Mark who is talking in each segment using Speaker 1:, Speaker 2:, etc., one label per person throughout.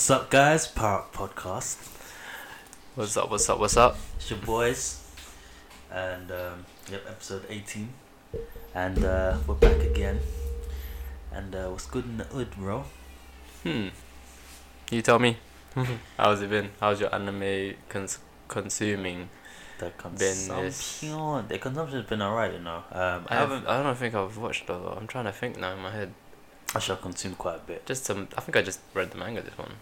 Speaker 1: What's up, guys? Power Up Podcast.
Speaker 2: What's up? What's up? What's up?
Speaker 1: It's your boys, and um, yep, episode eighteen, and uh, we're back again. And uh, what's good in the hood, bro?
Speaker 2: Hmm. You tell me. How's it been? How's your anime cons- consuming?
Speaker 1: The consumption, the consumption's been alright, you know. Um,
Speaker 2: I haven't. I don't think I've watched a lot. I'm trying to think now in my head.
Speaker 1: Actually, I've consumed quite a bit.
Speaker 2: Just some. I think I just read the manga. This one.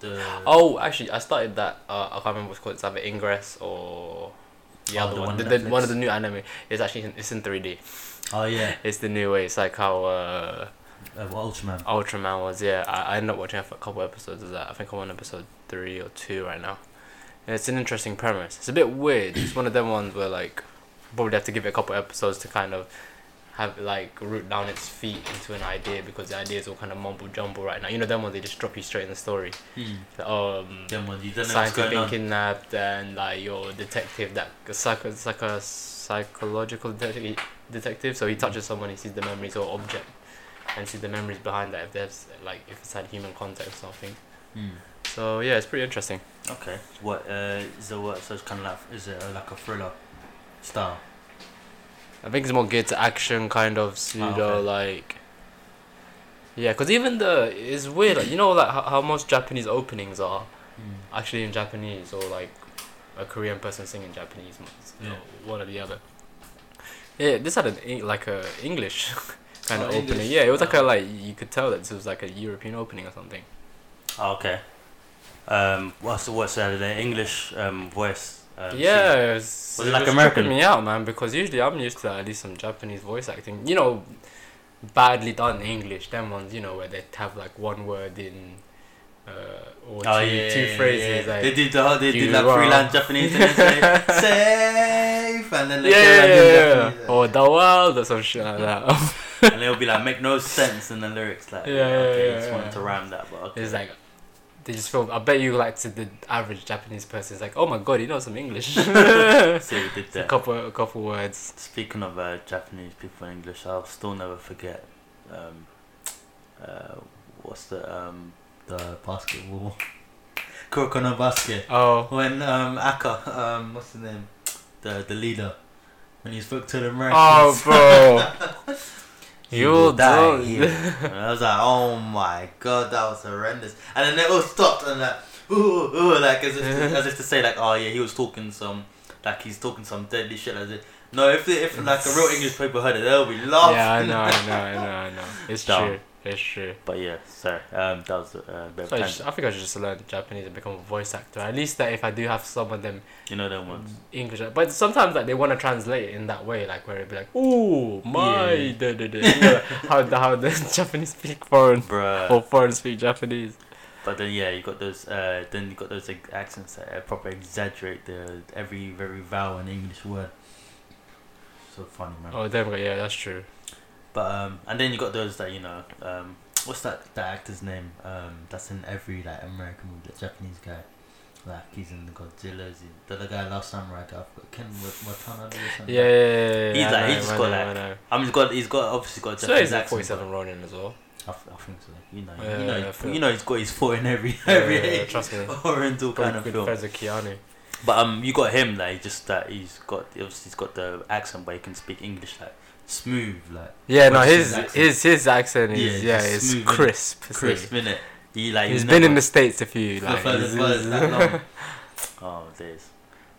Speaker 1: The
Speaker 2: Oh, actually, I started that. Uh, I can't remember what's called. It's either Ingress or the
Speaker 1: Oh,
Speaker 2: other
Speaker 1: the
Speaker 2: one.
Speaker 1: one
Speaker 2: The, the, one of the new anime. It's actually in, it's in three D.
Speaker 1: oh yeah,
Speaker 2: It's the new way. It's like how uh,
Speaker 1: uh, Ultraman.
Speaker 2: Ultraman was. Yeah, I, I ended up watching a couple episodes of that. I think I'm on episode three or two right now. And it's an interesting premise. It's a bit weird. It's one of them ones where like probably have to give it a couple episodes to kind of have like root down its feet into an idea because the idea is all kind of mumble jumble right now. You know them ones they just drop you straight in the story.
Speaker 1: Hmm.
Speaker 2: Um,
Speaker 1: Them you don't
Speaker 2: scientist
Speaker 1: going
Speaker 2: being
Speaker 1: on.
Speaker 2: kidnapped and like your detective that psycho it's like a psychological detective detective so he touches someone he sees the memories or object and sees the memories behind that if there's like if it's had human contact or something
Speaker 1: Hmm.
Speaker 2: so yeah it's pretty interesting
Speaker 1: Okay. What uh, is the What? So it's kind of like is it uh, like a thriller style?
Speaker 2: I think it's more geared to action kind of pseudo
Speaker 1: okay.
Speaker 2: like yeah because even the it's weird like you know like how, how most japanese openings are
Speaker 1: Hmm.
Speaker 2: actually in japanese or like a korean person singing japanese you know,
Speaker 1: Yeah.
Speaker 2: one or the other yeah this had an like a english kind
Speaker 1: Oh,
Speaker 2: of opening
Speaker 1: English.
Speaker 2: yeah it was like a
Speaker 1: Oh.
Speaker 2: like you could tell that this was like a european opening or something
Speaker 1: Oh, okay. Um, what's what's? The English um voice. Um,
Speaker 2: yeah
Speaker 1: sing-
Speaker 2: it was,
Speaker 1: Was it like
Speaker 2: was
Speaker 1: American?
Speaker 2: me out man because usually i'm used to at least some japanese voice acting you know badly done english them ones you know where they have like one word in uh or
Speaker 1: Oh
Speaker 2: two,
Speaker 1: yeah,
Speaker 2: two
Speaker 1: yeah,
Speaker 2: phrases
Speaker 1: yeah.
Speaker 2: like
Speaker 1: they did the whole, they did
Speaker 2: you
Speaker 1: like freelance Japanese and they say safe and then they
Speaker 2: yeah,
Speaker 1: say
Speaker 2: yeah,
Speaker 1: like
Speaker 2: yeah, yeah.
Speaker 1: Japanese,
Speaker 2: or the world or some shit like that.
Speaker 1: and they'll be like make no sense in the lyrics like
Speaker 2: Yeah,
Speaker 1: okay,
Speaker 2: yeah,
Speaker 1: just wanted to rhyme that but okay.
Speaker 2: It's like they just feel. I bet you like to the average Japanese person. is like, oh my god, he knows some English.
Speaker 1: so we did
Speaker 2: a couple, a couple words.
Speaker 1: Speaking of uh, Japanese people in English, I'll still never forget. Um, uh, what's the um the basketball? Kuroko no basket.
Speaker 2: Oh,
Speaker 1: When um Aka um what's the name? The the leader. When he spoke to the Americans.
Speaker 2: oh, bro. You
Speaker 1: will die here. and I was like, oh my god, that was horrendous. And then they all stopped and like, ooh, ooh, like as if to, as if to say like, oh yeah, he was talking some, like he's talking some deadly shit. As if, no, if if like a real English people heard it, they'll be laughing.
Speaker 2: yeah, I know, I know, I know, I know. It's
Speaker 1: Dumb.
Speaker 2: true. It's true.
Speaker 1: But yeah, sorry, um, that was uh, a bit of
Speaker 2: So I, just, I think I should just learn Japanese and become a voice actor. At least that if I do have some of them
Speaker 1: You know them ones.
Speaker 2: English, but sometimes like they want to translate it in that way, like where it'd be like, "Oh my,"
Speaker 1: Yeah.
Speaker 2: da, da, da. You know, how the how the Japanese speak foreign
Speaker 1: Bruh.
Speaker 2: or foreign speak Japanese.
Speaker 1: But then yeah, you got those. Uh, then you got those like, accents that uh, proper exaggerate the every very vowel in English word. So funny, man.
Speaker 2: Oh, we. Yeah, that's true.
Speaker 1: But um, and then you got those that you know, um, what's that that actor's name? Um, that's in every like American movie, the Japanese guy. Like he's in the Godzilla's. He, the other guy, Last Samurai guy, Ken Wat- Watanabe or something.
Speaker 2: Yeah, yeah, yeah, yeah,
Speaker 1: He's
Speaker 2: I
Speaker 1: like-
Speaker 2: know,
Speaker 1: just got
Speaker 2: know,
Speaker 1: like-
Speaker 2: I
Speaker 1: mean, he's got he's got obviously got
Speaker 2: So
Speaker 1: Japanese
Speaker 2: he's like
Speaker 1: accent.
Speaker 2: forty-seven Ronin as well.
Speaker 1: I, f- I think so. You know,
Speaker 2: Yeah,
Speaker 1: you know,
Speaker 2: feel-
Speaker 1: you know, he's got his foot in every
Speaker 2: Yeah,
Speaker 1: every
Speaker 2: yeah, yeah, trust me.
Speaker 1: Oriental kind of film.
Speaker 2: Keanu.
Speaker 1: But um, you got him like just that he's got obviously he's got the accent, but he can speak English like smooth, like
Speaker 2: Yeah, no, his
Speaker 1: his accent?
Speaker 2: his his accent is
Speaker 1: it's
Speaker 2: yeah, it's
Speaker 1: smooth,
Speaker 2: crisp.
Speaker 1: crisp,
Speaker 2: it?
Speaker 1: He like
Speaker 2: He's been in the states a few. Like,
Speaker 1: for the
Speaker 2: he's-
Speaker 1: first that long. Oh days.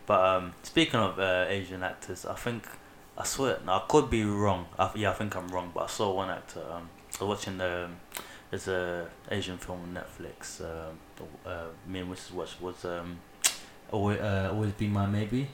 Speaker 1: But um, speaking of uh, Asian actors, I think I swear now I could be wrong. I, yeah, I think I'm wrong. But I saw one actor. Um, I was watching the there's a Asian film on Netflix. Um, uh, me and Mrs. watched was um, always, uh, always be my maybe.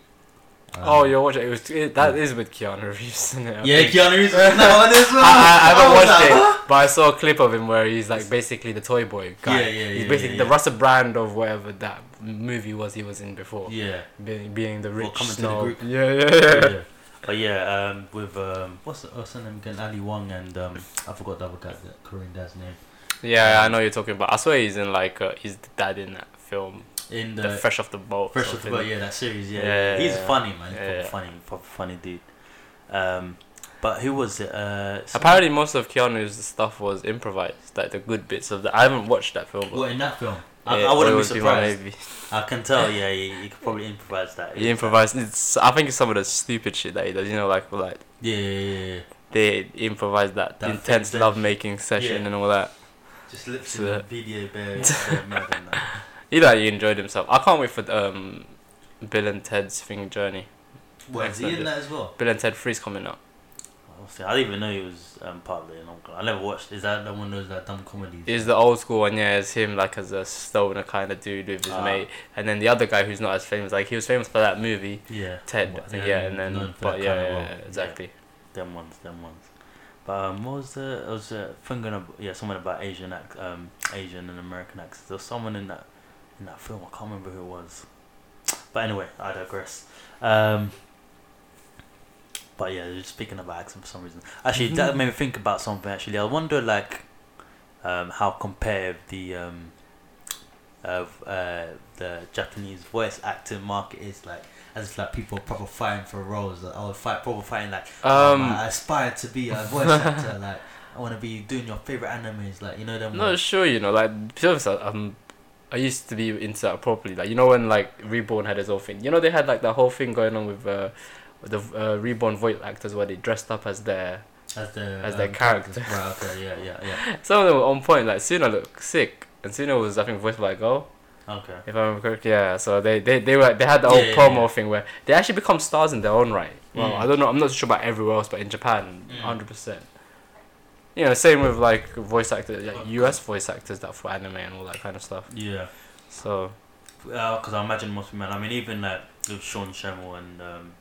Speaker 1: Um,
Speaker 2: oh, you're watching. It was it, that is with Keanu Reeves, isn't it? I
Speaker 1: Yeah,
Speaker 2: think.
Speaker 1: Keanu Reeves was in that one as well.
Speaker 2: I, I, I haven't
Speaker 1: was
Speaker 2: watched
Speaker 1: like,
Speaker 2: it, but I saw a clip of him where he's like basically the toy boy guy.
Speaker 1: Yeah, yeah,
Speaker 2: He's basically
Speaker 1: yeah,
Speaker 2: the Russell Brand of whatever that movie was he was in before.
Speaker 1: Yeah.
Speaker 2: Being, being the rich
Speaker 1: coming to the
Speaker 2: snob.
Speaker 1: group.
Speaker 2: Yeah, yeah, yeah.
Speaker 1: yeah. But yeah, um, with um, what's what's her name again? Ali Wong and um, I forgot the other guy, the Korean dad's name.
Speaker 2: Yeah, I know you're talking about. I swear he's in like uh, he's the dad in that film,
Speaker 1: In
Speaker 2: the,
Speaker 1: the,
Speaker 2: Fresh Off the Boat.
Speaker 1: Fresh off the boat, yeah, that series, yeah.
Speaker 2: Yeah,
Speaker 1: He's
Speaker 2: yeah,
Speaker 1: funny, man. He's
Speaker 2: yeah,
Speaker 1: proper
Speaker 2: yeah.
Speaker 1: funny, proper funny dude. Um, But who was it? Uh,
Speaker 2: Apparently, most of Keanu's stuff was improvised. Like the good bits of the. I haven't watched that film. But
Speaker 1: What in that film? I,
Speaker 2: yeah,
Speaker 1: I wouldn't be surprised.
Speaker 2: maybe.
Speaker 1: I can tell. Yeah, he, he could probably improvise that.
Speaker 2: He improvised. It's. I think it's some of the stupid shit that he does. You know, like like
Speaker 1: Yeah, yeah, yeah,
Speaker 2: they improvised that,
Speaker 1: That
Speaker 2: intense love making session
Speaker 1: Yeah.
Speaker 2: and all that.
Speaker 1: Just lips
Speaker 2: So that-
Speaker 1: video bear, bear
Speaker 2: Either he enjoyed himself. I can't wait for um, Bill and Ted's thing journey.
Speaker 1: Is he in that as well?
Speaker 2: Bill and Ted Free's coming out.
Speaker 1: I'll see. I didn't even know he was um, part of it. I never watched. Is that the one of those like, dumb comedies?
Speaker 2: Is the old school one? Yeah, it's him like as a stoner kind of dude with his
Speaker 1: Ah.
Speaker 2: mate, and then the other guy who's not as famous. Like he was famous for that movie
Speaker 1: yeah.
Speaker 2: Ted. I think yeah, and then but yeah, yeah,
Speaker 1: role.
Speaker 2: yeah, exactly.
Speaker 1: Them ones, them ones. But um, what was the? I was uh, thinking of yeah, someone about Asian ac- um, Asian and American accents. There was someone in that in that film. I can't remember who it was. But anyway, I digress. Um, but yeah, just speaking about accent for some reason. Actually, that made me think about something. Actually, I wonder like um, how competitive the um, of uh, the Japanese voice acting market is like. As if, like people proper fighting for roles, like, or fight proper fighting like um,
Speaker 2: Um,
Speaker 1: I aspire to be a voice actor. like, I want to be doing your favorite animes. Like, you know them.
Speaker 2: I'm not
Speaker 1: ones?
Speaker 2: sure. You know, like to be honest, um, I used to be into that properly. Like you know when like Reborn had his whole thing. You know they had like the whole thing going on with uh, the uh, Reborn voice actors where they dressed up as their.
Speaker 1: as their
Speaker 2: as their
Speaker 1: um,
Speaker 2: character.
Speaker 1: Right. Okay. Yeah. Yeah. Yeah.
Speaker 2: Some of them were on point. Like Tsuna looked sick, and Tsuna was I think voiced by a girl.
Speaker 1: Okay.
Speaker 2: If I remember correctly, yeah. So they, they, they were they had the whole
Speaker 1: Yeah, yeah,
Speaker 2: promo
Speaker 1: yeah.
Speaker 2: thing where they actually become stars in their own right. Well,
Speaker 1: Mm.
Speaker 2: I don't know. I'm not sure about everywhere else, but in Japan,
Speaker 1: Mm.
Speaker 2: hundred percent. You know, same with like voice actors, like US voice actors that for anime and all that kind of stuff.
Speaker 1: Yeah.
Speaker 2: So
Speaker 1: Because I imagine most men. I mean, even like with Sean Schemmel and um,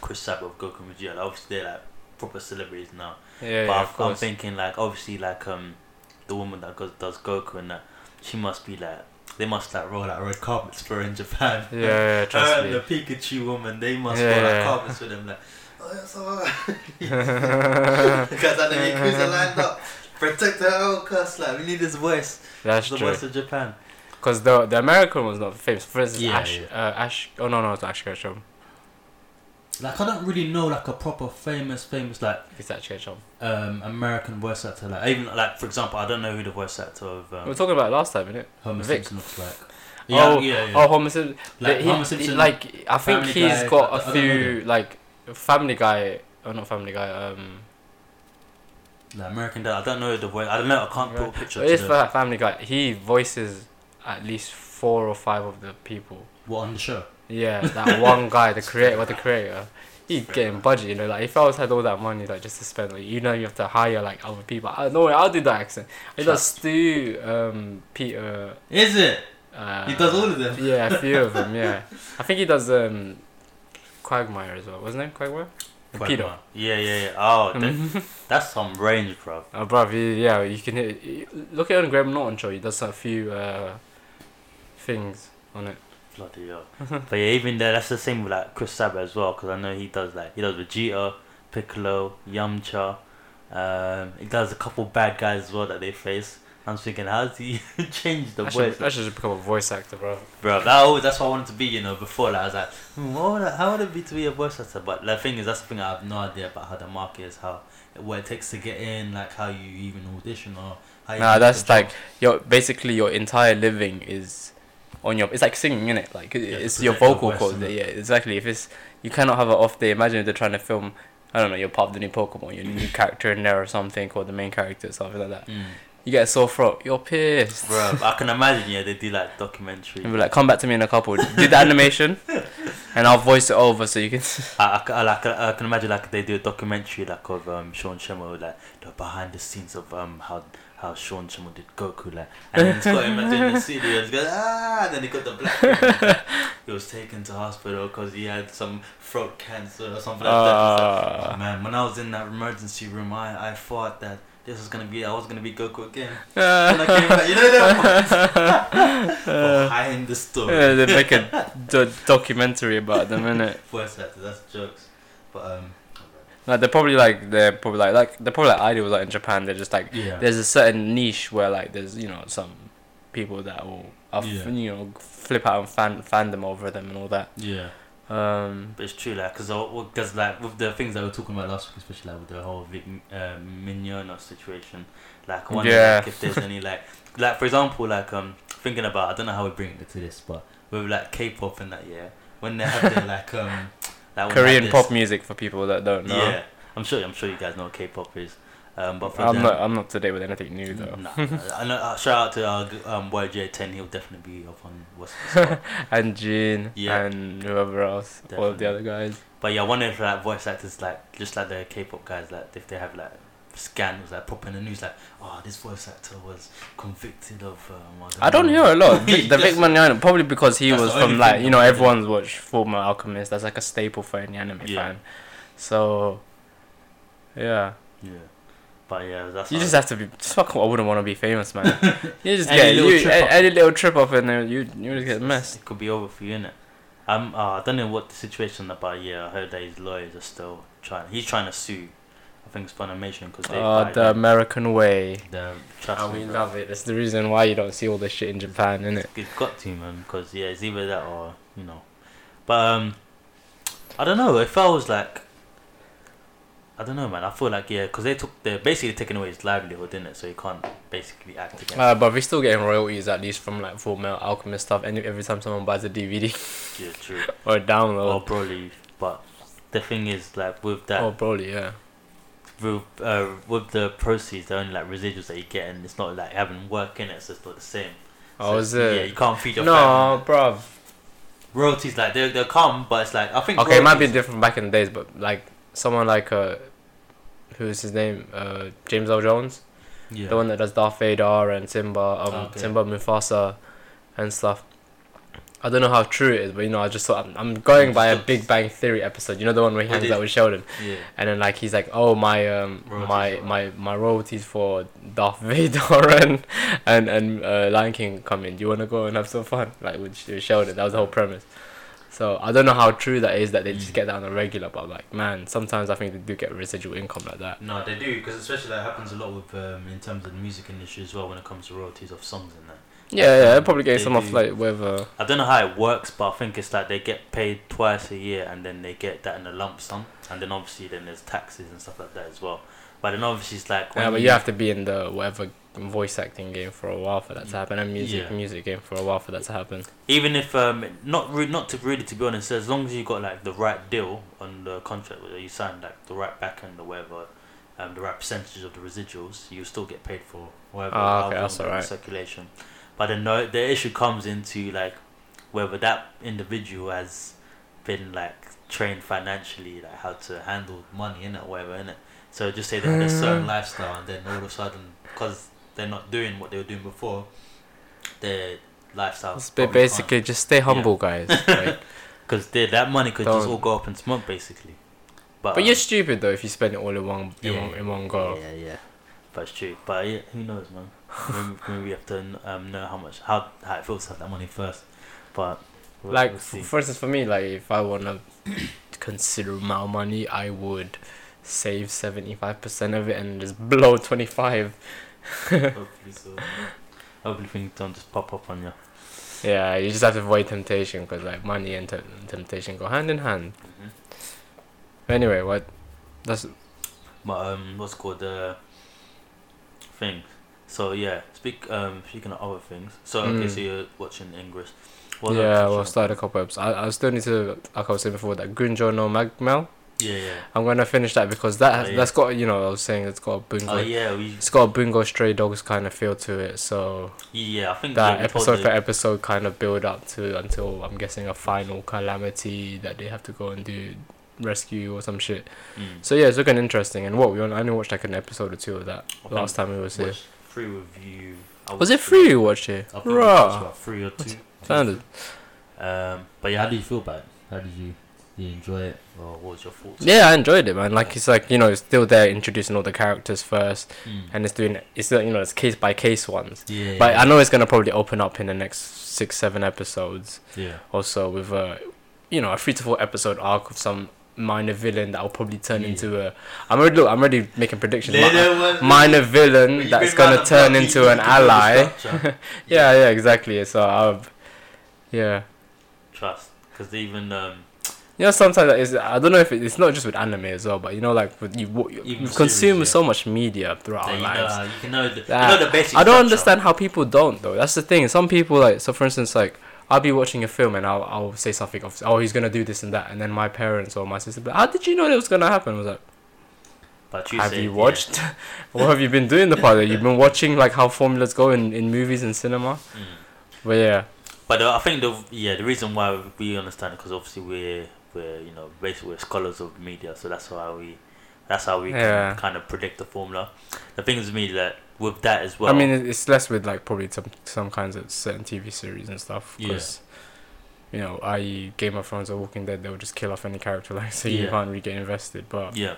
Speaker 1: Chris Sabat of Goku and Vegeta, like, obviously they're like proper celebrities now.
Speaker 2: yeah,
Speaker 1: but
Speaker 2: yeah,
Speaker 1: I'm- I'm thinking like obviously like um the woman that goes does Goku and that she must be like they must like roll out red carpets for her in Japan.
Speaker 2: yeah, yeah,
Speaker 1: Her
Speaker 2: trust
Speaker 1: and the. Pikachu woman, they must
Speaker 2: Yeah,
Speaker 1: roll out
Speaker 2: yeah.
Speaker 1: carpets for them like. Oh, that's alright. Because I know Yakuza lined up. Protect the old cuss like we need his voice.
Speaker 2: That's
Speaker 1: the
Speaker 2: true.
Speaker 1: voice of Japan.
Speaker 2: Because the the American was not famous. For instance,
Speaker 1: Yeah,
Speaker 2: Ash,
Speaker 1: yeah.
Speaker 2: Uh, Ash. Oh no, no, it's not Ash Ketchum.
Speaker 1: Like I don't really know like a proper famous famous like
Speaker 2: It's Ash Ketchum.
Speaker 1: um American voice actor like even like for example I don't know who the voice actor of
Speaker 2: we
Speaker 1: um,
Speaker 2: were talking about it last time, innit?
Speaker 1: Homer
Speaker 2: Vic.
Speaker 1: Simpson looks like.
Speaker 2: Oh,
Speaker 1: yeah, yeah.
Speaker 2: Oh, Homer Simpson.
Speaker 1: like
Speaker 2: he,
Speaker 1: Homer Simpson.
Speaker 2: Like I think
Speaker 1: Family
Speaker 2: he's
Speaker 1: Guy,
Speaker 2: got
Speaker 1: I- I
Speaker 2: a
Speaker 1: don't
Speaker 2: few like Family Guy. Oh, not Family Guy. Um,
Speaker 1: like American Dad. I don't know the voice. I don't know. I can't put a picture.
Speaker 2: it is for that Family Guy. He voices at least four or five of the people.
Speaker 1: what on the show?
Speaker 2: Yeah, that one guy, the creator, what the creator. He's getting budget, you know. Like if I was had all that money, like just to spend, like you know, you have to hire like other people. I no way, I'll do that accent. He does Stu, um, Peter.
Speaker 1: Is it?
Speaker 2: Uh,
Speaker 1: He does all of them.
Speaker 2: Yeah, a few of them. Yeah, I think he does um, Quagmire as well. Wasn't it Quagmire?
Speaker 1: Quagmire. Yeah, yeah, yeah. Oh, that, that's some range, bro.
Speaker 2: Oh, bruv, he, yeah, you can hear. Look at it on Graham Norton show. He does a few uh, things on it.
Speaker 1: Bloody hell. but yeah, even there, that's the same with like Chris Sabat as well, because I know he does like he does Vegeta, Piccolo, Yamcha. Um, he does a couple bad guys as well that they face. I'm thinking, how's he change the
Speaker 2: I should,
Speaker 1: voice?
Speaker 2: I should just become a voice actor, bro.
Speaker 1: Bro, that always, that's what I wanted to be, you know, before. Like, I was like, hmm, what would I, how would it be to be a voice actor? But the thing is, that's the thing I have no idea about how the market is, how what it takes to get in, like how you even audition or how you
Speaker 2: Nah, that's like your basically your entire living is on your. It's like singing, innit? Like it-
Speaker 1: Yeah,
Speaker 2: it's your vocal cords. Yeah, exactly. If it's you cannot have an off day. Imagine if they're trying to film. I don't know. You're part of the new Pokemon. Your new character in there or something, or the main character, or something like that.
Speaker 1: Mm.
Speaker 2: You get a sore throat. You're pissed.
Speaker 1: Bro, I can imagine, yeah, they do like documentary.
Speaker 2: And be like, come back to me in a couple. Do the animation, and I'll voice it over so you can.
Speaker 1: I, I, I, like, I can imagine like they do a documentary like of um, Sean Schemmel like the behind the scenes of um how how Sean Schemmel did Goku like and then it's got him like, the studio and he goes ah and then he got the black like, he was taken to hospital because he had some throat cancer or something like that. Like,
Speaker 2: Uh,
Speaker 1: oh, man, when I was in that emergency room, I, I thought that this was gonna be I was gonna be Goku again. When I came back, you know that behind the story.
Speaker 2: yeah, they make a d- documentary about them, innit?
Speaker 1: Voice actor, that's jokes. But um,
Speaker 2: Like they're probably like they're probably like like they're probably like ideals like in Japan. They're just like
Speaker 1: yeah.
Speaker 2: there's a certain niche where like there's you know some people that will uh,
Speaker 1: Yeah.
Speaker 2: you know flip out and fan fandom over them and all that.
Speaker 1: Yeah.
Speaker 2: Um,
Speaker 1: But it's true, like, because because like with the things that we were talking about last week, especially like with the whole Vic uh, Mignogna situation, like I wonder
Speaker 2: Yeah.
Speaker 1: like, if there's any like like for example like um thinking about I don't know how we bring it to this, but with like K-pop and that yeah when they have their like um like
Speaker 2: Korean pop music for people that don't know.
Speaker 1: yeah I'm sure I'm sure you guys know what K-pop is, um but for
Speaker 2: I'm
Speaker 1: them,
Speaker 2: not. I'm not today with anything new though.
Speaker 1: Nah, I know, uh, shout out to our g- um, YJ10. He'll definitely be up on what's
Speaker 2: and Jin
Speaker 1: Yeah.
Speaker 2: and whoever else, all of the other guys.
Speaker 1: But yeah, I wonder if like voice actors like just like the K-pop guys like if they have like scandals like pop in the news like oh this voice actor was convicted of um,
Speaker 2: I don't hear a lot. The Vic Mignogna, probably because he was from like you know everyone's watched Fullmetal Alchemist. That's like a staple for any anime
Speaker 1: Yeah.
Speaker 2: fan. So, yeah,
Speaker 1: Yeah, but yeah, that's
Speaker 2: you just have to be. Just fuck. I wouldn't want to be famous, man. you just
Speaker 1: Any
Speaker 2: get
Speaker 1: little
Speaker 2: you,
Speaker 1: trip
Speaker 2: any little trip up in there, you you just get messed.
Speaker 1: It could be over for you, innit? Um, uh, I don't know what the situation about. Yeah, I heard that his lawyers are still trying. He's trying to sue. I think it's Funimation because they.
Speaker 2: Oh, the. American way.
Speaker 1: the trust
Speaker 2: And we love it. That's the reason why you don't see all this shit in Japan, innit?
Speaker 1: It's got to, man, because yeah, it's either that or you know. But um, I don't know. If I was like, I don't know, man. I feel like yeah, because they took they're basically taking away his livelihood, didn't it? So he can't basically act again.
Speaker 2: Uh, but we're still getting royalties at least from like Full Metal Alchemist stuff. Any every time someone buys a DVD
Speaker 1: yeah, true.
Speaker 2: or a
Speaker 1: Or
Speaker 2: download.
Speaker 1: Broly, but the thing is like with that,
Speaker 2: Oh, Broly, yeah.
Speaker 1: with uh, with the proceeds, they're only like residuals that you get, and it's not like having work in it, so it's not the same.
Speaker 2: Oh,
Speaker 1: So
Speaker 2: is
Speaker 1: it's- Yeah, you can't feed your
Speaker 2: No,
Speaker 1: family.
Speaker 2: No, bruv.
Speaker 1: Royalties like they they'll come, but it's like I think.
Speaker 2: Okay, it might be different back in the days, but like someone like uh, who's his name? Uh, James Earl Jones,
Speaker 1: Yeah.
Speaker 2: the one that does Darth Vader and Simba, um,
Speaker 1: Okay.
Speaker 2: Simba Mufasa, and stuff. I don't know how true it is, but you know, I just thought I'm, I'm going by a Big Bang Theory episode. You know the one where he hangs out with Sheldon,
Speaker 1: yeah.
Speaker 2: and then like he's like, "Oh my um
Speaker 1: Royalties
Speaker 2: my
Speaker 1: for-
Speaker 2: my my royalties for Darth Vader and and and uh, Lion King come in. Do you want to go and have some fun?" Like with, with Sheldon, that was the whole premise. So I don't know how true that is that they just
Speaker 1: Mm.
Speaker 2: get that on a regular, but like man, sometimes I think they do get residual income like that.
Speaker 1: No, they do because especially that happens a lot with um, in terms of the music industry as well when it comes to royalties of songs and that.
Speaker 2: Yeah, yeah, they're probably getting
Speaker 1: They
Speaker 2: some off like with uh,
Speaker 1: I don't know how it works, but I think it's like they get paid twice a year and then they get that in a lump sum, and then obviously then there's taxes and stuff like that as well. But then obviously it's like when
Speaker 2: yeah, but you have to be in the whatever voice acting game for a while for that to happen, and music
Speaker 1: Yeah.
Speaker 2: music game for a while for that to happen.
Speaker 1: even if um not re- not to really to be honest, as long as you got like the right deal on the contract where you signed like the right back end or whatever, um the right percentage of the residuals, you still get paid for whatever
Speaker 2: Ah, okay,
Speaker 1: album circulation. But then no, the issue comes into like whether that individual has been like trained financially, like how to handle money in it, whatever in it. So just say they had a certain lifestyle, and then all of a sudden, because they're not doing what they were doing before, their lifestyle.
Speaker 2: Ba- basically just stay humble, guys. Like,
Speaker 1: because that money could just
Speaker 2: Don't-
Speaker 1: all go up in smoke, basically. But,
Speaker 2: but
Speaker 1: um,
Speaker 2: you're stupid though if you spend it all in one in,
Speaker 1: Yeah.
Speaker 2: one, in one go.
Speaker 1: Yeah, yeah, that's true. But yeah, who knows, man? maybe, maybe we have to um, know how much how how it feels to have that money first. But we'll,
Speaker 2: like
Speaker 1: we'll
Speaker 2: for instance for me like if i want to consider my money i would save 75% of it and just blow 25
Speaker 1: hopefully so. Hopefully things don't just pop up on you.
Speaker 2: yeah you just have to avoid temptation because like money and te- temptation go hand in hand
Speaker 1: hmm
Speaker 2: anyway what that's
Speaker 1: But um, what's called the thing? So yeah, speak um speaking of other things. So okay,
Speaker 2: Mm.
Speaker 1: so you're watching Ingress. What
Speaker 2: yeah we'll start a couple episodes I, I still need to like i was saying before that gunjo no Magmell
Speaker 1: Yeah, yeah.
Speaker 2: i'm gonna finish that because that has,
Speaker 1: Oh, yeah.
Speaker 2: that's got you know i was saying it's got a bungo
Speaker 1: Oh yeah, we
Speaker 2: it's got a bungo stray dogs kind of feel to it so
Speaker 1: yeah. I think
Speaker 2: that episode for episode kind of build up to until I'm guessing a final calamity that they have to go and do rescue or some shit.
Speaker 1: Mm.
Speaker 2: So yeah, it's looking interesting. And what we only, I only watched like an episode or two of that
Speaker 1: I
Speaker 2: last time we was here.
Speaker 1: Free review. I
Speaker 2: Was it free you watched it?
Speaker 1: I think about three or two.
Speaker 2: Standard.
Speaker 1: Um, but yeah, how do you feel about it? How did you, you enjoy it, or what was your thoughts?
Speaker 2: Yeah, I enjoyed it, man. Like it's like you know, it's still there introducing all the characters first,
Speaker 1: Mm.
Speaker 2: and it's doing it's not you know it's case by case ones.
Speaker 1: yeah,
Speaker 2: But
Speaker 1: yeah,
Speaker 2: I know it's gonna probably open up in the next six seven episodes.
Speaker 1: yeah.
Speaker 2: also with a you know a three to four episode arc of some minor villain that will probably turn
Speaker 1: Yeah.
Speaker 2: into a I'm already look I'm already making predictions Mi-
Speaker 1: one-
Speaker 2: minor villain
Speaker 1: You've
Speaker 2: gonna turn
Speaker 1: block,
Speaker 2: into an
Speaker 1: you can build a
Speaker 2: ally
Speaker 1: structure.
Speaker 2: yeah yeah exactly so I've yeah
Speaker 1: Trust, because even um,
Speaker 2: You know, sometimes it's, I don't know if it, it's not just with anime as well, but you know, like with you, you you consume
Speaker 1: yeah.
Speaker 2: so much media throughout
Speaker 1: So
Speaker 2: our
Speaker 1: you,
Speaker 2: lives.
Speaker 1: know, you can know the, you know the basic.
Speaker 2: I don't understand how people don't though. That's the thing. Some people like so. For instance, like I'll be watching a film and I'll I'll say something of oh he's gonna do this and that, and then my parents or my sister, but like, how did you know that was gonna happen? I was like,
Speaker 1: But you
Speaker 2: have
Speaker 1: say,
Speaker 2: you
Speaker 1: yeah.
Speaker 2: watched? what have you been doing the part? You've been watching like how formulas go in in movies and cinema.
Speaker 1: Mm.
Speaker 2: But yeah,
Speaker 1: But uh, I think the yeah the reason why we understand it because obviously we're we're you know basically we're scholars of media, so that's why we that's how we
Speaker 2: Yeah.
Speaker 1: can kind of predict the formula. The thing is with me that with that as well.
Speaker 2: I mean it's less with like probably some some kinds of certain TV series and stuff.
Speaker 1: Yeah.
Speaker 2: Because, You know, i.e. Game of Thrones or Walking Dead, they'll just kill off any character, like so you can't really get invested. But
Speaker 1: yeah.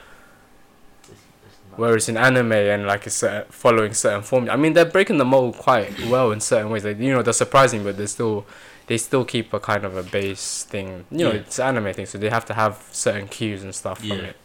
Speaker 1: It's- it's
Speaker 2: Whereas in anime and like a certain, following certain formula, I mean they're breaking the mold quite well in certain ways. Like you know they're surprising, but they're still they still keep a kind of a base thing. You know
Speaker 1: Yeah.
Speaker 2: it's anime thing, so they have to have certain cues and stuff from it,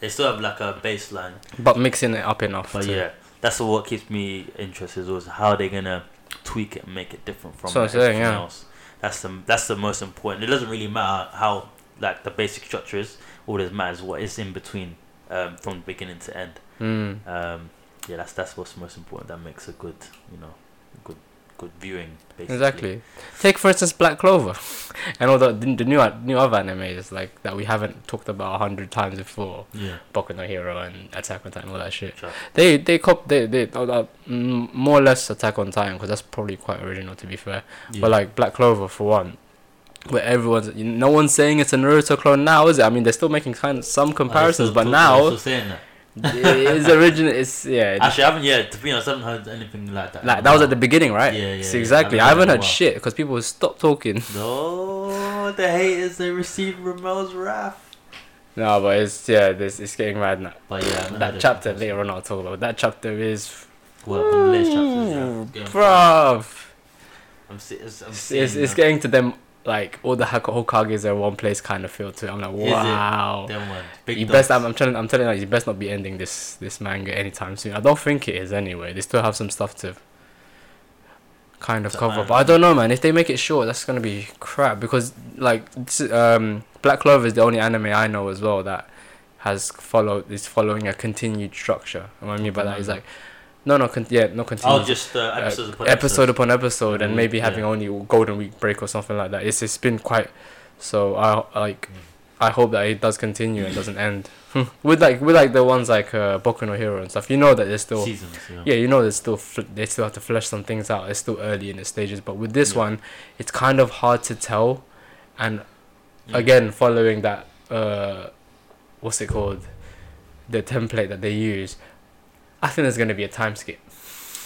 Speaker 1: they still have like a baseline,
Speaker 2: but mixing it up enough.
Speaker 1: but
Speaker 2: to,
Speaker 1: yeah, that's what keeps me interested. Is also how they're gonna tweak it and make it different from
Speaker 2: So
Speaker 1: like, everything
Speaker 2: yeah.
Speaker 1: else. That's the that's the most important. It doesn't really matter how like the basic structure is. All that matters is what is in between, um, from beginning to end.
Speaker 2: Mm.
Speaker 1: Um, yeah, that's that's what's most important. That makes a good, you know, good viewing. Basically.
Speaker 2: Exactly. Take for instance Black Clover, and all the the the new new other animes like that we haven't talked about a hundred times before.
Speaker 1: Yeah.
Speaker 2: Boku no Hero and Attack on Titan, all that shit.
Speaker 1: Sure.
Speaker 2: They they cop they they uh, uh, more or less Attack on Titan because that's probably quite original to be fair.
Speaker 1: yeah.
Speaker 2: But like Black Clover for one, where everyone's no one's saying it's a Naruto clone now, is it? I mean they're still making kind of some comparisons,
Speaker 1: still
Speaker 2: but now
Speaker 1: they're still saying that.
Speaker 2: it's original. It's yeah.
Speaker 1: Actually, I haven't yet. To be honest, I haven't heard anything like that.
Speaker 2: like that was at the beginning, right?
Speaker 1: Yeah, yeah,
Speaker 2: So exactly.
Speaker 1: I
Speaker 2: I
Speaker 1: haven't
Speaker 2: haven't
Speaker 1: heard
Speaker 2: heard
Speaker 1: in a while.
Speaker 2: shit because people stopped talking.
Speaker 1: No, the haters they received Ramel's wrath.
Speaker 2: No, but it's yeah, this it's getting mad now.
Speaker 1: But yeah, I
Speaker 2: That chapter later on I'll talk about. That chapter is
Speaker 1: Well, the latest yeah. Game of
Speaker 2: bruv.
Speaker 1: I'm, see, it's, I'm
Speaker 2: It's,
Speaker 1: seeing,
Speaker 2: it's, it's getting to them like all the Hokages are one place kind of feel to it. I'm like, wow.
Speaker 1: them ones. Big
Speaker 2: You
Speaker 1: dogs.
Speaker 2: best. I'm, I'm telling. I'm telling you, you best not be ending this this manga anytime soon. I don't think it is anyway. They still have some stuff to kind of
Speaker 1: So,
Speaker 2: cover. But I don't know, man. If they make it short, that's gonna be crap because like um, Black Clover is the only anime I know as well that has followed is following a continued structure. And what I mean by that is like, no, no, con- yeah, no continued.
Speaker 1: Oh, just uh, episodes upon
Speaker 2: episode upon episode and
Speaker 1: Mm,
Speaker 2: maybe
Speaker 1: yeah.
Speaker 2: having only golden week break or something like that it's, it's been quite so i like
Speaker 1: Mm.
Speaker 2: i hope that it does continue and doesn't end with like with like the ones like uh Boku no hero and stuff you know that there's still
Speaker 1: seasons. Yeah.
Speaker 2: yeah you know there's still fl- they still have to flesh some things out it's still early in the stages but with this
Speaker 1: Yeah.
Speaker 2: one it's kind of hard to tell and again following that uh what's it called the template that they use i think there's going to be a time skip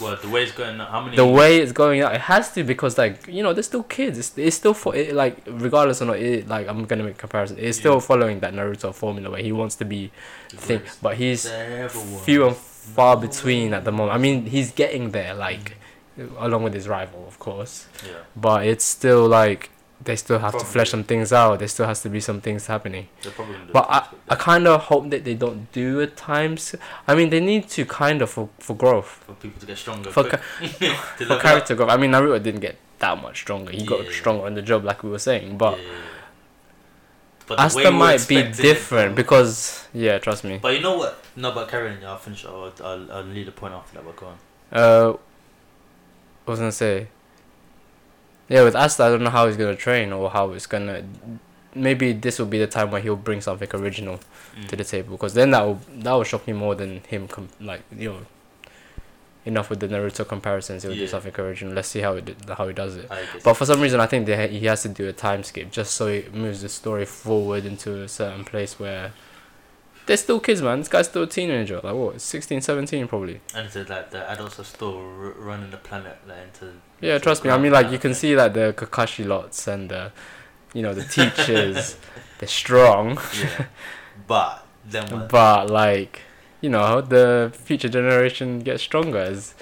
Speaker 1: Well, the way it's going. How many?
Speaker 2: the way it's going out, it has to because like you know they're still kids. It's, it's still for it, like regardless or not. It, like I'm gonna make a comparison. It's still following that Naruto formula where he wants to be
Speaker 1: the
Speaker 2: thing,
Speaker 1: greatest
Speaker 2: but he's
Speaker 1: there ever was.
Speaker 2: few and far
Speaker 1: No
Speaker 2: between at the moment. I mean he's getting there, like mm. along with his rival, of course.
Speaker 1: Yeah.
Speaker 2: But it's still like they still have to flesh some things out. There still has to be some things happening.
Speaker 1: They're probably gonna do
Speaker 2: But
Speaker 1: I,
Speaker 2: I kind of hope that they don't do at times. I mean they need to kind of for for growth.
Speaker 1: for people to get stronger.
Speaker 2: For ca- for
Speaker 1: up.
Speaker 2: character growth. I mean, Naruto didn't get that much stronger. He got stronger on the job, like we were saying. But
Speaker 1: Yeah. But the
Speaker 2: Asta might be different because, yeah, trust me.
Speaker 1: But you know what? No, but Karen, I'll finish. I'll, I'll, I'll lead the point after that. But go on.
Speaker 2: Uh, I was gonna say? Yeah, with Asta, I don't know how he's gonna train or how it's gonna. Maybe this will be the time where he'll bring something original
Speaker 1: Mm.
Speaker 2: to the table, because then that will that will shock me more than him. Com- like you know, enough with the Naruto comparisons. He'll do something original. Let's see how it how he does it. But for some reason, I think they, he has to do a time skip just so it moves the story forward into a certain place where they're still kids, man. This guy's still a teenager. Like, what, 16, 17 probably?
Speaker 1: and it's like the adults are still r- running the planet like, into.
Speaker 2: Yeah, trust me. I mean, like, you can see, like, the Kakashi lots and the, you know, the teachers, they're strong.
Speaker 1: Yeah. But then what?
Speaker 2: But, like, you know, the future generation gets stronger as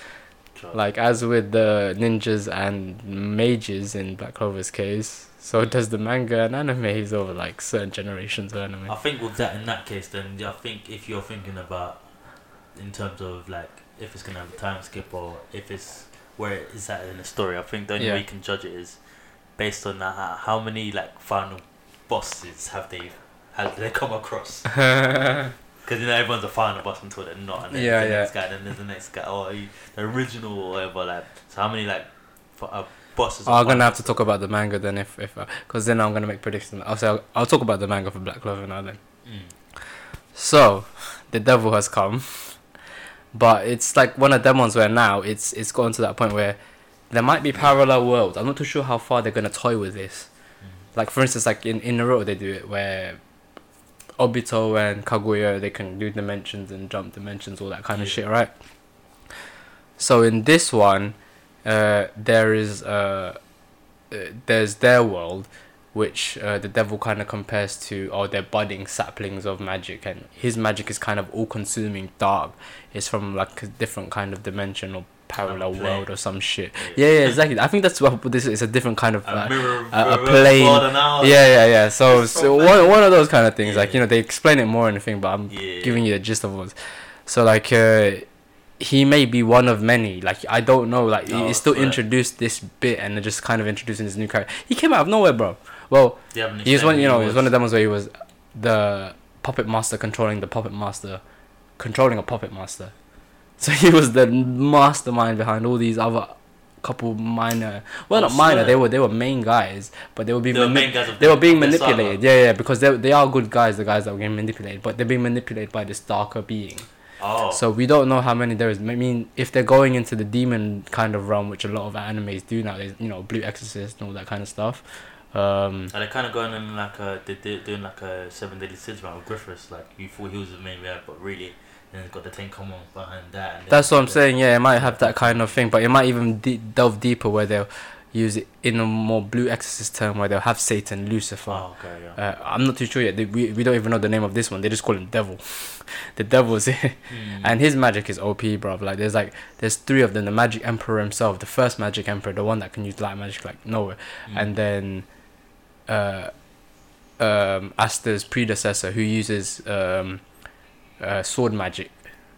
Speaker 2: like as with the ninjas and mages in Black Clover's case, so does the manga and animes over like certain generations of anime.
Speaker 1: I think with that in that case, then I think if you're thinking about in terms of like if it's gonna have a time skip or if it's where it is at in the story, I think the only
Speaker 2: Yeah.
Speaker 1: way you can judge it is based on that, how, how many like final bosses have they have they come across? Because you know everyone's a final boss until they're not, and then
Speaker 2: Yeah,
Speaker 1: the
Speaker 2: yeah.
Speaker 1: next guy, then there's the next guy, or you, the original or whatever. Like, so how many like for, uh, bosses?
Speaker 2: Oh, I'm gonna have to talk about the manga then, if if because then I'm gonna make predictions. I'll say I'll, I'll talk about the manga for Black Clover now then.
Speaker 1: Mm.
Speaker 2: So, the devil has come, but it's like one of them ones where now it's it's gotten to that point where there might be parallel worlds. I'm not too sure how far they're gonna toy with this.
Speaker 1: Mm.
Speaker 2: Like for instance, like in in Naruto they do it where Obito and Kaguya they can do dimensions and jump dimensions, all that kind of shit, right? So in this one, uh, there is uh, uh, there's their world, which uh, the devil kind of compares to, or they're budding saplings of magic, and his magic is kind of all-consuming, dark. It's from like a different kind of dimension or parallel world or some shit. Yeah, yeah, exactly. I think that's what this is a different kind of.
Speaker 1: A
Speaker 2: Uh, a- plane.
Speaker 1: world and now-
Speaker 2: yeah, yeah, yeah. So, so one one of those kind of things, like you know, they explain it more in the thing, but I'm
Speaker 1: Yeah.
Speaker 2: giving you the gist of what. So like, uh, he may be one of many. Like I don't know. Like
Speaker 1: Oh,
Speaker 2: he still
Speaker 1: fair.
Speaker 2: introduced this bit and they're just kind of introducing this new character. He came out of nowhere, bro. Well,
Speaker 1: They
Speaker 2: he was one. You know,
Speaker 1: he
Speaker 2: he was one of them ones where he was the puppet master controlling the puppet master, controlling a puppet master. So he was the mastermind behind all these other couple minor. Well, not minor. They were they were main guys, but they were being
Speaker 1: They were main guys of
Speaker 2: they
Speaker 1: the-
Speaker 2: were being
Speaker 1: of the saga.
Speaker 2: manipulated. Yeah, yeah, because they they are good guys. The guys that were getting manipulated, but they're being manipulated by this darker being.
Speaker 1: Oh,
Speaker 2: So we don't know how many there is. I mean, if they're going into the demon kind of realm, which a lot of animes do now, there's, you know, Blue Exorcist and all that kind of stuff. Um,
Speaker 1: Are they kind of going in like a they they doing like a seven deadly sins round with Griffiths? Like you thought he was the main guy, but really, then it's got the Ten Commandments behind that. And
Speaker 2: that's what I'm saying. Yeah, it might have that kind of thing, but it might even de- delve deeper where they'll use it in a more Blue Exorcist term, where they'll have Satan, Lucifer.
Speaker 1: Oh, okay, yeah.
Speaker 2: Uh, I'm not too sure yet. They, we we don't even know the name of this one. They just call him Devil. the Devil's here.
Speaker 1: Hmm.
Speaker 2: and his magic is OP, bro. Like there's like there's three of them. The Magic Emperor himself, the first Magic Emperor, the one that can use light magic like nowhere,
Speaker 1: Hmm.
Speaker 2: and then uh, um, Asta's predecessor who uses um, uh, sword magic.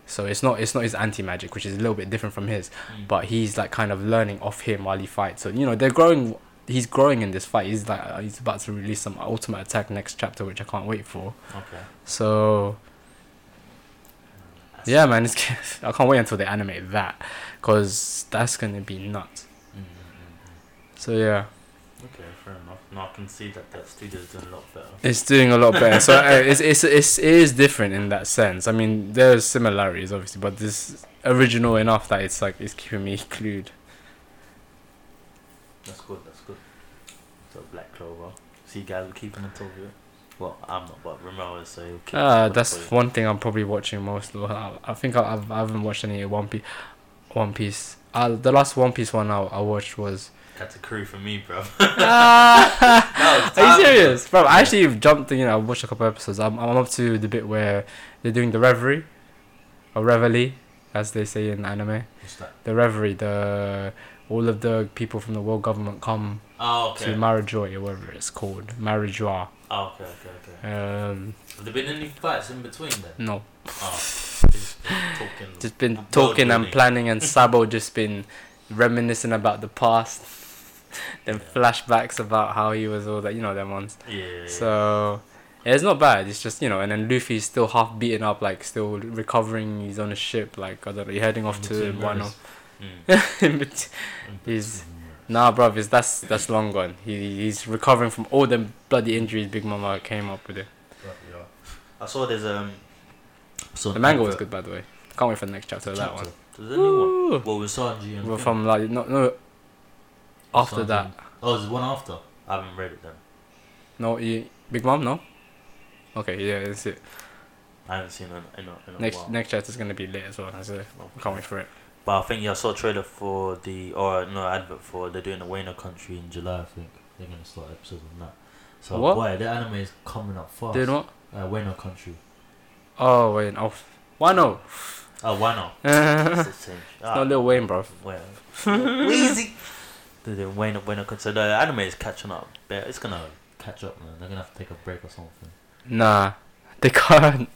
Speaker 2: So it's not it's not his anti magic, which is a little bit different from his,
Speaker 1: Hmm.
Speaker 2: but he's like kind of learning off him while he fights. So you know they're growing. He's growing in this fight. He's like uh, he's about to release some ultimate attack next chapter, which I can't wait for.
Speaker 1: okay.
Speaker 2: So yeah, man, it's I can't wait until they animate that, cause that's gonna be nuts.
Speaker 1: Mm-hmm.
Speaker 2: So yeah,
Speaker 1: Okay, fair enough. No, I can see that that studio's doing a lot better.
Speaker 2: it's doing a lot better. So uh, it's, it's it's it is different in that sense. I mean, there's similarities obviously, but this original enough that it's like it's keeping me glued.
Speaker 1: That's good. That's good. So Black Clover. See, you guys are keeping on top of it. Well, I'm not, but Romero is so. he'll keep
Speaker 2: Uh, that's one thing I'm probably watching most. though. I, I think I, I've I haven't watched any One Piece. One Piece. Uh, the last One Piece one I, I watched was.
Speaker 1: Katakuri for me, bro. Was
Speaker 2: Are you serious, bro? I actually jumped. You know, I watched a couple episodes. I'm I'm up to the bit where they're doing the reverie, or reveille, as they say in anime.
Speaker 1: What's that?
Speaker 2: The reverie, the all of the people from the world government come
Speaker 1: Oh, okay.
Speaker 2: to Marijoy or whatever it's called, Marijoa.
Speaker 1: oh, okay, okay, okay.
Speaker 2: Um,
Speaker 1: Have there been any fights in between then?
Speaker 2: no,
Speaker 1: Oh, just been talking.
Speaker 2: just been talking and planning, and Sabo just been reminiscing about the past. Then
Speaker 1: Yeah.
Speaker 2: flashbacks about how he was all that, you know, them ones.
Speaker 1: Yeah.
Speaker 2: So yeah, it's not bad. It's just you know, and then Luffy's still half beaten up, like still recovering. He's on a ship, like I don't know, heading off to Wano.
Speaker 1: Mm.
Speaker 2: In bet-
Speaker 1: In
Speaker 2: He's- nah, bro. it's, that's that's long gone. He he's recovering from all the bloody injuries Big Mama came up with. It.
Speaker 1: Right, yeah. I saw there's um. saw
Speaker 2: The manga was good, by the way. Can't wait for the next chapter of that one.
Speaker 1: There's a new one. Well, with Sanji and.
Speaker 2: Well, from like no no after that.
Speaker 1: Oh, there's one after. I haven't read it then.
Speaker 2: No, you, Big Mom, no. Okay, yeah, that's it.
Speaker 1: I haven't seen it in a, in a
Speaker 2: Next
Speaker 1: while.
Speaker 2: next chapter's gonna be lit as well. That's it. Can't wait for it.
Speaker 1: But I think yeah, I saw a trailer for the or no advert for they're doing the Wayno country in July. I think they're gonna start episodes on that. So
Speaker 2: What?
Speaker 1: boy, the anime is coming up fast.
Speaker 2: Doing what?
Speaker 1: Uh, country.
Speaker 2: Oh wait, oh, why no?
Speaker 1: Oh, why not?
Speaker 2: it's
Speaker 1: It's the same.
Speaker 2: not Lil Wayne, bro.
Speaker 1: Well, Weezy. Wayno Wayno country. So the anime is catching up. But It's gonna catch up, man. They're gonna have to take a break or something.
Speaker 2: Nah, they can't.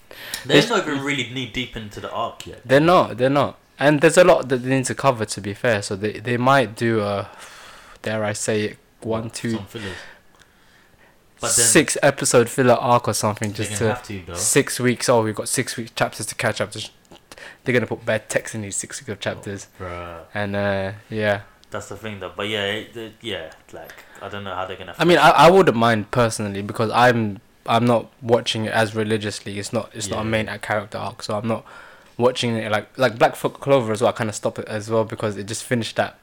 Speaker 1: They're
Speaker 2: It's-
Speaker 1: not even really knee deep into the arc yet.
Speaker 2: They're not. They're not. And there's a lot that they need to cover. To be fair, so they they might do a, dare I say it, one two.
Speaker 1: But then
Speaker 2: six episode filler arc or something just to
Speaker 1: have to
Speaker 2: six weeks. Oh, we've got six week chapters to catch up. Just they're gonna put bad text in these six week of chapters,
Speaker 1: Bruh.
Speaker 2: and uh, yeah.
Speaker 1: That's the thing though. But yeah, it, it- yeah, like I don't know how they're gonna.
Speaker 2: I mean, I, I wouldn't mind personally because I'm I'm not watching it as religiously. It's not it's not a main character arc, so I'm not watching it like like Black Fo- Clover as well. I kind of stopped it as well because it just finished that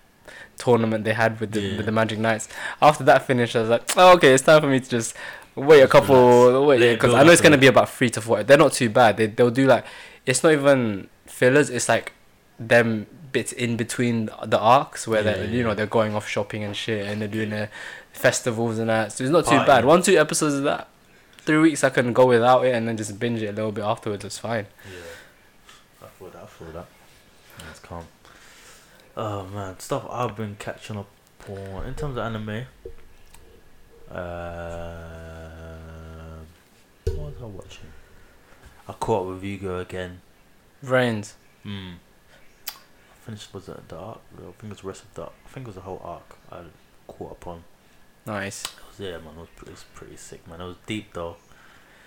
Speaker 2: tournament they had with the
Speaker 1: Yeah.
Speaker 2: with the Magic Knights. After that finished, I was like, oh, okay, it's time for me to just wait a couple wait because I know it's gonna be about three to four. They're not too bad. They they'll do like it's not even fillers. It's like them bits in between the arcs where
Speaker 1: Yeah,
Speaker 2: they
Speaker 1: yeah.
Speaker 2: you know they're going off shopping and shit and they're doing their festivals and that. So it's not too
Speaker 1: Party.
Speaker 2: bad. One two episodes of that. Three weeks I can go without it and then just binge it a little bit afterwards. It's fine.
Speaker 1: Yeah, I feel that. I feel that. That's calm. Oh man, stuff I've been catching up on in terms of anime. Uh, what was I watching? I caught up with Yu-Gi-Oh again.
Speaker 2: VRAINS.
Speaker 1: Hmm. Finished was it the arc? I think it was the rest of the. I think it was the whole arc. I caught up on.
Speaker 2: Nice.
Speaker 1: It was yeah, man. It was, pretty, it was pretty sick, man. It was deep though.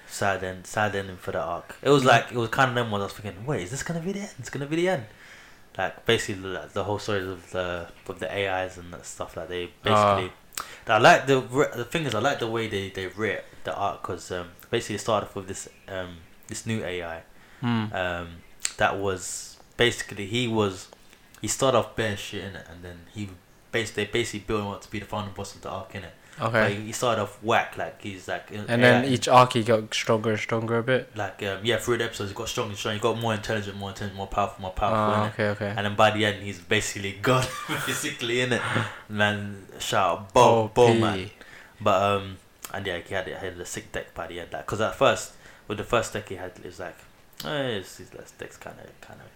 Speaker 1: Sad end, sad ending for the arc. It was like it was kind of them ones I was thinking, wait, is this gonna be the end? It's gonna be the end. Like basically, like, the whole story of the with the AIs and that stuff. Like they basically, I like the the thing is I like the way they they rate the arc because um, basically it started off with this um this new AI
Speaker 2: Hmm.
Speaker 1: um that was basically he was he started off bare shit in it and then he basically they basically built him up to be the final boss of the arc in it.
Speaker 2: Okay.
Speaker 1: he started off whack, like he's like.
Speaker 2: And then
Speaker 1: AI
Speaker 2: each arc he got stronger and stronger a bit.
Speaker 1: Like um, yeah, through the episodes, he got stronger, and stronger. He got more intelligent, more intelligent, more powerful, more powerful.
Speaker 2: Oh, okay, okay.
Speaker 1: And then by the end, he's basically God, basically in it. Man, shout out, boom, boom, man. But um, and yeah, he had, he had a sick deck by the end. Like, cause at first, with the first deck he had, it was like, eh, it's, it's, this deck's kind of, kind of, yeah.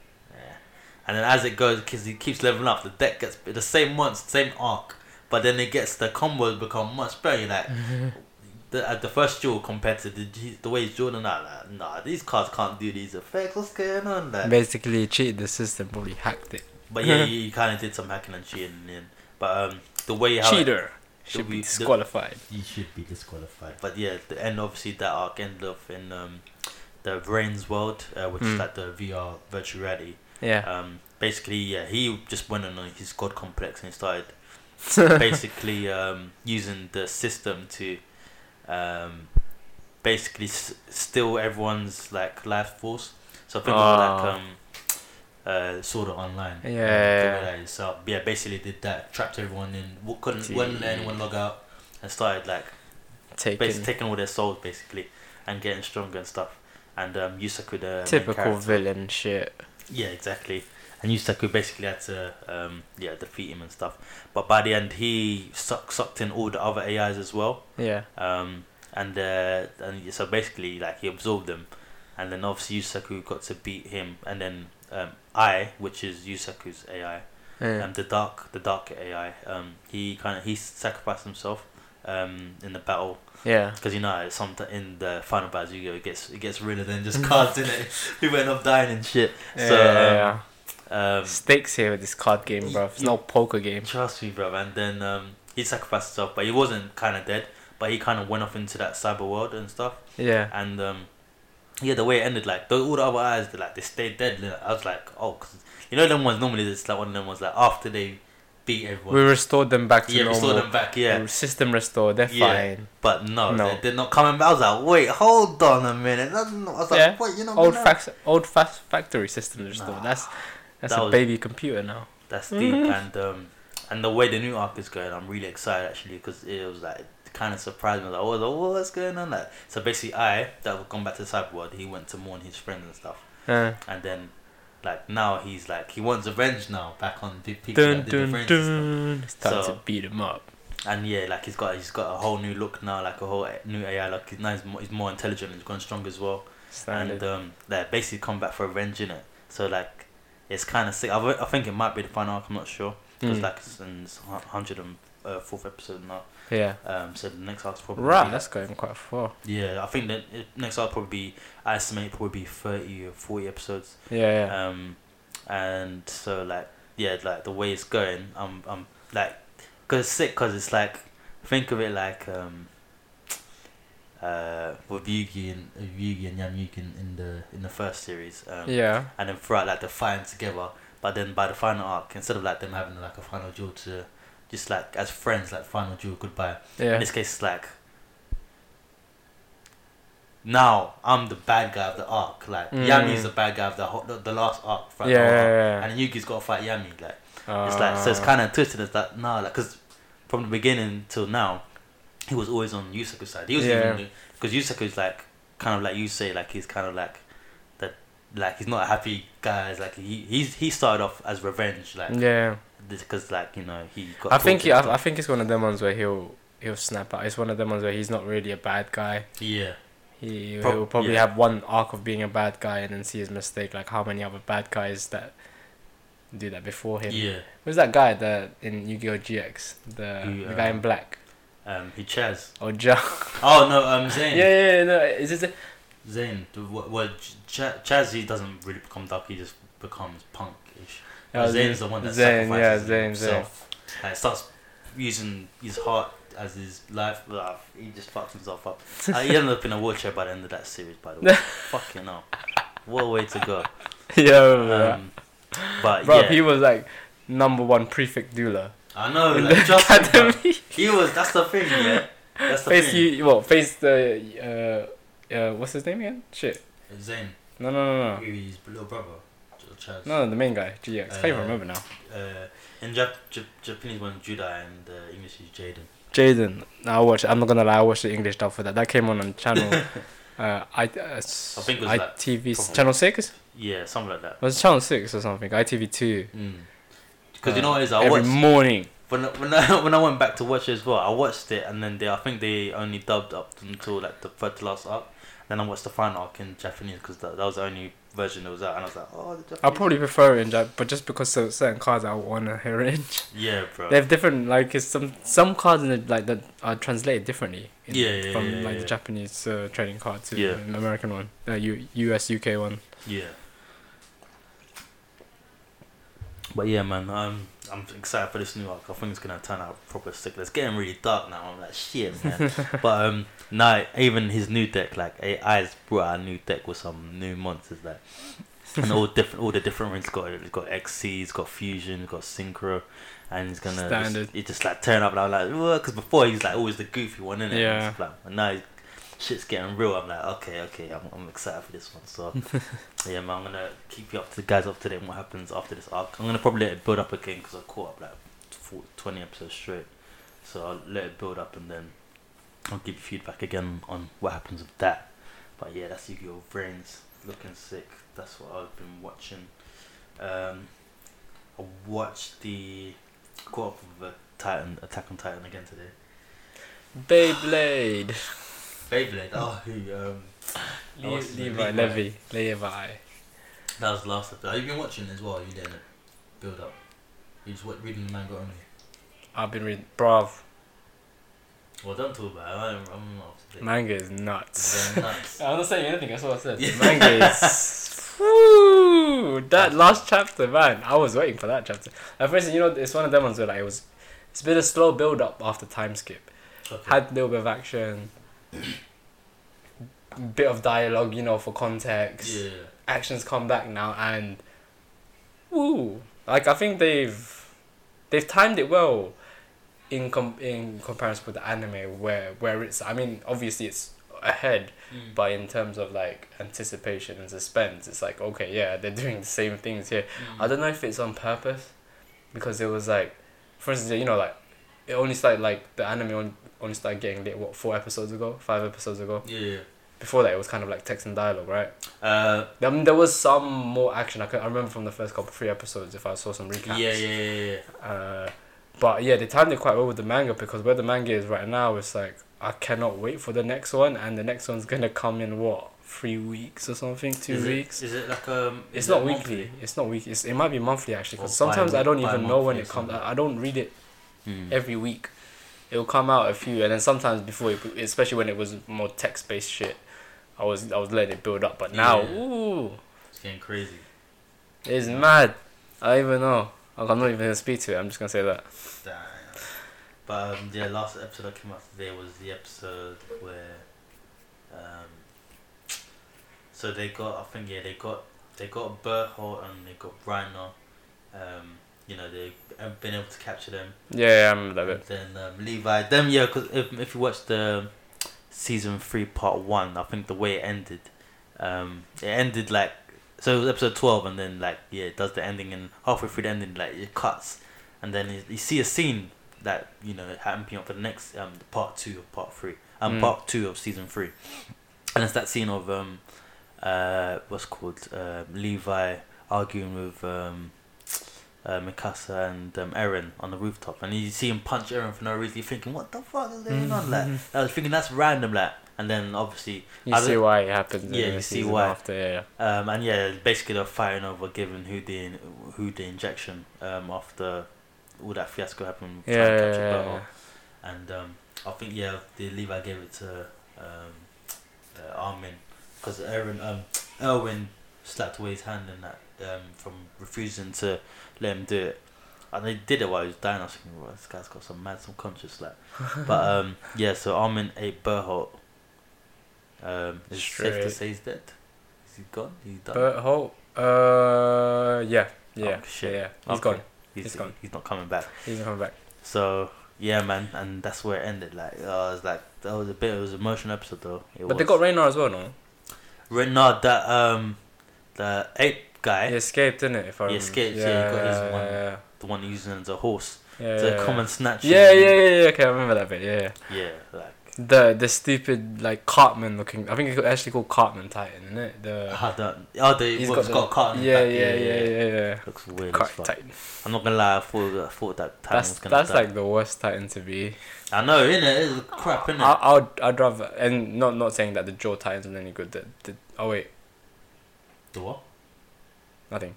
Speaker 1: And then as it goes, cause he keeps leveling up, the deck gets the same months, same arc, but then it gets the combos become much better. You're like, the at the first duel compared to the the way he's drawing out, like, nah, these cards can't do these effects. What's going on? Like,
Speaker 2: Basically, he cheated the system, probably hacked it.
Speaker 1: but yeah, he, he kind of did some hacking and cheating. in the end. But um, the way how
Speaker 2: Cheater should
Speaker 1: we-
Speaker 2: be
Speaker 1: the-
Speaker 2: disqualified.
Speaker 1: You should be disqualified. But yeah, the end obviously that arc ended up in um, the VRAINS world, uh, which is
Speaker 2: Mm.
Speaker 1: like the VR virtual reality.
Speaker 2: Yeah.
Speaker 1: Um, basically, yeah, he just went on his god complex and started basically um, using the system to um, basically s- steal everyone's like life force. So I think was like
Speaker 2: Oh.
Speaker 1: um, uh, sort of online. um, the way
Speaker 2: Yeah.
Speaker 1: So yeah, basically did that, trapped everyone in, couldn't wouldn't let anyone log out, and started like basically taking all their souls basically and getting stronger and stuff. And um, Yusaku the
Speaker 2: Typical villain shit.
Speaker 1: Yeah, exactly. And Yusaku basically had to um, yeah defeat him and stuff. But by the end, he suck, sucked in all the other AIs as well.
Speaker 2: Yeah.
Speaker 1: Um, and uh, and so basically like he absorbed them, and then obviously Yusaku got to beat him, and then um, Ai, which is Yusaku's AI,
Speaker 2: Yeah.
Speaker 1: um, the dark the dark AI, um, he kind of he sacrificed himself um, in the battle
Speaker 2: yeah.
Speaker 1: because you know some in the final battle, you go it gets it gets realer than just cards in it. People end up dying and shit.
Speaker 2: Yeah,
Speaker 1: So, um,
Speaker 2: yeah,
Speaker 1: Um,
Speaker 2: Stakes here with this card game, bro. It's
Speaker 1: you-
Speaker 2: no poker game.
Speaker 1: Trust me, bro. And then um, he sacrificed himself, but he wasn't kind of dead. But he kind of went off into that cyber world and stuff.
Speaker 2: Yeah.
Speaker 1: And um, yeah, the way it ended, like those, all the other eyes, they, like they stayed dead. like, I was like, oh, 'cause you know them ones normally it's like one of them ones like after they beat everyone.
Speaker 2: We restored them back to
Speaker 1: yeah,
Speaker 2: normal.
Speaker 1: restore them back. Yeah,
Speaker 2: System restored. They're
Speaker 1: Yeah.
Speaker 2: fine.
Speaker 1: but no,
Speaker 2: No.
Speaker 1: They, they're not coming back. I was like, wait, hold on a minute. That's not, I was like,
Speaker 2: Yeah.
Speaker 1: wait, you know,
Speaker 2: Old fax, old fast factory system restored.
Speaker 1: Nah.
Speaker 2: That's that's
Speaker 1: That
Speaker 2: a
Speaker 1: was-
Speaker 2: baby computer now.
Speaker 1: That's deep, and um, and the way the new arc is going, I'm really excited actually because it was like kind of surprised me. Like, oh, like, what's going on? Like, so basically, I that was gone back to the cyber world. He went to mourn his friends and stuff,
Speaker 2: Uh,
Speaker 1: and then like now he's like he wants revenge now back on the people
Speaker 2: dun
Speaker 1: that did the
Speaker 2: dun dun. It's time
Speaker 1: So-
Speaker 2: to beat him up.
Speaker 1: And yeah, like he's got he's got a whole new look now, like a whole new AI. Like he's now he's more, he's more intelligent. He's gone strong as well.
Speaker 2: Standard.
Speaker 1: and um, they basically come back for revenge in it. So like, it's kind of sick. I, I think it might be the final arc. I'm not sure because
Speaker 2: Mm.
Speaker 1: like it's in it's hundred and uh, fourth episode now.
Speaker 2: Yeah.
Speaker 1: Um, so the next arc's probably
Speaker 2: Right, that's going quite far.
Speaker 1: yeah. I think that next arc probably be I estimate probably be thirty or forty episodes.
Speaker 2: Yeah, yeah.
Speaker 1: Um, and so like yeah, like the way it's going, I'm I'm like, cause it's sick, cause it's like think of it like um, uh, with Yugi and uh, Yugi and Yami Yugi in, in the in the first series. Um,
Speaker 2: Yeah.
Speaker 1: And then throughout like the fighting together, but then by the final arc, instead of like them having like a final duel to, just like as friends, like final duel goodbye.
Speaker 2: Yeah.
Speaker 1: In this case, it's like. Now I'm the bad guy of the arc. Like
Speaker 2: Mm.
Speaker 1: Yami's the bad guy of the whole, the, the last arc.
Speaker 2: Yeah.
Speaker 1: arc.
Speaker 2: yeah,
Speaker 1: And Yugi's got to fight Yami. Like
Speaker 2: yeah.
Speaker 1: it's like so it's
Speaker 2: Ah.
Speaker 1: kind of twisted. It's like nah, like because from the beginning till now, he was always on Yusaku's side. He was
Speaker 2: Yeah.
Speaker 1: even because Yusaku's like kind of like you say like he's kind of like that like he's not a happy guy. It's like he he's he started off as revenge like
Speaker 2: Yeah.
Speaker 1: Because like you know he got.
Speaker 2: I think he, I, I think it's one of them ones where he'll he'll snap out. It's one of them ones where he's not really a bad guy.
Speaker 1: yeah
Speaker 2: He
Speaker 1: Prob-
Speaker 2: he'll probably
Speaker 1: yeah.
Speaker 2: have one arc of being a bad guy and then see his mistake. Like how many other bad guys that do that before him?
Speaker 1: yeah
Speaker 2: Who's that guy that in Yu-Gi-Oh GX? The
Speaker 1: Who,
Speaker 2: the guy in
Speaker 1: uh,
Speaker 2: black
Speaker 1: um he Chaz.
Speaker 2: or Ja?
Speaker 1: Oh no um Zane.
Speaker 2: yeah, yeah, yeah, no. Is it?
Speaker 1: Zane. What Ch- Chaz he doesn't really become dark. He just becomes punkish.
Speaker 2: Oh,
Speaker 1: is the one that
Speaker 2: Zane, yeah,
Speaker 1: sacrifices
Speaker 2: Zane,
Speaker 1: himself. Like starts using his heart as his life. Ugh, he just fucks himself up. uh, he ended up in a wheelchair by the end of that series. By the way, fucking hell, what a way to go.
Speaker 2: Yeah,
Speaker 1: Um, but
Speaker 2: bro,
Speaker 1: yeah,
Speaker 2: he was like number one prefect doula
Speaker 1: I know.
Speaker 2: in
Speaker 1: Like,
Speaker 2: the
Speaker 1: trust me, bro.
Speaker 2: academy.
Speaker 1: he was. That's the thing. Yeah, that's the
Speaker 2: face
Speaker 1: thing.
Speaker 2: you, well, face the uh, uh, what's his name again? Shit.
Speaker 1: Zane,
Speaker 2: No, no, no, no.
Speaker 1: his little brother, Chaz.
Speaker 2: No, the main guy, GX. Can't even
Speaker 1: Uh,
Speaker 2: remember now.
Speaker 1: Uh, in Jap- Jap- Japanese one, Judai, and uh, English is Jaden.
Speaker 2: Jaden. I watched. I'm not gonna lie. I watched the English dub for that. That came on on channel. uh, I. Uh, I
Speaker 1: think it was like
Speaker 2: ITV
Speaker 1: probably-
Speaker 2: channel six.
Speaker 1: Yeah, something like that.
Speaker 2: Was channel six or something? ITV two.
Speaker 1: Because you know what it is, I
Speaker 2: Uh, every
Speaker 1: watched
Speaker 2: morning.
Speaker 1: when I- when I, when I went back to watch it as well. I watched it and then they I think they only dubbed up until like the third to last arc. Then I watched the final arc in Japanese because that, that was the only version that was out, and I was like, oh, the Japanese.
Speaker 2: I probably prefer it in Jap, but just because of certain cards I want to hear it. in
Speaker 1: yeah, bro.
Speaker 2: They have different like it's some some cards in the, like that are translated differently. In,
Speaker 1: Yeah, yeah,
Speaker 2: From
Speaker 1: yeah,
Speaker 2: like
Speaker 1: yeah.
Speaker 2: the Japanese uh, trading card to
Speaker 1: Yeah.
Speaker 2: the American one, uh, U- US UK one.
Speaker 1: Yeah. But yeah, man, um, I'm excited for this new arc. I think it's gonna turn out proper sick. It's getting really dark now. I'm like, shit, man. but um, now even his new deck, like Ai's brought out a new deck with some new monsters, like, and all different, all the different rings. Got it's got Xyz, it's got fusion, it's got synchro, and he's gonna
Speaker 2: Standard.
Speaker 1: Just, he just like turn up, and I'm like, because before he's like always the goofy one, innit?
Speaker 2: Yeah.
Speaker 1: Like, and now he's, shit's getting real. I'm like, okay, okay, I'm, I'm excited for this one. So. Yeah, man, I'm gonna keep you up to the guys up to date on what happens after this arc. I'm gonna probably let it build up again because I caught up like four- 20 episodes straight. So I'll let it build up and then I'll give you feedback again on what happens with that. But yeah, that's Yu-Gi-Oh! VRAINS looking sick. That's what I've been watching. Um, I watched the caught up with uh, Titan Attack on Titan again today.
Speaker 2: Beyblade.
Speaker 1: Beyblade. Oh, who? Um,
Speaker 2: Le- Levi,
Speaker 1: Levi.
Speaker 2: Levi, Levi.
Speaker 1: That was the last episode. Have you been watching as well? You didn't build up. You just wa- reading the manga only.
Speaker 2: I've been reading, bruv.
Speaker 1: Well, don't talk about it. I'm, I'm not up to date.
Speaker 2: Manga is nuts.
Speaker 1: They're nuts.
Speaker 2: I'm not saying anything. That's what I said.
Speaker 1: Yeah.
Speaker 2: Manga is. Woo! That last chapter, man. I was waiting for that chapter. At first, you know, it's one of them ones where like it was. It's been a slow build up after time skip.
Speaker 1: Okay.
Speaker 2: Had a little bit of action. Bit of dialogue, you know, for context.
Speaker 1: yeah.
Speaker 2: actions come back now and woo like i think they've they've timed it well in com- in comparison with the anime where where it's i mean obviously it's ahead
Speaker 1: Mm.
Speaker 2: but in terms of like anticipation and suspense it's like okay yeah they're doing the same things here
Speaker 1: Mm.
Speaker 2: i don't know if it's on purpose because it was like for instance you know like it only started like the anime only, only started getting lit what four episodes ago five episodes ago
Speaker 1: Yeah. yeah.
Speaker 2: before that it was kind of like text and dialogue right
Speaker 1: Uh,
Speaker 2: I mean, there was some more action. I, can, I remember from the first couple three episodes if I saw some recaps.
Speaker 1: yeah, yeah, yeah, yeah.
Speaker 2: Uh, but yeah, they timed it quite well with the manga because where the manga is right now, it's like I cannot wait for the next one, and the next one's gonna come in what three weeks or something, two
Speaker 1: Is
Speaker 2: weeks.
Speaker 1: Is it like um?
Speaker 2: it's not weekly.
Speaker 1: monthly?
Speaker 2: It's not weekly. It's, it might be monthly actually because sometimes I don't even know when it comes. I, I don't read it
Speaker 1: Mm.
Speaker 2: every week. It will come out a few, and then sometimes before, it, especially when it was more text based shit, I was I was letting it build up. But now,
Speaker 1: Yeah.
Speaker 2: ooh.
Speaker 1: It's getting crazy.
Speaker 2: It's mad. I don't even know. I'm not even gonna speak to it. I'm just gonna say that.
Speaker 1: Damn. But um, yeah, last episode that came out today was the episode where Um, so they got, I think, yeah, they got they got Bertholdt and they got Reiner. Um, you know, they've been able to capture them.
Speaker 2: Yeah, yeah, I remember that bit.
Speaker 1: And then um, Levi, them, yeah, because if if you watch the season three part one, I think the way it ended, um, it ended like so it was episode twelve, and then like yeah, it does the ending, and halfway through the ending, like it cuts, and then you, you see a scene that you know happening up for the next um part two of part three, um
Speaker 2: Mm.
Speaker 1: part two of season three, and it's that scene of um, uh, what's called uh, Levi arguing with um. Uh, Mikasa and um, Eren on the rooftop, and you see him punch Eren for no reason. You're thinking, "What the fuck is going on?" Like, I was thinking that's random, like, and then obviously
Speaker 2: You
Speaker 1: I
Speaker 2: see why it happens.
Speaker 1: Yeah, you see why.
Speaker 2: After, yeah,
Speaker 1: Um, and yeah, basically they're fighting over giving who the who the injection um, after all that fiasco happened.
Speaker 2: yeah, yeah, yeah, yeah.
Speaker 1: And um, I think yeah, the Levi gave it to um, uh, Armin because Eren um, Erwin slapped away his hand in that um, from refusing to let him do it. And they did it while he was dying. I was thinking, well, this guy's got some mad subconscious like. but um, yeah, so Armin ate Bertholdt. Um, is it safe to say he's dead? Is he gone? He's done.
Speaker 2: But uh, yeah, yeah,
Speaker 1: Oh, shit.
Speaker 2: yeah, He's
Speaker 1: Okay.
Speaker 2: gone.
Speaker 1: He's,
Speaker 2: He's gone.
Speaker 1: He's not coming back.
Speaker 2: He's not coming back.
Speaker 1: So yeah, man, and that's where it ended. Like, oh, it was like that was a bit. It was an emotional episode though. It
Speaker 2: But they got Reiner as well, no?
Speaker 1: No, that um, the ape guy,
Speaker 2: He escaped, didn't it? If I
Speaker 1: He
Speaker 2: remember.
Speaker 1: escaped, yeah, he got his
Speaker 2: yeah,
Speaker 1: one.
Speaker 2: Yeah,
Speaker 1: the one using as a horse,
Speaker 2: yeah,
Speaker 1: to
Speaker 2: yeah,
Speaker 1: come
Speaker 2: yeah.
Speaker 1: and snatch.
Speaker 2: yeah, yeah, yeah, yeah. Okay, I remember that bit. Yeah, yeah.
Speaker 1: yeah, like
Speaker 2: The the stupid like Cartman looking. I think it's actually called Cartman Titan, isn't it? The
Speaker 1: oh, the oh, the
Speaker 2: he's got, the,
Speaker 1: in the
Speaker 2: Yeah, yeah, yeah, yeah, yeah.
Speaker 1: Looks weird as
Speaker 2: Cart
Speaker 1: fuck.
Speaker 2: Titan.
Speaker 1: I'm not gonna lie, I thought I thought that time
Speaker 2: That's
Speaker 1: was gonna
Speaker 2: that's
Speaker 1: die.
Speaker 2: like the worst Titan to be.
Speaker 1: I know, innit? It's crap, innit?
Speaker 2: I, I'd I'd rather and not not saying that the Jaw Titans are any good. The, the, oh wait,
Speaker 1: the what?
Speaker 2: Nothing.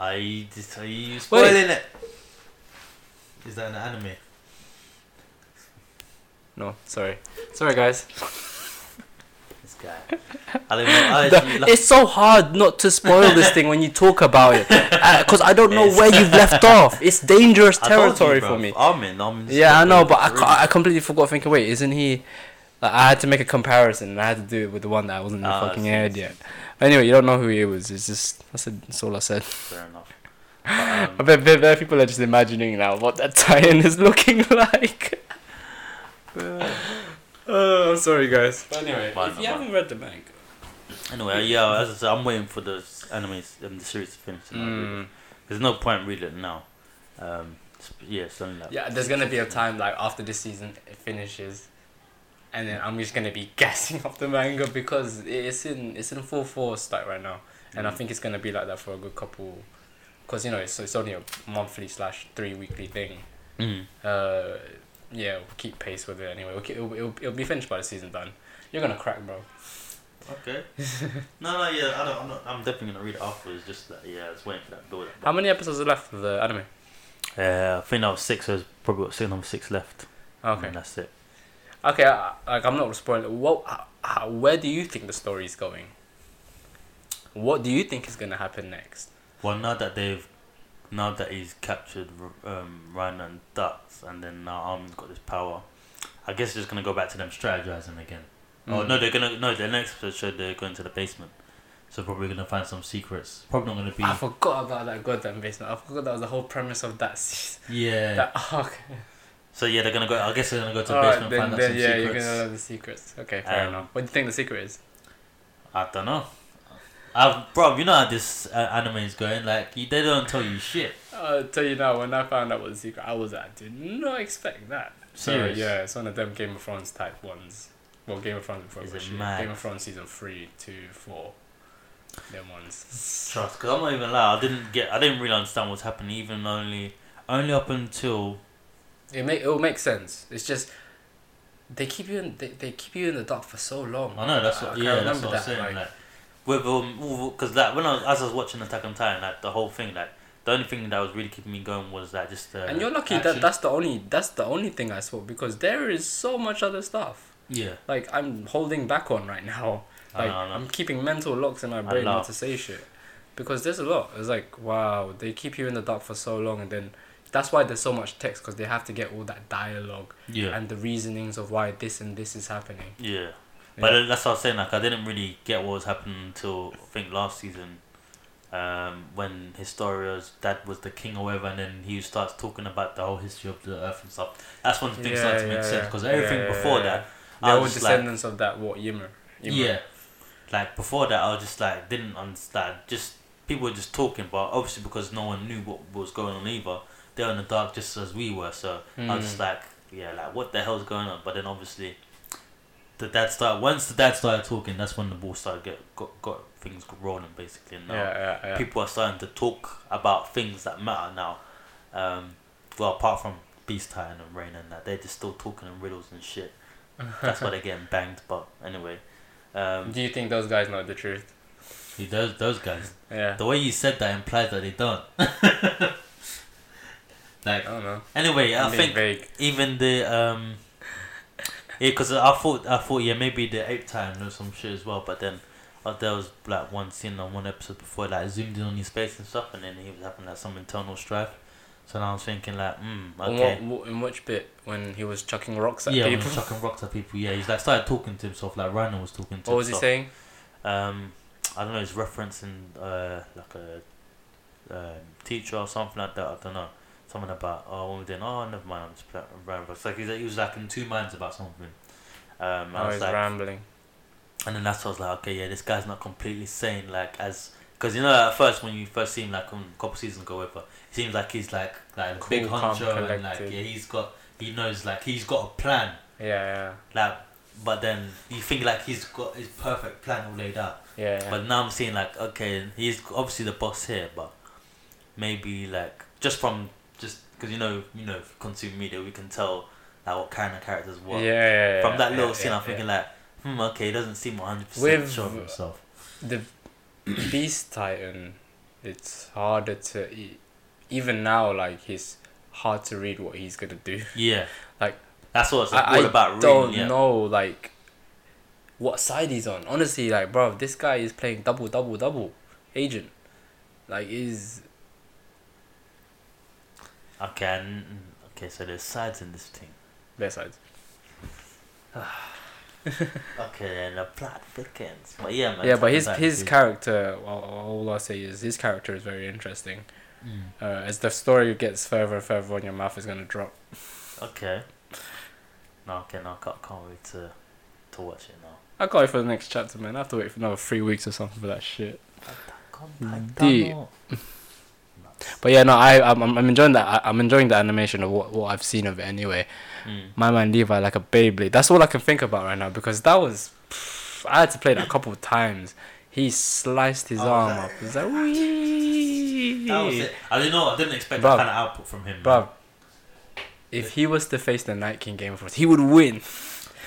Speaker 1: You just are you spoiling it? Is that an anime?
Speaker 2: No, sorry, sorry guys.
Speaker 1: This guy. I don't know. I like,
Speaker 2: it's so hard not to spoil this thing when you talk about it, because I don't know
Speaker 1: It's-
Speaker 2: where you've left off. It's dangerous
Speaker 1: I you,
Speaker 2: territory
Speaker 1: bruv.
Speaker 2: for me.
Speaker 1: Armin, Armin's
Speaker 2: Yeah, I know, but I, ca- I completely forgot. Thinking, wait, isn't he? Like, I had to make a comparison, and I had to do it with the one that I wasn't in
Speaker 1: Ah,
Speaker 2: fucking
Speaker 1: I
Speaker 2: yet. Anyway, you don't know who he was. It's just that's, it, that's all I said.
Speaker 1: Fair enough. But,
Speaker 2: I
Speaker 1: um,
Speaker 2: bet, bet, bet people are just imagining now what that Titan is looking like. oh, I'm sorry, guys. But anyway,
Speaker 1: Fine,
Speaker 2: if you
Speaker 1: fine.
Speaker 2: haven't read the manga,
Speaker 1: anyway, yeah, as I said, I'm waiting for the anime, um, the series to finish. and I'll read it.
Speaker 2: mm,
Speaker 1: There's no point reading it now. Um, yeah, it's only like
Speaker 2: yeah, there's gonna be a time like after this season it finishes, and then I'm just gonna be gassing off the manga because it's in it's in full force like right now, and I
Speaker 1: Mm.
Speaker 2: think it's gonna be like that for a good couple, because you know it's it's only a monthly slash three weekly thing.
Speaker 1: Mm.
Speaker 2: Uh, yeah, we'll keep pace with it anyway. We'll keep, it'll, it'll, it'll be finished by the season done. You're gonna crack, bro.
Speaker 1: Okay. no, no, yeah, I don't, I'm, not, I'm definitely gonna read it afterwards. Just that, yeah, I was waiting for that build
Speaker 2: How many episodes are left of the anime?
Speaker 1: Uh, I think that was six. So there's probably got six, number six left.
Speaker 2: Okay.
Speaker 1: And that's it.
Speaker 2: Okay, I, like I'm not spoiling. What? How, where do you think the story is going? What do you think is gonna happen next?
Speaker 1: Well, now that they've, now that he's captured um, Ryan and Dux, and then now Armin's got this power, I guess it's just gonna go back to them strategizing again. Oh
Speaker 2: Mm.
Speaker 1: no, they're gonna no. The next episode showed they're going to the basement, so probably gonna find some secrets. Probably not gonna be.
Speaker 2: I forgot about that goddamn basement. I forgot that was the whole premise of that season.
Speaker 1: Yeah.
Speaker 2: That arc.
Speaker 1: so yeah, they're gonna go. I guess they're gonna go to the basement
Speaker 2: then,
Speaker 1: and find out
Speaker 2: then
Speaker 1: some
Speaker 2: yeah, you're
Speaker 1: secrets.
Speaker 2: gonna learn the secrets. Okay, fair
Speaker 1: Um,
Speaker 2: enough. What do you think the secret is?
Speaker 1: I don't know. I've, bro, you know how this uh, anime is going. Like, you, they don't tell you shit.
Speaker 2: I'll tell you now. When I found out what the secret, I was I did not expect that. So
Speaker 1: Serious?
Speaker 2: yeah, it's one of them Game of Thrones type ones. Well, Game of Thrones before Game of Thrones season three, two, four. Them ones.
Speaker 1: Trust, because I'm not even lie. I didn't get. I didn't really understand what's happening. Even only, only up until.
Speaker 2: It make it will make sense. It's just they keep you in they, they keep you in the dark for so long.
Speaker 1: I know that's what.
Speaker 2: can't
Speaker 1: yeah, that's
Speaker 2: remember
Speaker 1: what I'm
Speaker 2: that,
Speaker 1: saying.
Speaker 2: like-
Speaker 1: Like, with um, because that when I was, as I was watching Attack on Titan, like the whole thing, like the only thing that was really keeping me going was that just. Uh,
Speaker 2: and you're lucky
Speaker 1: action.
Speaker 2: that that's the only that's the only thing I saw because there is so much other stuff.
Speaker 1: Yeah.
Speaker 2: Like I'm holding back on right now.
Speaker 1: I know, I know.
Speaker 2: I'm keeping mental locks in my brain not to say shit. Because there's a lot. It's like wow, they keep you in the dark for so long and then that's why there's so much text because they have to get all that dialogue
Speaker 1: Yeah.
Speaker 2: and the reasonings of why this and this is happening.
Speaker 1: yeah. But that's what I was saying. Like I didn't really get what was happening until I think last season, um, when Historia's dad was the king or whatever, and then he starts talking about the whole history of the earth and stuff. That's when things started to make sense because everything before that,
Speaker 2: all
Speaker 1: was just like,
Speaker 2: descendants of that what Ymir. Ymir.
Speaker 1: yeah, like before that, I was just like didn't understand. Just people were just talking, but obviously because no one knew what was going on either, they're in the dark just as we were. So I was just
Speaker 2: Mm.
Speaker 1: like, yeah, like what the hell's going on? But then obviously, the dad started. Once the dad started talking, that's when the ball started get got, got things rolling basically. And now
Speaker 2: yeah, yeah, yeah.
Speaker 1: people are starting to talk about things that matter now. Um, well, apart from Beast Titan and Rain and that, they're just still talking in riddles and shit. That's why they're getting banged. But anyway, um,
Speaker 2: Do you think those guys know the truth?
Speaker 1: those those guys.
Speaker 2: Yeah.
Speaker 1: The way you said that implies that they don't. like
Speaker 2: I don't know.
Speaker 1: anyway, I
Speaker 2: being
Speaker 1: think
Speaker 2: vague.
Speaker 1: even the um yeah because i thought i thought yeah maybe the eighth time or some shit as well but then uh, there was like one scene on one episode before like zoomed in on his face and stuff and then he was having like some internal strife so now i was thinking like mm,
Speaker 2: In
Speaker 1: okay
Speaker 2: what- what- In which bit when he was chucking rocks at
Speaker 1: yeah when he
Speaker 2: people?
Speaker 1: was chucking rocks at people yeah he's like started talking to himself like Rhino was talking to
Speaker 2: What was he saying?
Speaker 1: um i don't know he's referencing uh like a um, teacher or something like that i don't know something about oh when we doing oh never mind i'm just rambling. it's like he was like in two minds about something um I
Speaker 2: Oh,
Speaker 1: was like,
Speaker 2: rambling.
Speaker 1: and then that's what I was like, okay, yeah, this guy's not completely sane, like as because you know at first when you first see him like um, a couple seasons ago, whatever, it seems like he's like like a big
Speaker 2: Cool,
Speaker 1: honcho and like yeah, he's got he knows like he's got a plan,
Speaker 2: Yeah,
Speaker 1: like but then you think like he's got his perfect plan all laid out,
Speaker 2: yeah, yeah.
Speaker 1: but now I'm seeing like okay, he's obviously the boss here, but maybe like just from because you know you know consume media, we can tell like what kind of characters
Speaker 2: yeah,
Speaker 1: what.
Speaker 2: yeah, yeah,
Speaker 1: From that little
Speaker 2: yeah,
Speaker 1: scene,
Speaker 2: yeah,
Speaker 1: I'm thinking like, hmm, okay, he doesn't seem 100 percent sure of himself.
Speaker 2: the Beast Titan. It's harder to even now. Like he's hard to read what he's gonna do.
Speaker 1: Yeah,
Speaker 2: Like,
Speaker 1: that's what it's
Speaker 2: I,
Speaker 1: all
Speaker 2: I
Speaker 1: about. Reading,
Speaker 2: don't
Speaker 1: yeah.
Speaker 2: know like what side he's on. Honestly, like bro, this guy is playing double, double, double agent. Like is
Speaker 1: Okay, and, okay, so there's sides in this thing.
Speaker 2: their sides.
Speaker 1: Okay, and the plot thickens. But yeah, man.
Speaker 2: yeah, but his his
Speaker 1: is-
Speaker 2: character. Well, all I say is his character is very interesting.
Speaker 1: Mm,
Speaker 2: Uh, as the story gets further and further on, your mouth is gonna drop.
Speaker 1: okay. No, okay, no, I can't, can't wait to to watch it now.
Speaker 2: I can't wait for the next chapter, man. I have to wait for another three weeks or something for that shit.
Speaker 1: Come
Speaker 2: Deep. But yeah, no, I I'm I'm I'm enjoying that. I, I'm enjoying the animation of what, what I've seen of it anyway.
Speaker 1: Mm.
Speaker 2: My man Levi like a Beyblade. That's all I can think about right now because that was. I had to play that a couple of times. He sliced his
Speaker 1: Oh,
Speaker 2: arm
Speaker 1: that-
Speaker 2: up. He's like, wee.
Speaker 1: That was it. I didn't know. I didn't expect
Speaker 2: Bruv.
Speaker 1: that kind of output from him.
Speaker 2: Bruv, if he was to face the Night King Game of Thrones, he would win.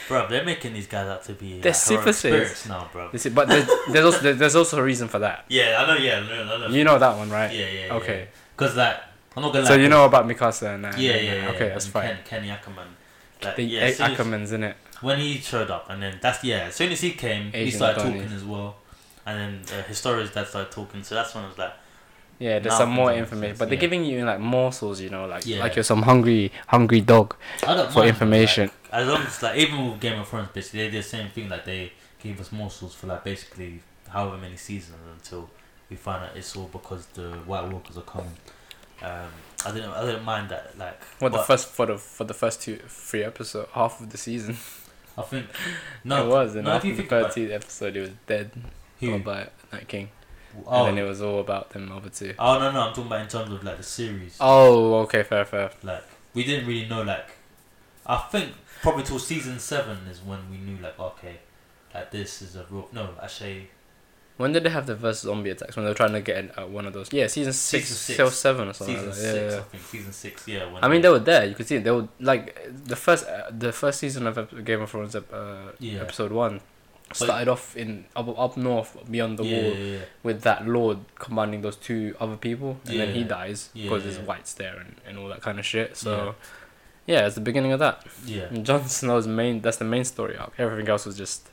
Speaker 1: Bro, they're making these guys out to be
Speaker 2: They're
Speaker 1: like,
Speaker 2: super serious.
Speaker 1: now, bro.
Speaker 2: This is- But there's, there's also there's also a reason for that.
Speaker 1: Yeah, I know. Yeah, no, no, no.
Speaker 2: You know that one, right?
Speaker 1: Yeah, yeah.
Speaker 2: Okay.
Speaker 1: Because like, I'm not gonna.
Speaker 2: So
Speaker 1: lie,
Speaker 2: you know about Mikasa and that.
Speaker 1: Yeah,
Speaker 2: and
Speaker 1: yeah, yeah.
Speaker 2: Okay, that's
Speaker 1: and
Speaker 2: fine.
Speaker 1: Ken, Kenny Ackerman. Like,
Speaker 2: The
Speaker 1: yeah,
Speaker 2: Ackermans in it.
Speaker 1: when he showed up, and then that's yeah. As soon as he came, he started
Speaker 2: Donnie.
Speaker 1: talking as well, and then uh, Historia's dad started talking. So that's when I was like,
Speaker 2: Yeah, there's
Speaker 1: Now
Speaker 2: some more information, but they're
Speaker 1: yeah.
Speaker 2: giving you like morsels, you know, like
Speaker 1: Yeah.
Speaker 2: like you're some hungry hungry dog.
Speaker 1: I
Speaker 2: For information.
Speaker 1: Like, as long as like even with Game of Thrones, basically they did the same thing. Like they gave us morsels for like basically however many seasons until we find out it's all because the White Walkers are coming. Um, I didn't I didn't mind that. Like,
Speaker 2: What the first for the for the first two three episode half of the season.
Speaker 1: I think no,
Speaker 2: it was, and
Speaker 1: no,
Speaker 2: after the thirteenth episode, it was dead.
Speaker 1: who?
Speaker 2: By Night King,
Speaker 1: Oh,
Speaker 2: and then it was all about them other two.
Speaker 1: oh no no, I'm talking about in terms of like the series.
Speaker 2: Oh, okay, fair, fair.
Speaker 1: Like we didn't really know like I think probably till season seven is when we knew like okay, like this is a real no actually
Speaker 2: When did they have the first zombie attacks? When they were trying to get uh, one of those? Yeah, season six,
Speaker 1: Season six.
Speaker 2: or seven or something.
Speaker 1: season
Speaker 2: like
Speaker 1: six
Speaker 2: Yeah, yeah,
Speaker 1: I think season six yeah. When
Speaker 2: I mean, they were there. You could see it. They were like the first, uh, the first season of Game of Thrones, uh,
Speaker 1: Yeah.
Speaker 2: episode one, started off in up, up north beyond the
Speaker 1: yeah,
Speaker 2: wall
Speaker 1: yeah,
Speaker 2: with that lord commanding those two other people, and then he dies because there's whites there and, and all that kind of shit. So, yeah, it's the beginning of that.
Speaker 1: yeah.
Speaker 2: And Jon Snow's main that's the main story arc. Everything else was just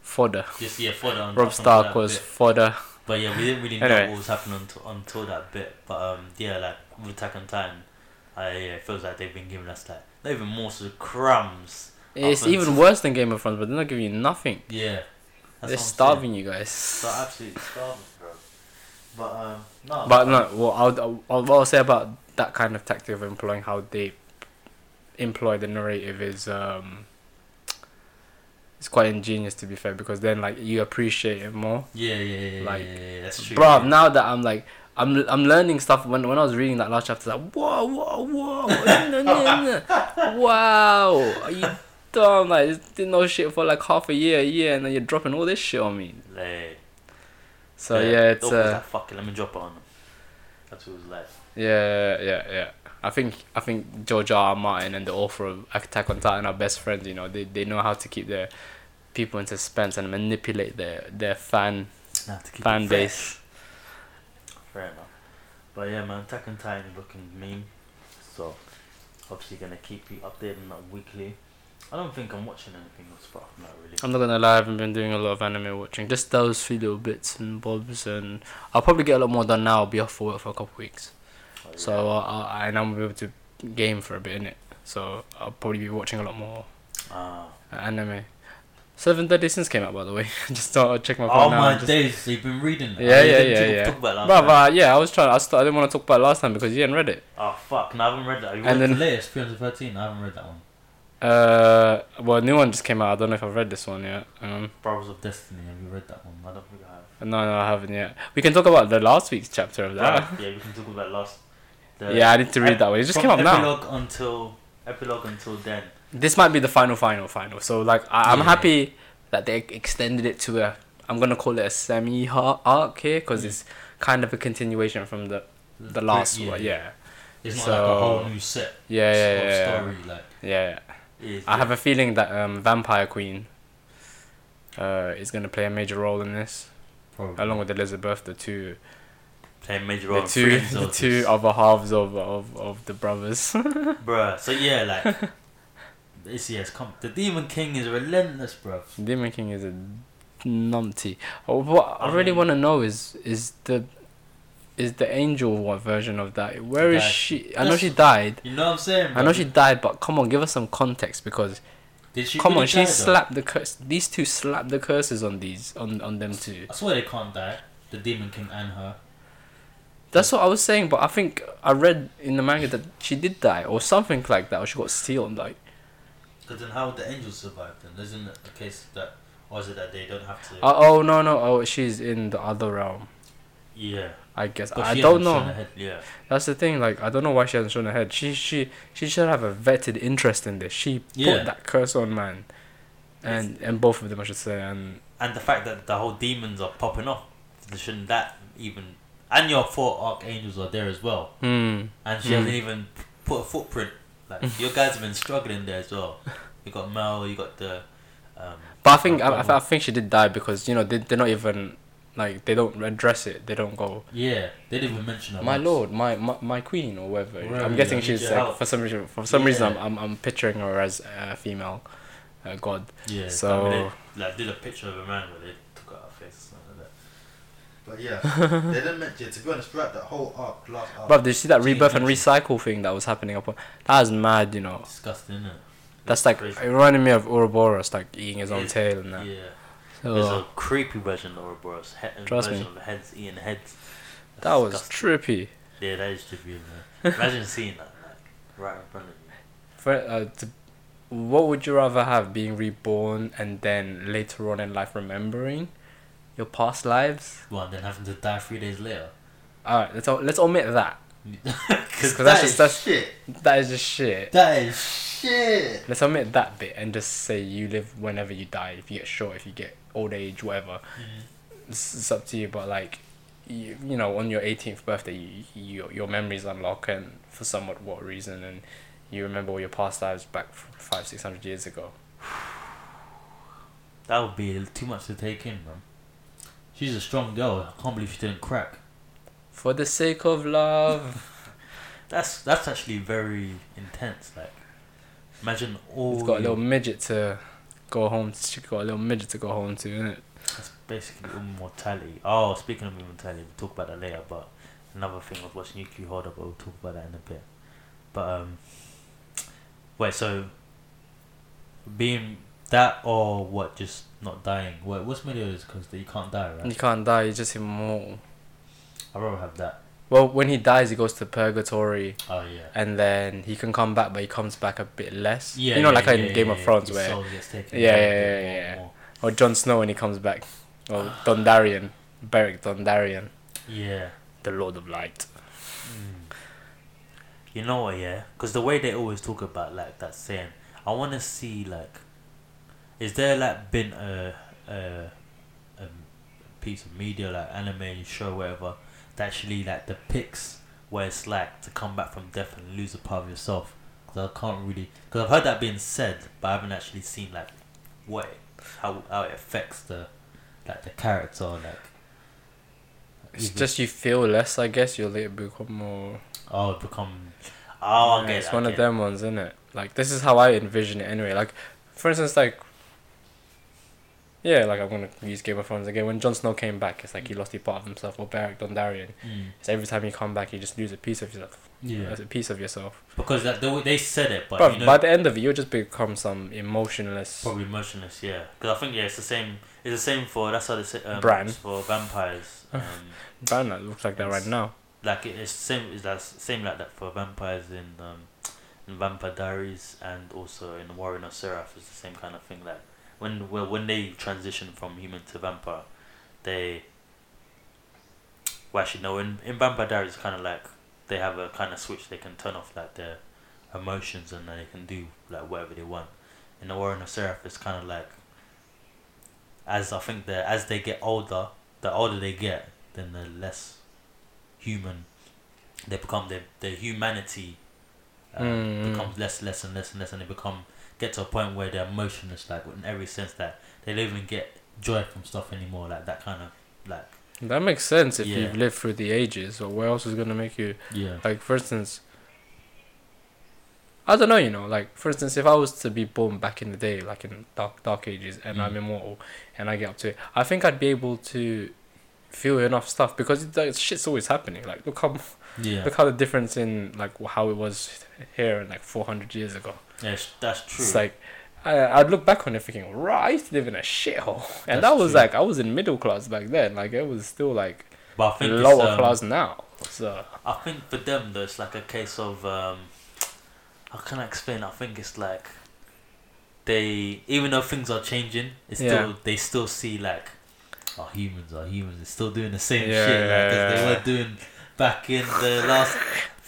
Speaker 2: fodder.
Speaker 1: Just yeah, on Robb
Speaker 2: Stark was
Speaker 1: bit.
Speaker 2: fodder.
Speaker 1: But yeah, we didn't really know
Speaker 2: Anyway.
Speaker 1: what was happening until, until that bit. But um, yeah, like with Attack on Titan, I yeah, it feels like they've been giving us like not even morsels, crumbs
Speaker 2: It's even worse than Game of Thrones, but they're not giving you nothing.
Speaker 1: Yeah. That's
Speaker 2: they're starving you guys.
Speaker 1: They're absolutely starving, bro. But um, no.
Speaker 2: But no, what I'll, I'll, what I'll say about that kind of tactic of employing how they employ the narrative is um, it's quite ingenious to be fair because then like you appreciate it more.
Speaker 1: Yeah, yeah, yeah,
Speaker 2: like,
Speaker 1: yeah, yeah, that's true.
Speaker 2: Bruv, now that I'm like I'm I'm learning stuff when when I was reading that last chapter like whoa whoa whoa no, no, no. wow are you dumb like didn't know shit for like half a year a year and then you're dropping all this shit on me
Speaker 1: Like,
Speaker 2: so yeah, it's uh
Speaker 1: that? Fuck it, let me drop it on them. That's what it was like.
Speaker 2: Yeah, yeah, yeah. I think I think George R. R. Martin and the author of Attack on Titan are best friends. You know, they they know how to keep their people in suspense and manipulate their their fan fan base.
Speaker 1: Fair enough. But yeah, man, Attack on Titan is looking mean. So, obviously, gonna keep you updated on that weekly. I don't think I'm watching anything else, but not really.
Speaker 2: I'm not gonna lie, I haven't been doing a lot of anime watching. Just those few little bits and bobs, and I'll probably get a lot more done now. I'll be off for work for a couple
Speaker 1: of weeks.
Speaker 2: So uh, I and I'm able to game for a bit in it. So I'll probably be watching a lot more
Speaker 1: Ah.
Speaker 2: anime. Seven Deadly Sins came out, by the way. I just thought I'd check my phone
Speaker 1: Oh
Speaker 2: now.
Speaker 1: my
Speaker 2: just-
Speaker 1: days, so you've been reading that.
Speaker 2: Yeah,
Speaker 1: Oh,
Speaker 2: yeah, yeah, yeah.
Speaker 1: Talk about it last
Speaker 2: Bruv,
Speaker 1: time.
Speaker 2: uh, yeah, I was trying. I, st- I didn't want to talk about it last time because you hadn't read it.
Speaker 1: Oh fuck, no, I haven't read that. You
Speaker 2: And then-
Speaker 1: the latest, 313. I haven't read that one.
Speaker 2: Uh, well, a new one just came out. I don't know if I've read this one yet. Um,
Speaker 1: Brothers of Destiny. Have you read that one? I don't think I have.
Speaker 2: no, no, I haven't yet. We can talk about the last week's chapter of that.
Speaker 1: Right, yeah, we can talk about last. The-
Speaker 2: yeah, I need to read
Speaker 1: ep-
Speaker 2: that one. It just came out now.
Speaker 1: epilogue until epilogue until then.
Speaker 2: This might be the final, final, final. So, like, I- I'm
Speaker 1: Yeah.
Speaker 2: happy that they extended it to a. I'm gonna call it a semi arc here because
Speaker 1: Mm.
Speaker 2: it's kind of a continuation from the the last one. Yeah,
Speaker 1: It's not
Speaker 2: So-
Speaker 1: like a whole new set.
Speaker 2: yeah, yeah, yeah. yeah.
Speaker 1: story. Like,
Speaker 2: yeah.
Speaker 1: is,
Speaker 2: I have a feeling that um, Vampire Queen uh, is gonna play a major role in this,
Speaker 1: probably
Speaker 2: along with Elizabeth, the two
Speaker 1: playing major
Speaker 2: the two the two other halves of of, of the brothers.
Speaker 1: Bruh, so yeah, like. It's, yeah, it's com- the Demon King is relentless, bruv.
Speaker 2: Demon King is a numpty. Oh, what I
Speaker 1: I
Speaker 2: really want to know is is the is the angel what version of that? Where is she? I know she died.
Speaker 1: You know what I'm saying?
Speaker 2: I know she died, but come on, give us some context because
Speaker 1: Did she
Speaker 2: come
Speaker 1: really
Speaker 2: on, she
Speaker 1: die, though?
Speaker 2: slapped the curse. These two slapped the curses on these on on them two.
Speaker 1: I swear they can't die. The Demon King and her.
Speaker 2: That's what I was saying, but I think I read in the manga that she did die or something like that, or she got sealed. Like
Speaker 1: Because then how would the angels survive then? Isn't it the case that, or is it that they don't have to?
Speaker 2: oh, oh no no oh she's in the other realm.
Speaker 1: yeah.
Speaker 2: I guess
Speaker 1: But
Speaker 2: I don't know.
Speaker 1: Yeah.
Speaker 2: That's the thing. Like I don't know why she hasn't shown her head. She she she should have a vetted interest in this. She
Speaker 1: Yeah.
Speaker 2: put that curse on man, and and both of them I should say. And
Speaker 1: And the fact that the whole demons are popping off, shouldn't that even? And your four archangels are there as well,
Speaker 2: hmm.
Speaker 1: and she
Speaker 2: Hmm.
Speaker 1: hasn't even put a footprint. Like your guys have been struggling there as well. You got Mael, you got the. Um,
Speaker 2: But I think I, I, I think she did die because you know they they're not even like they don't address it. They don't go.
Speaker 1: yeah, they didn't even mention her.
Speaker 2: My
Speaker 1: once.
Speaker 2: lord, my, my my queen or whatever.
Speaker 1: Whatever,
Speaker 2: I'm guessing
Speaker 1: need
Speaker 2: she's like for some reason for some reason
Speaker 1: Yeah.
Speaker 2: I'm, I'm I'm picturing her as a female uh, god.
Speaker 1: Yeah.
Speaker 2: So-
Speaker 1: I mean, they, like did a picture of a man where they took out her face or something like that. But yeah, they didn't mention. To be honest, throughout that whole arc, last arc,
Speaker 2: But did you see that rebirth and recycle thing that was happening up? on- That was mad, you know.
Speaker 1: disgusting, isn't it?
Speaker 2: That's like
Speaker 1: crazy.
Speaker 2: it reminded me of Ouroboros, like eating his own
Speaker 1: Yeah.
Speaker 2: tail and that.
Speaker 1: Yeah.
Speaker 2: So,
Speaker 1: There's a creepy version of Ouroboros. He-
Speaker 2: Trust
Speaker 1: version
Speaker 2: me.
Speaker 1: of heads eating heads. That's
Speaker 2: that was
Speaker 1: disgusting.
Speaker 2: trippy.
Speaker 1: Yeah, that is trippy. Man. Imagine seeing that like right in front of you.
Speaker 2: For, uh, to, what would you rather have, being reborn and then later on in life remembering your past lives?
Speaker 1: Well, and then having to die three days later.
Speaker 2: All right, let's let's omit that.
Speaker 1: Because
Speaker 2: 'Cause that's just- that's-
Speaker 1: shit.
Speaker 2: That is just shit.
Speaker 1: That is shit.
Speaker 2: Let's omit that bit and just say you live whenever you die. If you get short, if you get old age, whatever. Mm-hmm. It's, it's up to you. But like, you, you know, on your 18th birthday, you, you, your memories unlock, and for somewhat what reason, and you remember all your past lives back five, six hundred years ago.
Speaker 1: That would be too much to take in, man. She's a strong girl. I can't believe she didn't crack.
Speaker 2: For the sake of love.
Speaker 1: That's that's actually very intense. Like, imagine all.
Speaker 2: He's got a little midget to go home. To. She got a little midget to go home to, isn't it?
Speaker 1: That's basically immortality. Oh, speaking of immortality, we'll talk about that later. But another thing I was watching Yuki Hoda, but we'll talk about that in a bit. But um, wait. So being that or what? Just not dying. What? What's Meliodas? Because you can't die, right?
Speaker 2: You can't die. You're just immortal.
Speaker 1: I'd rather have that.
Speaker 2: Well, when he dies, he goes to purgatory,
Speaker 1: Oh yeah.
Speaker 2: and then he can come back, but he comes back a bit less.
Speaker 1: Yeah,
Speaker 2: you know,
Speaker 1: yeah,
Speaker 2: like
Speaker 1: yeah,
Speaker 2: in
Speaker 1: yeah,
Speaker 2: Game of Thrones, where
Speaker 1: soul gets taken
Speaker 2: Yeah, yeah, yeah,
Speaker 1: more-
Speaker 2: yeah.
Speaker 1: more.
Speaker 2: or Jon Snow when he comes back, or Dondarrion, Beric Dondarrion,
Speaker 1: Yeah.
Speaker 2: the Lord of Light.
Speaker 1: Mm. You know what? Yeah, because the way they always talk about like that saying, I want to see like, is there like been a a a piece of media like anime show whatever that actually like depicts where it's like to come back from death and lose a part of yourself? Because I can't really because I've heard that being said, but I haven't actually seen like what it, how how it affects the like the character like.
Speaker 2: It's just you feel less, I guess. You'll later become more.
Speaker 1: oh become oh
Speaker 2: Yeah,
Speaker 1: okay
Speaker 2: it's one of them ones, isn't it? Like this is how I envision it anyway. Like, for instance, like. Yeah, like I'm gonna use Game of Thrones again. When Jon Snow came back, it's like he lost a part of himself, or Beric Dondarrion.
Speaker 1: Mm.
Speaker 2: It's every time you come back, you just lose a piece of yourself.
Speaker 1: Yeah,
Speaker 2: A piece of yourself.
Speaker 1: because that they, they said it, but
Speaker 2: But
Speaker 1: you know,
Speaker 2: by the end of it, you'll just become some emotionless.
Speaker 1: probably motionless. Yeah, because I think yeah, it's the same. It's the same for that's how they say um,
Speaker 2: Bran.
Speaker 1: for vampires. Um,
Speaker 2: Bran that looks like that right now.
Speaker 1: like it- it's same. It's that same like that for vampires in um, in Vampire Diaries and also in Owari no Seraph. It's the same kind of thing. Like when well, when they transition from human to vampire, they. Well, actually, no. In in Vampire Diaries, kind of like they have a kind of switch. They can turn off like their emotions and they can do like whatever they want. In the Owari no Seraph, it's kind of like. As I think that as they get older, the older they get, then the less human they become. Their their humanity um,
Speaker 2: Mm.
Speaker 1: becomes less, less and less and less, and they become get to a point where they're emotionless, like in every sense that they don't even get joy from stuff anymore, like that kind of like
Speaker 2: That makes sense if
Speaker 1: Yeah.
Speaker 2: you've lived through the ages. Or what else is gonna make you
Speaker 1: yeah,
Speaker 2: like? For instance, I don't know. You know, like for instance, if I was to be born back in the day, like in dark dark ages, and I'm
Speaker 1: Mm.
Speaker 2: immortal, and I get up to it, I think I'd be able to feel enough stuff because it, like, shit's always happening. Like look how
Speaker 1: yeah,
Speaker 2: look how the difference in like how it was here like 400 years ago.
Speaker 1: It's- that's true.
Speaker 2: It's like I, I'd look back on it thinking, right, I used to live in a shithole, and
Speaker 1: That's
Speaker 2: that was
Speaker 1: true.
Speaker 2: like I was in middle class back then. Like it was still like
Speaker 1: but I think
Speaker 2: lower
Speaker 1: um,
Speaker 2: class now. So
Speaker 1: I think for them though, it's like a case of um, how can I explain? I think it's like they, even though things are changing, it's
Speaker 2: Yeah.
Speaker 1: still they still see like, oh, humans are humans. They're still doing the same
Speaker 2: Yeah,
Speaker 1: shit like, as
Speaker 2: yeah,
Speaker 1: they
Speaker 2: yeah.
Speaker 1: were doing back in the last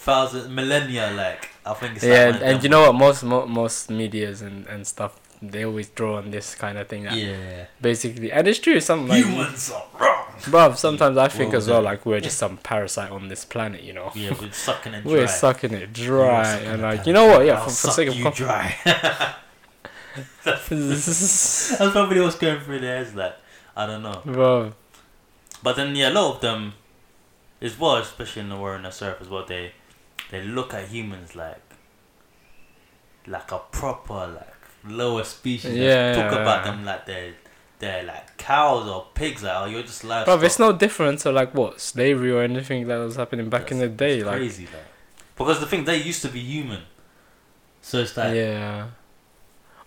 Speaker 1: thousand millennia. Like I think it's
Speaker 2: yeah,
Speaker 1: like
Speaker 2: and you know what? Most mo- most media's and, and stuff they always draw on this kind of thing. That
Speaker 1: Yeah,
Speaker 2: Basically, and it's true. Some like,
Speaker 1: humans are wrong.
Speaker 2: bruv, Sometimes I think
Speaker 1: Well
Speaker 2: as well like we're just some parasite on this planet. You know,
Speaker 1: Yeah, we're sucking it dry.
Speaker 2: we're sucking it dry,
Speaker 1: sucking
Speaker 2: and like you know what? Yeah,
Speaker 1: I'll
Speaker 2: for, for sake of
Speaker 1: you
Speaker 2: com-
Speaker 1: dry. That's probably what's going through their heads. Like I don't know.
Speaker 2: Bruv.
Speaker 1: But then yeah, a lot of them, as well, especially in the Owari no Seraph as well, they they look at humans like like a proper like lower species.
Speaker 2: Yeah.
Speaker 1: talk about them like they're they're like cows or pigs. Like oh, you're just livestock.
Speaker 2: Bruv, it's no different to like what slavery or anything that was happening back in the day.
Speaker 1: it's
Speaker 2: Like,
Speaker 1: crazy, like because the thing they used to be human, so it's like
Speaker 2: yeah.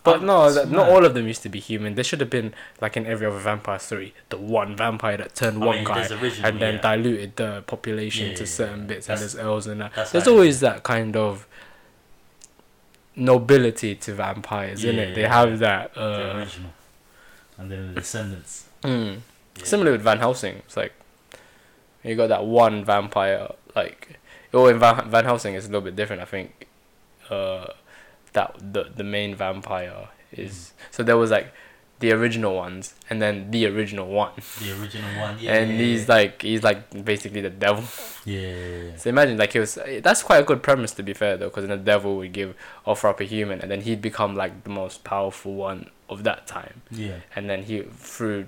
Speaker 2: But
Speaker 1: I'm-
Speaker 2: no, that, not all of them used to be human. They should have been like in every other vampire story, the one vampire that turned
Speaker 1: I
Speaker 2: one
Speaker 1: mean,
Speaker 2: guy and then
Speaker 1: yeah.
Speaker 2: diluted the population
Speaker 1: Yeah,
Speaker 2: to
Speaker 1: yeah,
Speaker 2: certain bits, and
Speaker 1: That's-
Speaker 2: there's elves and that. There's always that kind of nobility to vampires, isn't it? They have that.
Speaker 1: the
Speaker 2: Uh,
Speaker 1: original, and then the descendants.
Speaker 2: mm. Similar with Van Helsing, it's like you got that one vampire. Like, oh, in Van, Van Helsing it's a little bit different. I think uh, that the the main vampire is so there was like the original ones and then the original one,
Speaker 1: The original one, yeah.
Speaker 2: and he's like he's like basically the devil.
Speaker 1: yeah, yeah, yeah.
Speaker 2: So imagine like he was. That's quite a good premise to be fair though, because then the devil would give offer up a human, and then he'd become like the most powerful one of that time
Speaker 1: yeah.
Speaker 2: and then he through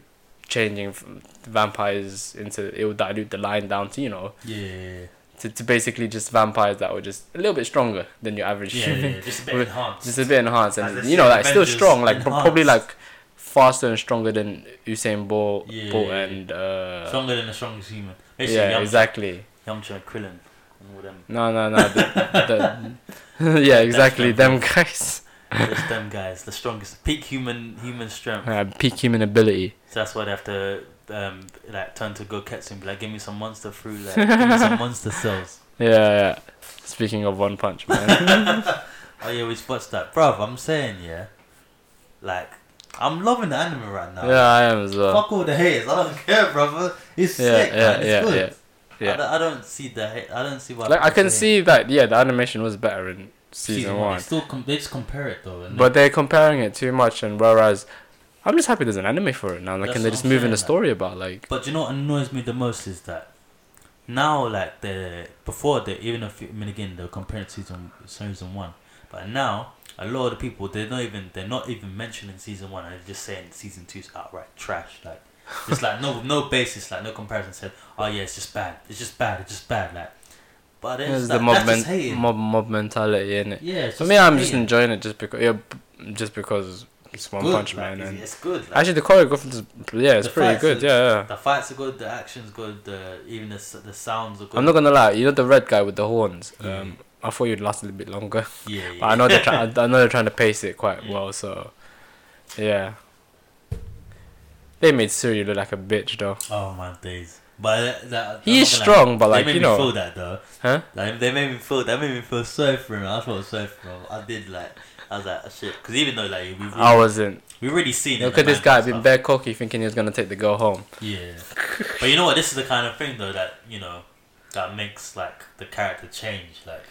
Speaker 2: changing from vampires into it would dilute the line down to you know
Speaker 1: yeah,
Speaker 2: to, to basically just vampires that were just a little bit stronger than your average
Speaker 1: yeah,
Speaker 2: human
Speaker 1: yeah, just a bit enhanced.
Speaker 2: just a bit enhanced and you know like still strong like pro- probably like faster and stronger than Usain Bolt,
Speaker 1: Yeah,
Speaker 2: Bolt
Speaker 1: yeah, yeah.
Speaker 2: and uh
Speaker 1: Stronger than the strongest human. Basically,
Speaker 2: yeah
Speaker 1: Yamcha,
Speaker 2: exactly
Speaker 1: Yamcha Krillin and all them.
Speaker 2: no no no the, the, yeah exactly them guys
Speaker 1: It's them guys, the strongest, peak human human strength.
Speaker 2: Uh, peak human ability.
Speaker 1: So that's why they have to um like turn to Goketsu and be like, give me some monster fruit, like give me some monster cells.
Speaker 2: Yeah, yeah. Speaking of One Punch Man.
Speaker 1: Oh yeah, we watched that, bruv. I'm saying yeah, like I'm loving the anime right now.
Speaker 2: yeah, I am as well.
Speaker 1: Fuck all the haters. I don't care, brother. It's
Speaker 2: Yeah,
Speaker 1: sick,
Speaker 2: yeah,
Speaker 1: man. It's
Speaker 2: yeah,
Speaker 1: good.
Speaker 2: yeah.
Speaker 1: I,
Speaker 2: Yeah.
Speaker 1: don't, I don't see the hate. I don't see why.
Speaker 2: Like I can see that yeah, the animation was better in
Speaker 1: hate.
Speaker 2: season, one.
Speaker 1: They still com- they just compare it though.
Speaker 2: But they're comparing it too much and whereas I'm just happy there's an anime for it now. Like
Speaker 1: That's
Speaker 2: and they're just
Speaker 1: I'm
Speaker 2: moving the story about like
Speaker 1: But you know what annoys me the most is that now, like the before they even if I mean again they're comparing season season one, but now a lot of the people they're not even they're not even mentioning season one and they're just saying season two's outright trash. Like it's like no no basis, like no comparison. Said oh yeah, it's just bad. It's just bad. It's just bad. Like, but
Speaker 2: it's
Speaker 1: it's
Speaker 2: the mob, men-
Speaker 1: hating.
Speaker 2: mob mob mentality in it.
Speaker 1: yeah,
Speaker 2: For me I'm just enjoying it just because yeah, just because it's One
Speaker 1: Good,
Speaker 2: Punch
Speaker 1: like,
Speaker 2: Man
Speaker 1: it's,
Speaker 2: and
Speaker 1: it's good. Like,
Speaker 2: actually the choreography is yeah, it's pretty good.
Speaker 1: are-
Speaker 2: Yeah, yeah.
Speaker 1: the fights are good. The action's good. The even the the sounds are good.
Speaker 2: I'm not gonna lie, you know the red guy with the horns.
Speaker 1: Yeah.
Speaker 2: Um, I thought you'd last a little bit longer.
Speaker 1: yeah, yeah.
Speaker 2: But I know they're trying. I know they're trying to pace it quite well. So, yeah. They made Suiryu look like a bitch though.
Speaker 1: Oh my days. But that, that,
Speaker 2: He
Speaker 1: I'm
Speaker 2: is
Speaker 1: not gonna lie,
Speaker 2: strong, but like
Speaker 1: they made
Speaker 2: you
Speaker 1: me feel
Speaker 2: know,
Speaker 1: that though.
Speaker 2: huh?
Speaker 1: Like they made me feel. That made me feel sorry for him. I felt sorry for him. I did like. I was like, oh, shit. Because even though like we
Speaker 2: I wasn't.
Speaker 1: we already seen it.
Speaker 2: Look at this guy being bare cocky, thinking he was gonna take the girl home.
Speaker 1: Yeah. but you know what? This is the kind of thing though that you know that makes like the character change. Like,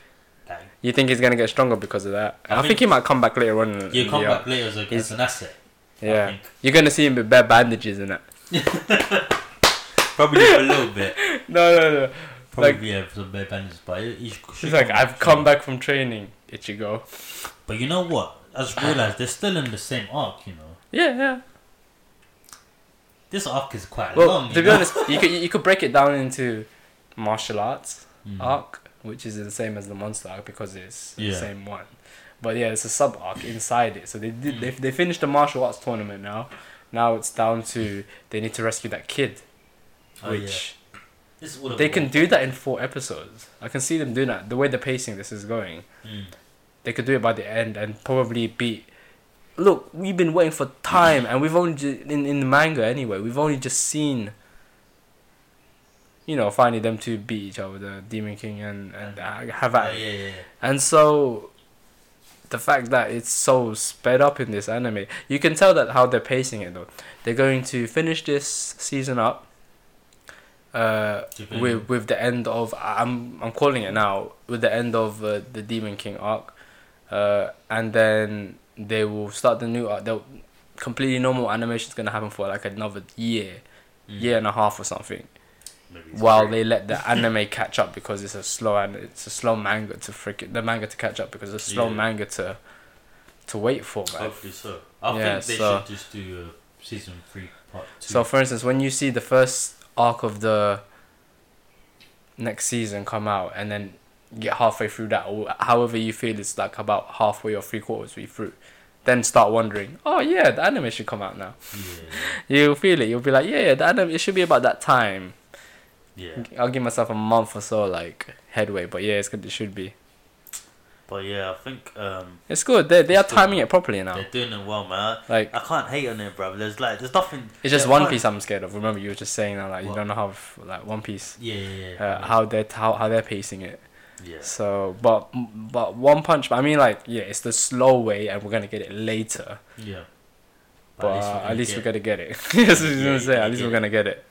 Speaker 1: like
Speaker 2: You think he's gonna get stronger because of that?
Speaker 1: I
Speaker 2: I, think,
Speaker 1: think-
Speaker 2: he might come back later on.
Speaker 1: you come back later as, a, as
Speaker 2: He's-
Speaker 1: an asset.
Speaker 2: Yeah, you're gonna see him with bare bandages in it.
Speaker 1: Probably a little bit.
Speaker 2: No, no, no.
Speaker 1: Probably
Speaker 2: Like-
Speaker 1: yeah, some bad bandages, but he, he should
Speaker 2: He's like, I've come back from training. Ichigo.
Speaker 1: But you know what? I just realized they're still in the same arc. You know,
Speaker 2: Yeah, yeah.
Speaker 1: this arc is quite
Speaker 2: Well,
Speaker 1: long.
Speaker 2: to
Speaker 1: you
Speaker 2: be
Speaker 1: know?
Speaker 2: honest, you could you could break it down into martial arts
Speaker 1: Mm.
Speaker 2: arc, which is the same as the monster arc because it's
Speaker 1: Yeah.
Speaker 2: the same one. But yeah, it's a sub arc inside it. So they did they,
Speaker 1: Mm.
Speaker 2: they finished the martial arts tournament now. Now it's down to they need to rescue that kid,
Speaker 1: Oh, yeah.
Speaker 2: which
Speaker 1: This
Speaker 2: they can do that in four episodes. I can see them doing that. The way the pacing this is going,
Speaker 1: Mm.
Speaker 2: They could do it by the end and probably beat. Look, we've been waiting for time, and we've only ju- in in the manga anyway. We've only just seen. You know, finally them two beat each other, the Demon King and and uh, have
Speaker 1: Yeah, yeah, yeah.
Speaker 2: And so, the fact that it's so sped up in this anime, you can tell that how they're pacing it though. They're going to finish this season up. Uh, with with the end of I'm I'm calling it now with the end of uh, the Demon King arc, uh, and then they will start the new arc. They'll completely normal animation is gonna happen for like another year,
Speaker 1: Mm.
Speaker 2: year and a half or something, while
Speaker 1: three.
Speaker 2: they let the anime catch up because it's a slow and it's a slow manga to freaking the manga to catch up because it's a slow
Speaker 1: Yeah.
Speaker 2: manga to to wait for man.
Speaker 1: Hopefully so. I
Speaker 2: Yeah,
Speaker 1: think they
Speaker 2: so-
Speaker 1: should just do uh, season three part two.
Speaker 2: So, for instance, when you see the first arc of the next season come out, and then get halfway through that, or however you feel it's like about halfway or three quarters way through, then start wondering, oh yeah, the anime should come out now.
Speaker 1: yeah,
Speaker 2: You'll feel it. You'll be like, yeah, yeah, the anime. It should be about that time.
Speaker 1: yeah.
Speaker 2: I'll give myself a month or so like headway, but yeah, it's good. It should be.
Speaker 1: But yeah, I think um,
Speaker 2: It's good. They they are timing it properly now.
Speaker 1: they're doing it well, man.
Speaker 2: Like
Speaker 1: I can't hate on it, bro. There's like, there's nothing.
Speaker 2: it's just
Speaker 1: yeah,
Speaker 2: One. Piece. I'm scared of. Remember, you were just saying that like you don't know how like One Piece.
Speaker 1: Yeah, yeah, yeah.
Speaker 2: Uh, how they how how they're pacing it.
Speaker 1: Yeah.
Speaker 2: So, but but One Punch. I mean, like, yeah, it's the slow way, and we're gonna get it later.
Speaker 1: Yeah.
Speaker 2: But
Speaker 1: we're
Speaker 2: uh,
Speaker 1: gonna
Speaker 2: at least we're gonna get it. That's what I was gonna say. At least we're gonna get it.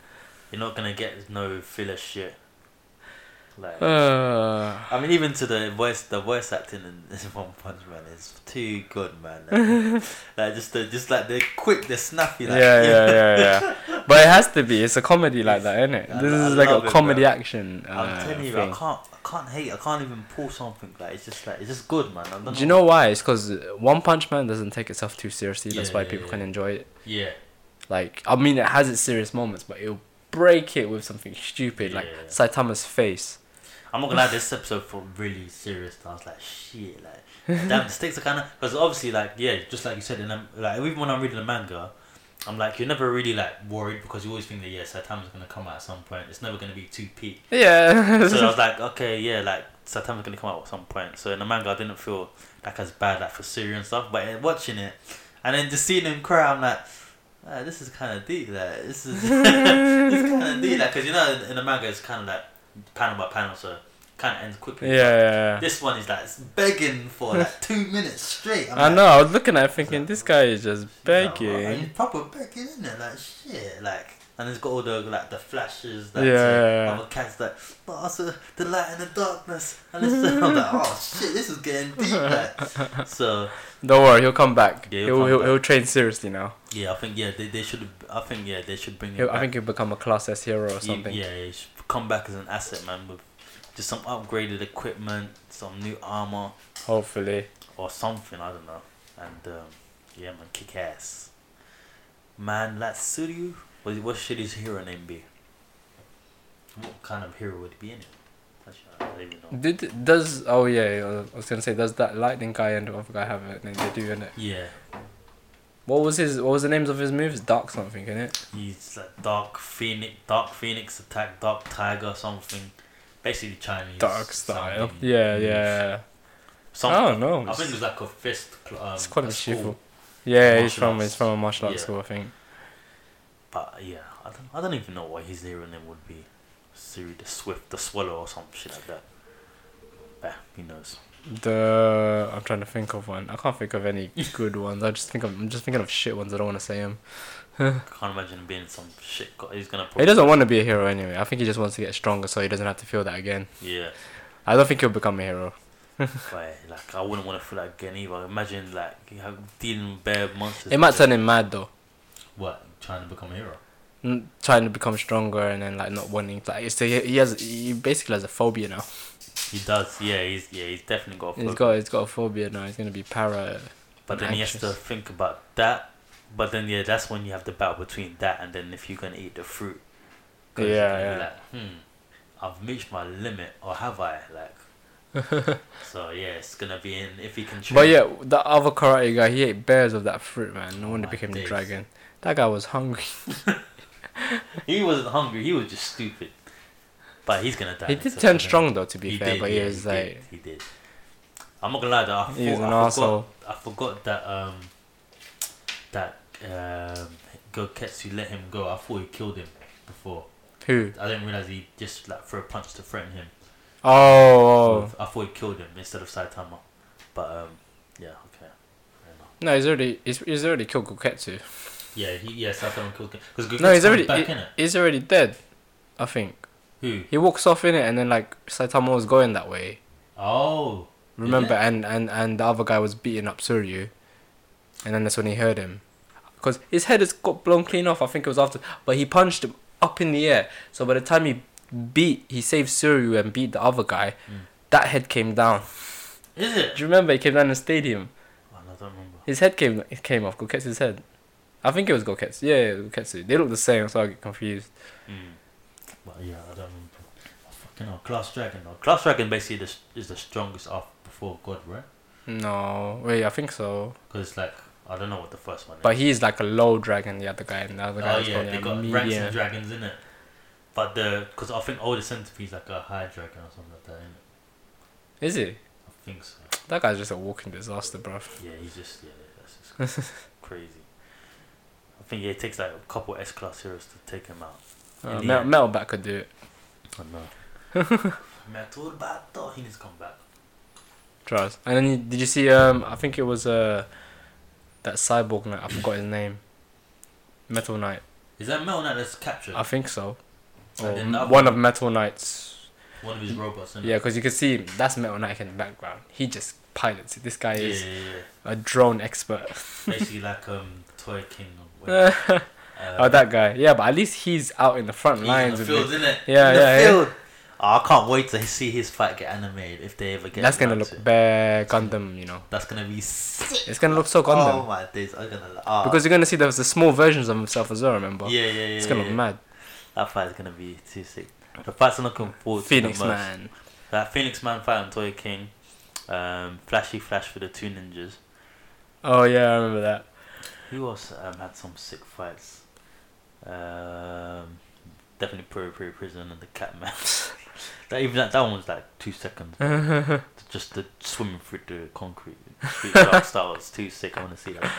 Speaker 1: You're not gonna get no filler shit. Like,
Speaker 2: Uh,
Speaker 1: I mean, even to the voice, the voice acting in this One Punch Man is too good, man. Like, like just the, just like they're quick, they're snappy. Like,
Speaker 2: yeah, yeah, yeah, yeah. But it has to be. It's a comedy like that, isn't it?
Speaker 1: I-
Speaker 2: This
Speaker 1: I
Speaker 2: is like a
Speaker 1: it,
Speaker 2: comedy
Speaker 1: bro.
Speaker 2: action. Uh,
Speaker 1: I'm telling you, I can't, I can't hate. I can't even pull something like it's just like it's just good, man. I don't
Speaker 2: Do you know why? It's because One Punch Man doesn't take itself too seriously. That's why
Speaker 1: yeah,
Speaker 2: people
Speaker 1: yeah.
Speaker 2: can enjoy it.
Speaker 1: Yeah,
Speaker 2: Like, I mean, it has its serious moments, but it'll break it with something stupid, like
Speaker 1: Yeah.
Speaker 2: Saitama's face.
Speaker 1: I'm not gonna lie. This episode felt really serious. I was like, shit, like, damn, the stakes are kind of because obviously, like, yeah, just like you said, like even when I'm reading the manga, I'm like, you're never really like worried because you always think that yeah, Saitama's gonna come out at some point. It's never gonna be too peak.
Speaker 2: Yeah.
Speaker 1: so I was like, okay, yeah, like Saitama's gonna come out at some point. So in the manga, I didn't feel like as bad like for Suiryu and stuff. But in watching it, and then just seeing him cry, I'm like, ah, this is kind of deep. Like this is this kind of deep. Like because you know in, in the manga it's kind of like panel by panel, so kind of ends quickly.
Speaker 2: Yeah, yeah, yeah.
Speaker 1: This one is like begging for like two minutes straight. I'm
Speaker 2: I
Speaker 1: like,
Speaker 2: know. I was looking at it thinking this guy is just begging.
Speaker 1: "Right, He's proper begging, isn't it? Like shit, like. And it's got all the like the flashes that
Speaker 2: Yeah, yeah, yeah.
Speaker 1: other cats like, but also the light and the darkness. And it's, I'm like, oh shit, this is getting deep. Like. So
Speaker 2: Don't worry, he'll come back.
Speaker 1: Yeah, he'll
Speaker 2: he'll he'll,
Speaker 1: back.
Speaker 2: he'll train seriously now.
Speaker 1: yeah, I think yeah they, they should. I think yeah they should bring him.
Speaker 2: I think he'll become a class S hero or something.
Speaker 1: yeah, he should come back as an asset man with just some upgraded equipment, some new armor
Speaker 2: Hopefully.
Speaker 1: or something. I don't know. And um, yeah, man, kick ass. Man, let's Suiryu. What, what should his hero name be? What kind of hero would he be in it? I don't even know.
Speaker 2: Did does oh yeah I was gonna say does that lightning guy and the other guy have it? They do in it.
Speaker 1: Yeah,
Speaker 2: What was his what was the names of his moves? Dark something in it.
Speaker 1: he's like Dark Phoenix, Dark Phoenix attack, Dark Tiger, something. Basically Chinese.
Speaker 2: Dark style. Yeah,
Speaker 1: moves.
Speaker 2: yeah.
Speaker 1: Something.
Speaker 2: I don't know.
Speaker 1: I think it was like a fist. Um,
Speaker 2: It's quite
Speaker 1: a
Speaker 2: a
Speaker 1: school.
Speaker 2: shifu. Yeah, he's from
Speaker 1: arts.
Speaker 2: he's from a martial arts
Speaker 1: Yeah.
Speaker 2: school, I think.
Speaker 1: But yeah, I don't, I don't even know what his hero name would be. Siri the Swift, the Swallow, or some shit like that. But who knows?
Speaker 2: The I'm trying to think of one. I can't think of any good ones. I just think of, I'm just thinking of shit ones. I don't want to say him.
Speaker 1: Can't imagine him being some shit. co- He's gonna.
Speaker 2: He doesn't want to be a hero anyway. I think he just wants to get stronger so he doesn't have to feel that again.
Speaker 1: Yeah,
Speaker 2: I don't think he'll become a hero.
Speaker 1: but like I wouldn't want to feel that again either. Imagine like dealing with bear monsters.
Speaker 2: It might turn him mad though.
Speaker 1: What trying to become a hero?
Speaker 2: N- Trying to become stronger and then like not wanting like it's he has he basically has a phobia now.
Speaker 1: He does. Yeah, he's yeah he's definitely got. A
Speaker 2: He's
Speaker 1: phobia.
Speaker 2: got he's got a phobia now. He's gonna be para.
Speaker 1: But then he has to think about that. But then yeah, that's when you have the battle between that and then if you're gonna eat the fruit. 'Cause you're
Speaker 2: Yeah,
Speaker 1: be
Speaker 2: yeah.
Speaker 1: Like, hmm, I've reached my limit, or have I? Like. so yeah, it's gonna be in if he can. Train.
Speaker 2: But yeah, the other karate guy he ate bears of that fruit man. No
Speaker 1: Oh
Speaker 2: wonder he became the
Speaker 1: days.
Speaker 2: dragon. That guy was hungry.
Speaker 1: he wasn't hungry. He was just stupid. But he's gonna die.
Speaker 2: He did turn strong though, to be
Speaker 1: He
Speaker 2: fair.
Speaker 1: did,
Speaker 2: but
Speaker 1: yeah,
Speaker 2: he was
Speaker 1: he
Speaker 2: like,
Speaker 1: did, he did. I'm not gonna lie though. I, thought,
Speaker 2: was an
Speaker 1: I forgot. I forgot that um that um Goketsu let him go. I thought he killed him before.
Speaker 2: Who?
Speaker 1: I didn't realize he just like threw a punch to threaten him.
Speaker 2: Oh,
Speaker 1: I thought he killed him instead of Saitama. But um yeah okay.
Speaker 2: No, he's already he's, he's already killed Goketsu.
Speaker 1: Yeah, he yeah Saitama killed him because
Speaker 2: No, he's already
Speaker 1: back
Speaker 2: he- he's already dead. I think
Speaker 1: Who?
Speaker 2: he walks off in it, and then like Saitama was going that way.
Speaker 1: Oh.
Speaker 2: Remember,
Speaker 1: it?
Speaker 2: and, and and the other guy was beating up Suiryu, and then that's when he heard him, because his head has got blown clean off. I think it was after, but he punched him up in the air. So by the time he beat, he saved Suiryu and beat the other guy.
Speaker 1: Mm.
Speaker 2: That head came down.
Speaker 1: Is it?
Speaker 2: Do you remember? He came down in the stadium.
Speaker 1: Oh, no, I don't remember.
Speaker 2: His head came it came off Goketsu's head. I think it was Goketsu. Yeah, yeah, Goketsu. They look the same, so I get confused.
Speaker 1: Mm. But yeah, I don't remember. Oh, fucking hell, Class Dragon though. Class Dragon basically the, is the strongest off before God, right?
Speaker 2: No, wait, I think so.
Speaker 1: Because like I don't know what the first one is.
Speaker 2: But he's like a low dragon. The other guy, and the other guy
Speaker 1: oh
Speaker 2: is
Speaker 1: yeah, they got ranks
Speaker 2: medium.
Speaker 1: and dragons in it. But the because I think all the centipedes like a high dragon or something like that. Innit?
Speaker 2: Is it?
Speaker 1: I think so.
Speaker 2: That guy's just a walking disaster, bro.
Speaker 1: Yeah, he's just yeah, that's just crazy. I think yeah, it takes like a couple S class heroes to take him out.
Speaker 2: Uh,
Speaker 1: In the
Speaker 2: Metal. Metal Bat could do it.
Speaker 1: I know. Metal Battle, he needs to come back.
Speaker 2: Trust. And then you, did you see? Um, I think it was uh, that cyborg knight. I forgot his name. Metal Knight.
Speaker 1: Is that Metal Knight that's captured?
Speaker 2: I think so.
Speaker 1: And
Speaker 2: Or
Speaker 1: then
Speaker 2: m-
Speaker 1: the other
Speaker 2: one
Speaker 1: one-
Speaker 2: of Metal Knight's.
Speaker 1: One of his robots. Isn't
Speaker 2: Yeah, because you can see that's Metal Knight in the background. He just pilots it. This guy
Speaker 1: yeah, yeah,
Speaker 2: is
Speaker 1: yeah, yeah.
Speaker 2: a drone expert.
Speaker 1: Basically like um Toy King or whatever. Uh,
Speaker 2: oh, that guy. Yeah, but at least he's out in the front
Speaker 1: he's
Speaker 2: lines.
Speaker 1: in the field, isn't it?
Speaker 2: Yeah,
Speaker 1: in
Speaker 2: yeah, yeah.
Speaker 1: Oh, I can't wait to see his fight get animated if they ever get.
Speaker 2: That's gonna look
Speaker 1: to
Speaker 2: bare Gundam, you know.
Speaker 1: That's gonna be sick.
Speaker 2: It's gonna look so Gundam.
Speaker 1: Oh my days, I'm gonna. Oh.
Speaker 2: because you're gonna see there's the small versions of himself as well. Remember?
Speaker 1: yeah, yeah, yeah.
Speaker 2: It's gonna
Speaker 1: yeah.
Speaker 2: look mad.
Speaker 1: That fight is gonna be too sick. The fights I'm looking forward
Speaker 2: Phoenix
Speaker 1: to the most.
Speaker 2: Man.
Speaker 1: That Phoenix Man fight on Toy King. Um, Flashy Flash for the two ninjas.
Speaker 2: Oh yeah, I remember that.
Speaker 1: Who else um, had some sick fights? Um, definitely Puri Puri Prison and the Catman. That even that, that one was like two seconds. Just the swimming through the concrete. Street style was too sick. I want to see that.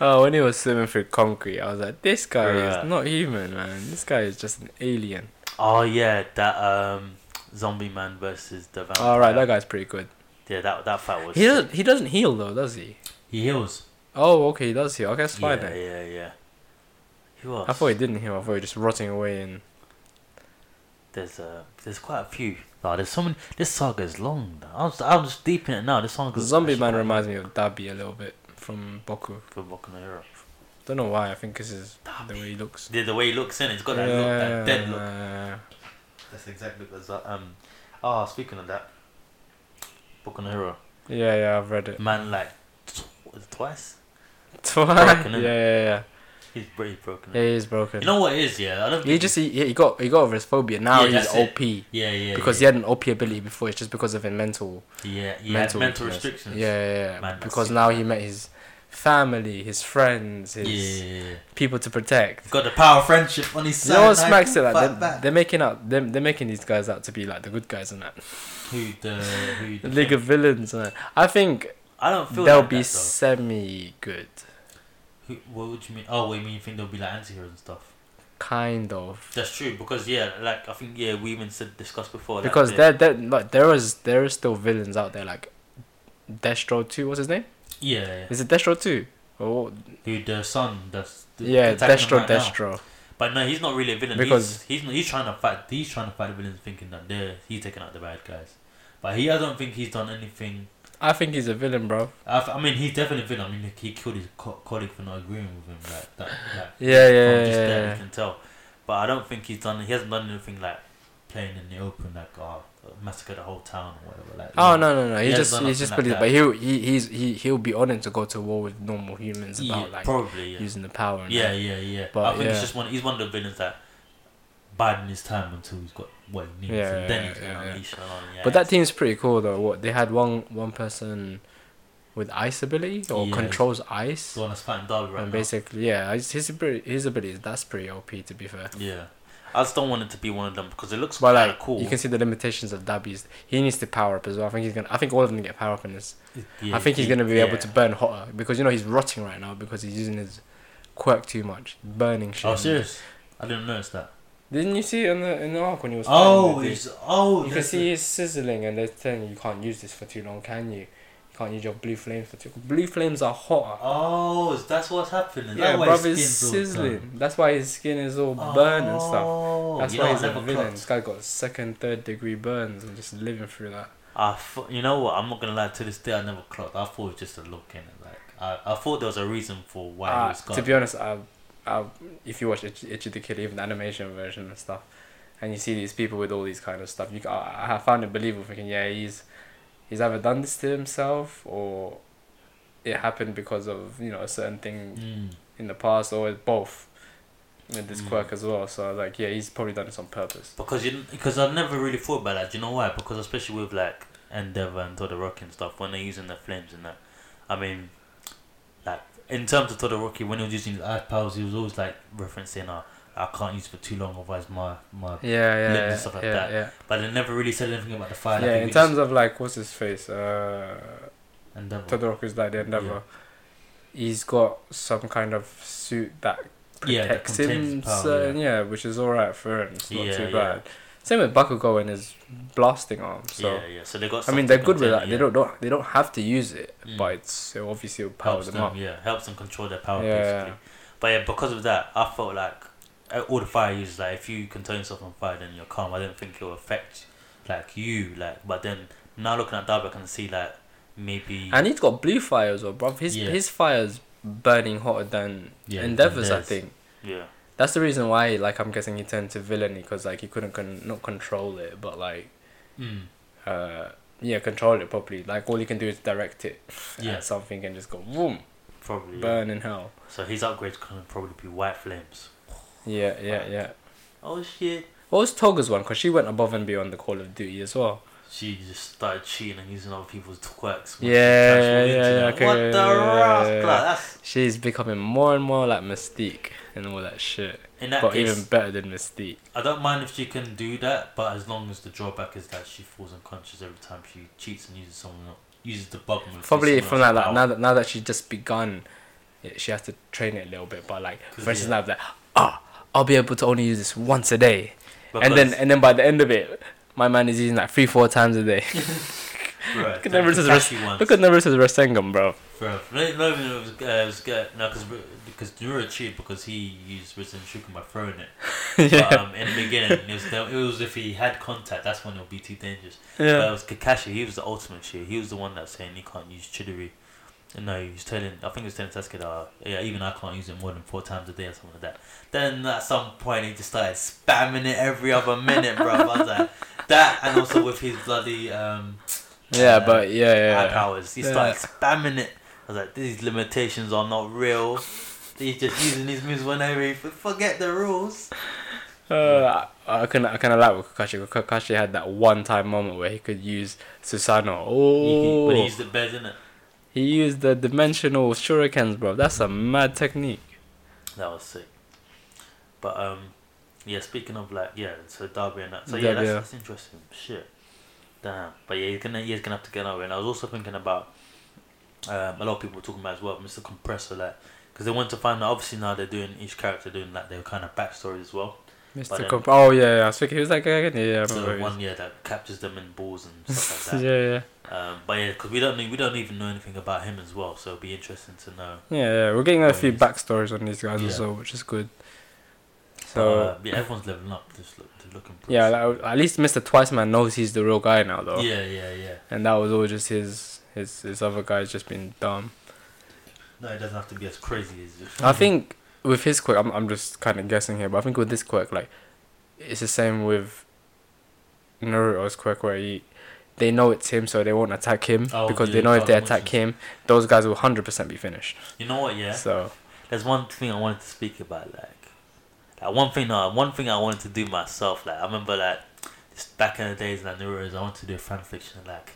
Speaker 2: Oh, when he was swimming through concrete, I was like, this guy
Speaker 1: Bruh.
Speaker 2: is not human, man. This guy is just an alien.
Speaker 1: Oh yeah, that um, zombie man versus the vampire.
Speaker 2: All right, that guy's pretty good.
Speaker 1: Yeah, that that fight was.
Speaker 2: He
Speaker 1: sick.
Speaker 2: doesn't. He doesn't heal though, does he?
Speaker 1: He heals.
Speaker 2: Oh, okay, he does heal. Okay, that's
Speaker 1: Yeah,
Speaker 2: fine then.
Speaker 1: yeah, yeah. He was.
Speaker 2: I thought he didn't heal. I thought he was just rotting away in.
Speaker 1: There's uh, there's quite a few. Oh, there's so many. This saga is long. I'm just, I'm just deep in it now. This saga.
Speaker 2: Zombie Man reminds me of Dabi a little bit from Boku.
Speaker 1: For Boku no Hero.
Speaker 2: Don't know why. I think this is the way he looks.
Speaker 1: The, the way he looks in, it's got that look, that dead look.
Speaker 2: Yeah.
Speaker 1: That's exactly what um. Oh, speaking of that, Boku no Hero.
Speaker 2: Yeah, yeah, I've read it.
Speaker 1: Man, like, tw- twice?
Speaker 2: Twice.
Speaker 1: Broken,
Speaker 2: yeah, yeah, yeah.
Speaker 1: He's pretty broken.
Speaker 2: Yeah, he's broken.
Speaker 1: You know what it is, yeah? I don't.
Speaker 2: he just he, he got he got over his phobia. Now
Speaker 1: Yeah,
Speaker 2: he's
Speaker 1: that's it.
Speaker 2: OP
Speaker 1: Yeah, yeah.
Speaker 2: because
Speaker 1: yeah.
Speaker 2: he had an OP ability before. It's just because of his mental
Speaker 1: Yeah, yeah.
Speaker 2: mental,
Speaker 1: Mental, restrictions.
Speaker 2: Yeah, yeah, yeah.
Speaker 1: Man,
Speaker 2: because now he met his family, his friends, his
Speaker 1: Yeah.
Speaker 2: people to protect.
Speaker 1: Got the power of friendship on his
Speaker 2: You
Speaker 1: side.
Speaker 2: know what
Speaker 1: like,
Speaker 2: smacks it? Like they're, they're making out they're, they're making these guys out to be like the good guys and that.
Speaker 1: Who the who
Speaker 2: The League of Villains and that. I think
Speaker 1: I don't feel
Speaker 2: they'll
Speaker 1: like
Speaker 2: be semi good,
Speaker 1: what would you mean? Oh, wait, you mean you think they'll be like anti-heroes and stuff?
Speaker 2: kind of.
Speaker 1: That's true because yeah, like I think yeah, we even said discussed before. like,
Speaker 2: Because
Speaker 1: the-
Speaker 2: there there like there is there is still villains out there like Destro two. What's his name?
Speaker 1: yeah, yeah.
Speaker 2: Is it Destro two? Or
Speaker 1: Who the son that's the-
Speaker 2: yeah, Destro
Speaker 1: right now.
Speaker 2: Destro.
Speaker 1: But no, he's not really a villain.
Speaker 2: Because-
Speaker 1: he's, he's he's trying to fight. He's trying to fight the villains, thinking that they're he's taking out the bad guys. But he, I don't think he's done anything.
Speaker 2: I think he's a villain, bro.
Speaker 1: I, I mean, he's definitely a villain. I mean, he killed his co- colleague for not agreeing with him. Like that. Like,
Speaker 2: Yeah, yeah,
Speaker 1: from just
Speaker 2: yeah,
Speaker 1: there,
Speaker 2: yeah.
Speaker 1: you can tell. But I don't think he's done. He hasn't done anything like playing in the open, like uh, oh, massacre the whole town or whatever. Like
Speaker 2: Oh
Speaker 1: know.
Speaker 2: no no no! He
Speaker 1: He
Speaker 2: just he's just believe,
Speaker 1: like
Speaker 2: but he he he's he he'll be honored to go to war with normal humans
Speaker 1: Yeah,
Speaker 2: about like
Speaker 1: probably yeah.
Speaker 2: using the power. And
Speaker 1: Yeah,
Speaker 2: that.
Speaker 1: yeah, yeah.
Speaker 2: But,
Speaker 1: I think
Speaker 2: yeah.
Speaker 1: he's just one. He's one of the villains that biding his time until he's got what he needs,
Speaker 2: Yeah,
Speaker 1: and then
Speaker 2: yeah,
Speaker 1: he's gonna
Speaker 2: yeah,
Speaker 1: unleash it on. Yeah,
Speaker 2: But that team's pretty cool though. What they had one one person with ice ability or
Speaker 1: Yeah.
Speaker 2: controls ice,
Speaker 1: the one that's fighting Dabi right
Speaker 2: and
Speaker 1: now.
Speaker 2: basically yeah, his his ability his that's pretty OP to be fair.
Speaker 1: Yeah, I just don't want it to be one of them because it looks
Speaker 2: But like
Speaker 1: cool.
Speaker 2: you can see the limitations of Dabi's. He needs to power up as well. I think he's gonna. I think all of them get power up in this.
Speaker 1: Yeah,
Speaker 2: I think he's
Speaker 1: he-
Speaker 2: gonna be
Speaker 1: yeah.
Speaker 2: able to burn hotter because you know he's rotting right now because he's using his quirk too much, burning shit.
Speaker 1: Oh, serious? I didn't notice that.
Speaker 2: Didn't you see it in the in the arc when he was?
Speaker 1: Oh, he's oh.
Speaker 2: you can see he's sizzling, and they're telling you can't use this for too long, can you? You can't use your blue flames for too. Blue flames are hotter.
Speaker 1: Oh, that's what's happening.
Speaker 2: yeah, bruv,
Speaker 1: his all
Speaker 2: sizzling. That's why his skin is all burned and stuff.
Speaker 1: Oh,
Speaker 2: That's why he's a
Speaker 1: never
Speaker 2: villain.
Speaker 1: clocked.
Speaker 2: This guy got second, third degree burns and just living through that.
Speaker 1: I th- you know what? I'm not gonna lie. To this day, I never clocked. I thought it was just a look in it. Like I, I thought there was a reason for why he
Speaker 2: Uh,
Speaker 1: was gone.
Speaker 2: to be honest, I, I, if you watch the Kid, even the animation version and stuff, and you see these people with all these kind of stuff, you I, I found it believable. Thinking, yeah, he's he's either done this to himself or it happened because of you know a certain thing
Speaker 1: Mm.
Speaker 2: in the past, or both with this
Speaker 1: Mm.
Speaker 2: quirk as well. So I was like, yeah, he's probably done this on purpose.
Speaker 1: Because you because I've never really thought about that. Do you know why? Because especially with like Endeavor and Todoroki and stuff, when they're using the flames and that, I mean, in terms of Todoroki, when he was using his ice powers, he was always like referencing, "Oh, I can't use it for too long, otherwise my my."
Speaker 2: Yeah, yeah,
Speaker 1: Limbs and stuff like
Speaker 2: yeah,
Speaker 1: that.
Speaker 2: yeah.
Speaker 1: But they never really said anything about the fire.
Speaker 2: yeah, in terms of like what's his face, uh,
Speaker 1: just- Endeavor.
Speaker 2: Todoroki's like the Endeavor. He's got some kind of suit that
Speaker 1: Yeah, that
Speaker 2: protects
Speaker 1: contains
Speaker 2: him,
Speaker 1: power,
Speaker 2: certain, yeah. which is alright for him. It's not
Speaker 1: Yeah,
Speaker 2: too
Speaker 1: yeah.
Speaker 2: bad. Same with Bakugo and his blasting arm. So
Speaker 1: yeah, yeah. So they got.
Speaker 2: I mean, they're good with that.
Speaker 1: it,
Speaker 2: They don't, don't they don't have to use it,
Speaker 1: Mm.
Speaker 2: but it's it obviously will power
Speaker 1: helps
Speaker 2: them,
Speaker 1: them,
Speaker 2: up.
Speaker 1: yeah, helps them control their power
Speaker 2: Yeah.
Speaker 1: basically. But yeah, because of that, I felt like uh, all the fire users, like if you can turn yourself on fire, then you're calm. I didn't think it will affect like you, like. But then now looking at Dabi, I can see like maybe
Speaker 2: And he's got blue fire as well, bro. His
Speaker 1: Yeah.
Speaker 2: his fire's burning hotter than
Speaker 1: yeah,
Speaker 2: Endeavor's. I think
Speaker 1: Yeah,
Speaker 2: that's the reason why, like, I'm guessing he turned to villainy because like he couldn't con- not control it, but like
Speaker 1: mm.
Speaker 2: uh yeah control it properly. Like all you can do is direct it
Speaker 1: Yeah.
Speaker 2: at something and just go boom,
Speaker 1: probably. Yeah.
Speaker 2: burn in hell.
Speaker 1: So his upgrades can probably be white flames.
Speaker 2: Yeah, yeah, yeah.
Speaker 1: Oh shit!
Speaker 2: What was Toga's one? Because she went above and beyond the Call of Duty as well.
Speaker 1: She just started cheating and using other people's quirks.
Speaker 2: Yeah, yeah, yeah, okay,
Speaker 1: What
Speaker 2: yeah,
Speaker 1: the
Speaker 2: yeah, yeah. She's becoming more and more like Mystique and all that shit.
Speaker 1: That
Speaker 2: But
Speaker 1: case,
Speaker 2: even better than Mystique.
Speaker 1: I don't mind if she can do that, but as long as the drawback is that she falls unconscious every time she cheats and uses someone uses the bug move.
Speaker 2: Probably from that, like, now that now that she's just begun, it, she has to train it a little bit. But like for instance,
Speaker 1: yeah.
Speaker 2: now that ah, I'll be able to only use this once a day, and then and then by the end of it, my man is using like three, four times a day.
Speaker 1: Bruh,
Speaker 2: Look at
Speaker 1: the
Speaker 2: Naruto's
Speaker 1: Kakashi.
Speaker 2: Look at Naruto's Rasengan, bro.
Speaker 1: Bro, no, no, no, it was, uh, it was good. No, because because Nuro cheated because he used Rasen Shuriken by throwing it. But,
Speaker 2: yeah,
Speaker 1: um, in the beginning, it was, it was if he had contact, that's when it would be too dangerous. Yeah. But it was Kakashi, he was the ultimate shit. He was the one that was saying he can't use Chidori. No, he was telling, I think he was telling Sasuke that, yeah, even I can't use it more than four times a day or something like that. Then at some point, he just started spamming it every other minute, bro. I was like, that, and also with his bloody, um,
Speaker 2: Yeah,
Speaker 1: uh,
Speaker 2: but yeah,
Speaker 1: high
Speaker 2: yeah.
Speaker 1: powers. He
Speaker 2: Yeah.
Speaker 1: started spamming it. I was like, these limitations are not real. He's just using his moves whenever he forget the rules.
Speaker 2: Uh, I, I can I kind of like with Kakashi. Kakashi had that one time moment where he could use Susanoo.
Speaker 1: He,
Speaker 2: Oh,
Speaker 1: but he used it better, didn't it?
Speaker 2: He used the dimensional shurikens, bro. That's a mad technique.
Speaker 1: That was sick. But um, yeah. Speaking of like yeah, so Dabi and that. So yeah,
Speaker 2: Dabi,
Speaker 1: that's,
Speaker 2: yeah.
Speaker 1: that's interesting. Shit. Damn. But yeah, he's gonna he's gonna have to get over. it. And I was also thinking about um, a lot of people were talking about as well, Mr. Compressor, like because they want to find out. Obviously now they're doing each character doing like their kind of backstories as well.
Speaker 2: Mr. Comp- oh yeah, yeah, I was thinking he was like, yeah, yeah, yeah, I
Speaker 1: So
Speaker 2: remember. he
Speaker 1: one year that captures them in balls and stuff like that.
Speaker 2: yeah, yeah,
Speaker 1: Um, but yeah, because we don't we don't even know anything about him as well, so it'll be interesting to know.
Speaker 2: yeah, yeah. We're getting a few backstories on these guys
Speaker 1: Yeah.
Speaker 2: as well, which is good.
Speaker 1: So uh, yeah, everyone's leveling up. Just look, looking.
Speaker 2: yeah, like, at least Mr. Twice Man knows he's the real guy now, though.
Speaker 1: yeah, yeah, yeah.
Speaker 2: And that was all just his his his other guys just being dumb.
Speaker 1: No, it doesn't have to be as crazy as.
Speaker 2: I think with his quirk, I'm I'm just kind of guessing here, but I think with this quirk, like, it's the same with Naruto's quirk where he, they know it's him, so they won't attack him
Speaker 1: Oh,
Speaker 2: because
Speaker 1: yeah,
Speaker 2: they know if they attack him, those guys will hundred percent be finished.
Speaker 1: You know what? Yeah.
Speaker 2: So
Speaker 1: There's one thing I wanted to speak about, like, like one thing. No, one thing I wanted to do myself. Like, I remember, like, just back in the days, like Naruto's, I wanted to do a fan fiction, like,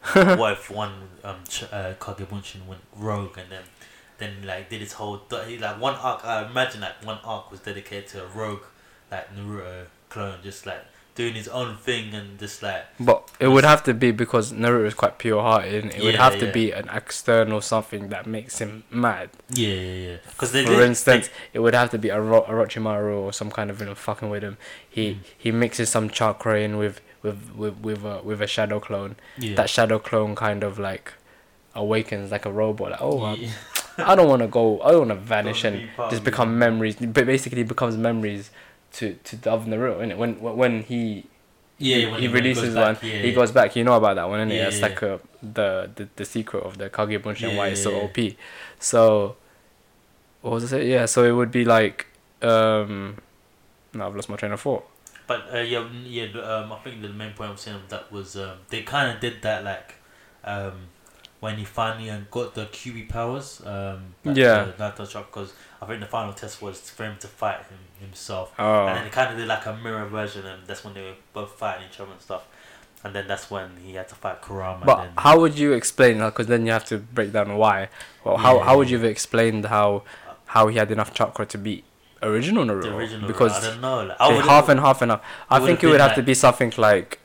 Speaker 1: what if one um Ch- uh, Kagebunshin went rogue and then then like did his whole like one arc. I imagine like one arc was dedicated to a rogue, like Naruto clone, just like doing his own thing and just like
Speaker 2: But it would have to be because Naruto is quite pure hearted. It would
Speaker 1: Yeah,
Speaker 2: have to be an external something that makes him mad.
Speaker 1: yeah, yeah, yeah. Because they
Speaker 2: For
Speaker 1: did,
Speaker 2: instance, it would have to be a Ro- Orochimaru or some kind of villain fucking with him. He
Speaker 1: Mm.
Speaker 2: he mixes some chakra in with with with with a, with a shadow clone.
Speaker 1: yeah.
Speaker 2: That shadow clone kind of like awakens like a robot. Like, oh,
Speaker 1: yeah.
Speaker 2: I, don't want to go. I don't want to vanish and just become memories. But basically, becomes memories to to the other Naruto. innit? When when he
Speaker 1: yeah, when
Speaker 2: he,
Speaker 1: goes
Speaker 2: releases
Speaker 1: back,
Speaker 2: one.
Speaker 1: yeah,
Speaker 2: he
Speaker 1: yeah.
Speaker 2: goes back. You know about that one, innit?
Speaker 1: Yeah,
Speaker 2: It's
Speaker 1: yeah,
Speaker 2: like a, the, the the secret of the Kage Bunshin why it's so OP. So, what was it? Yeah. So it would be like, um, no, I've lost my train of thought.
Speaker 1: But uh, yeah, yeah. Um, I think the main point I'm saying of that was um, they kind of did that like um, when he finally uh, got the Kyuubi powers. Um,
Speaker 2: Yeah.
Speaker 1: to Naruto Shock because I think the final test was for him to fight him himself,
Speaker 2: Oh,
Speaker 1: and then they kind of did like a mirror version, and that's when they were both fighting each other and stuff. And then that's when he had to fight Kurama.
Speaker 2: but
Speaker 1: then,
Speaker 2: how would you explain that? Because then you have to break down why. Well, how
Speaker 1: Yeah,
Speaker 2: how would you have explained how how he had enough chakra to beat original Naruto?
Speaker 1: the original
Speaker 2: because
Speaker 1: I don't know. Like, I
Speaker 2: half and half and half. I think it would have to be something like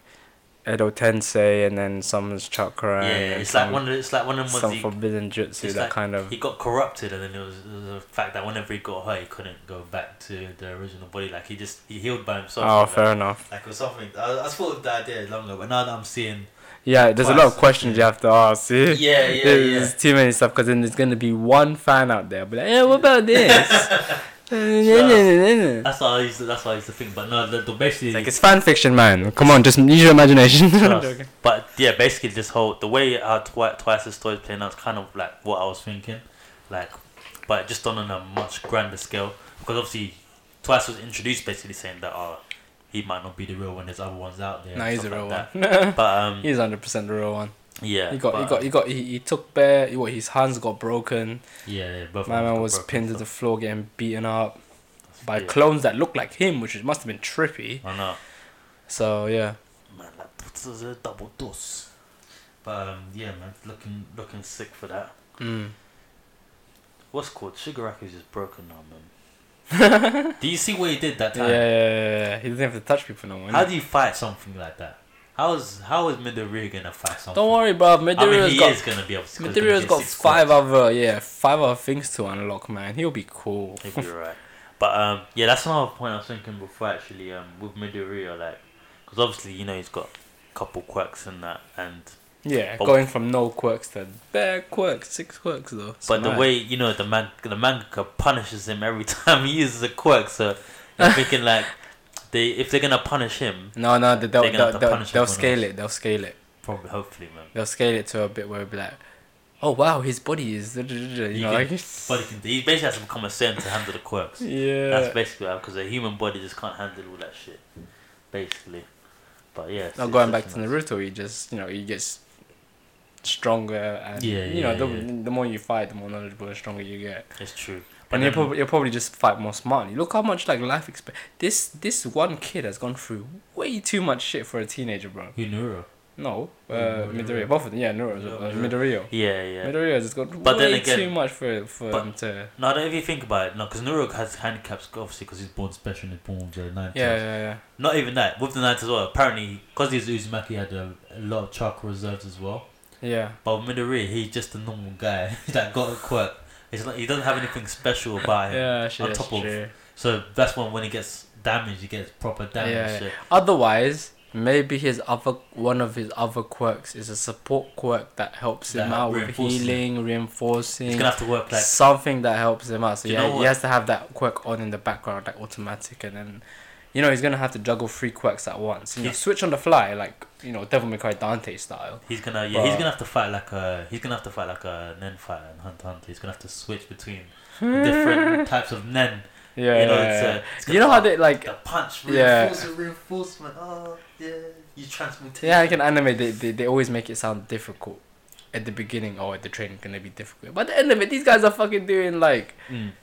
Speaker 2: Edo Tensei and then someone's chakra.
Speaker 1: yeah,
Speaker 2: and
Speaker 1: it's
Speaker 2: some,
Speaker 1: like one. Of, it's like one of them
Speaker 2: some.
Speaker 1: He,
Speaker 2: forbidden jutsu that
Speaker 1: like
Speaker 2: kind of.
Speaker 1: he got corrupted, and then it was, it was the fact that whenever he got hurt, he couldn't go back to the original body. Like he just he healed by himself.
Speaker 2: Oh,
Speaker 1: like,
Speaker 2: fair enough.
Speaker 1: Like or something. I, I thought of the idea longer, but now that I'm seeing.
Speaker 2: Yeah, there's a lot of questions you have to ask. See?
Speaker 1: Yeah, yeah,
Speaker 2: there's
Speaker 1: yeah.
Speaker 2: too many stuff because then there's gonna be one fan out there, but like, yeah, what about this? like
Speaker 1: That's what I used. To, that's what I used to think. But no, the, the basically.
Speaker 2: it's fan fiction, man. Come on, just use your imagination. I'm
Speaker 1: Trust.
Speaker 2: joking.
Speaker 1: But yeah, basically this whole the way how twi- Twice's story is playing out is kind of like what I was thinking, like, but just done on a much grander scale because obviously Twice was introduced basically saying that uh, he might not be the real one. There's other ones out there. No,
Speaker 2: he's a
Speaker 1: stuff
Speaker 2: real
Speaker 1: like
Speaker 2: one.
Speaker 1: But um,
Speaker 2: he's hundred percent the real one.
Speaker 1: Yeah,
Speaker 2: He got, he got, he got, he, he took bare. What his hands got broken.
Speaker 1: yeah, yeah both.
Speaker 2: My man was pinned to the floor, getting beaten up by
Speaker 1: Yeah.
Speaker 2: clones that looked like him, which must have been trippy.
Speaker 1: I know.
Speaker 2: So yeah,
Speaker 1: Man, that puts us a double dose. But um, yeah, man, looking looking sick for that.
Speaker 2: mm.
Speaker 1: what's called Shigaraki's just broken now, man. do you see what he did that time?
Speaker 2: yeah, yeah, yeah. yeah. He doesn't have to touch people no more.
Speaker 1: How do you fight something like that? How is how is Midoriya gonna fight something?
Speaker 2: Don't worry, bro.
Speaker 1: I mean,
Speaker 2: got
Speaker 1: is gonna be able to. 'cause he's
Speaker 2: Midoriya's got five
Speaker 1: quirks.
Speaker 2: other yeah five other things to unlock, man. He'll be cool.
Speaker 1: He'll be right. But um, yeah, that's another point I was thinking before actually. Um, with Midoriya, like, because obviously you know he's got a couple quirks and that, and
Speaker 2: Yeah, going from no quirks to bare quirks, six quirks though. It's
Speaker 1: but the way you know the man the mangaka punishes him every time he uses a quirk, so I'm thinking like they if they're gonna punish him,
Speaker 2: no, no, they- they'll they'll, they'll, they'll,
Speaker 1: they'll
Speaker 2: scale it. They'll scale it.
Speaker 1: probably hopefully man.
Speaker 2: They'll scale it to a bit where it'll be like, oh wow, his body is you know
Speaker 1: can-
Speaker 2: like
Speaker 1: he, can, he basically has to become a Saiyan to handle the quirks.
Speaker 2: yeah.
Speaker 1: That's basically because a human body just can't handle all that shit, basically. But yeah.
Speaker 2: Now going back to. Naruto, he just you know he gets stronger and
Speaker 1: Yeah,
Speaker 2: you know
Speaker 1: yeah,
Speaker 2: the,
Speaker 1: yeah.
Speaker 2: the more you fight, the more knowledgeable and stronger you get.
Speaker 1: It's true.
Speaker 2: And you'll
Speaker 1: then-
Speaker 2: probably you'll probably just fight more smartly. Look how much like life expect. This this one kid has gone through way too much shit for a teenager, bro.
Speaker 1: Who Nuro?
Speaker 2: No, uh,
Speaker 1: Midoriya.
Speaker 2: Both of them, yeah,
Speaker 1: Yeah,
Speaker 2: uh,
Speaker 1: Midoriya. Yeah, yeah.
Speaker 2: Midoriya has got
Speaker 1: But then
Speaker 2: way
Speaker 1: again-
Speaker 2: too much for for
Speaker 1: but-
Speaker 2: him to.
Speaker 1: No, don't- if you think about it, no, because Nuro has handicaps, obviously, because he's born special and he's born with the nine
Speaker 2: Yeah, yeah, yeah.
Speaker 1: Not even that. With the nine as well, apparently, because he's Uzumaki had a, a lot of chakra reserves as well.
Speaker 2: Yeah.
Speaker 1: But with Midoriya, he's just a normal guy that got a quirk. It's not, he doesn't have anything special about him.
Speaker 2: Yeah, shit,
Speaker 1: on top of-
Speaker 2: true.
Speaker 1: So that's when when he gets damaged, he gets proper damage.
Speaker 2: Yeah. Otherwise, maybe his other one of his other quirks is a support quirk that helps him
Speaker 1: That
Speaker 2: out with
Speaker 1: him.
Speaker 2: healing,
Speaker 1: He's
Speaker 2: reinforcing,
Speaker 1: gonna have to work like
Speaker 2: something that helps him out. So yeah,
Speaker 1: know
Speaker 2: he has to have that quirk on in the background, like automatic, and then. You know he's gonna have to juggle three quirks at once. You know, switch on the fly, like you know, Devil May Cry Dante style.
Speaker 1: he's gonna yeah he's gonna have to fight like a he's gonna have to fight like a Nen fighter in Hunter Hunter. He's gonna have to switch between different types of Nen.
Speaker 2: Yeah,
Speaker 1: you know,
Speaker 2: yeah,
Speaker 1: it's, uh, it's
Speaker 2: you know how they like
Speaker 1: the punch
Speaker 2: Yeah.
Speaker 1: reinforcement reinforcement. Oh yeah, you transmutation.
Speaker 2: Yeah, like in anime, they, they, they always make it sound difficult at the beginning. Oh, the training gonna be difficult. But at the end of it, these guys are fucking doing like,
Speaker 1: Mm.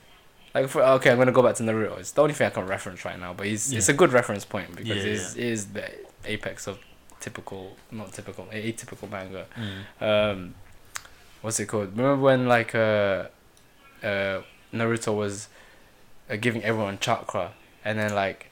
Speaker 2: like for okay, I'm gonna go back to Naruto. It's the only thing I can reference right now, but he's it's a good reference point because
Speaker 1: Yeah,
Speaker 2: it's is the apex of typical, not typical, atypical manga.
Speaker 1: Mm.
Speaker 2: Um, what's it called? Remember when like uh, uh, Naruto was uh, giving everyone chakra, and then like,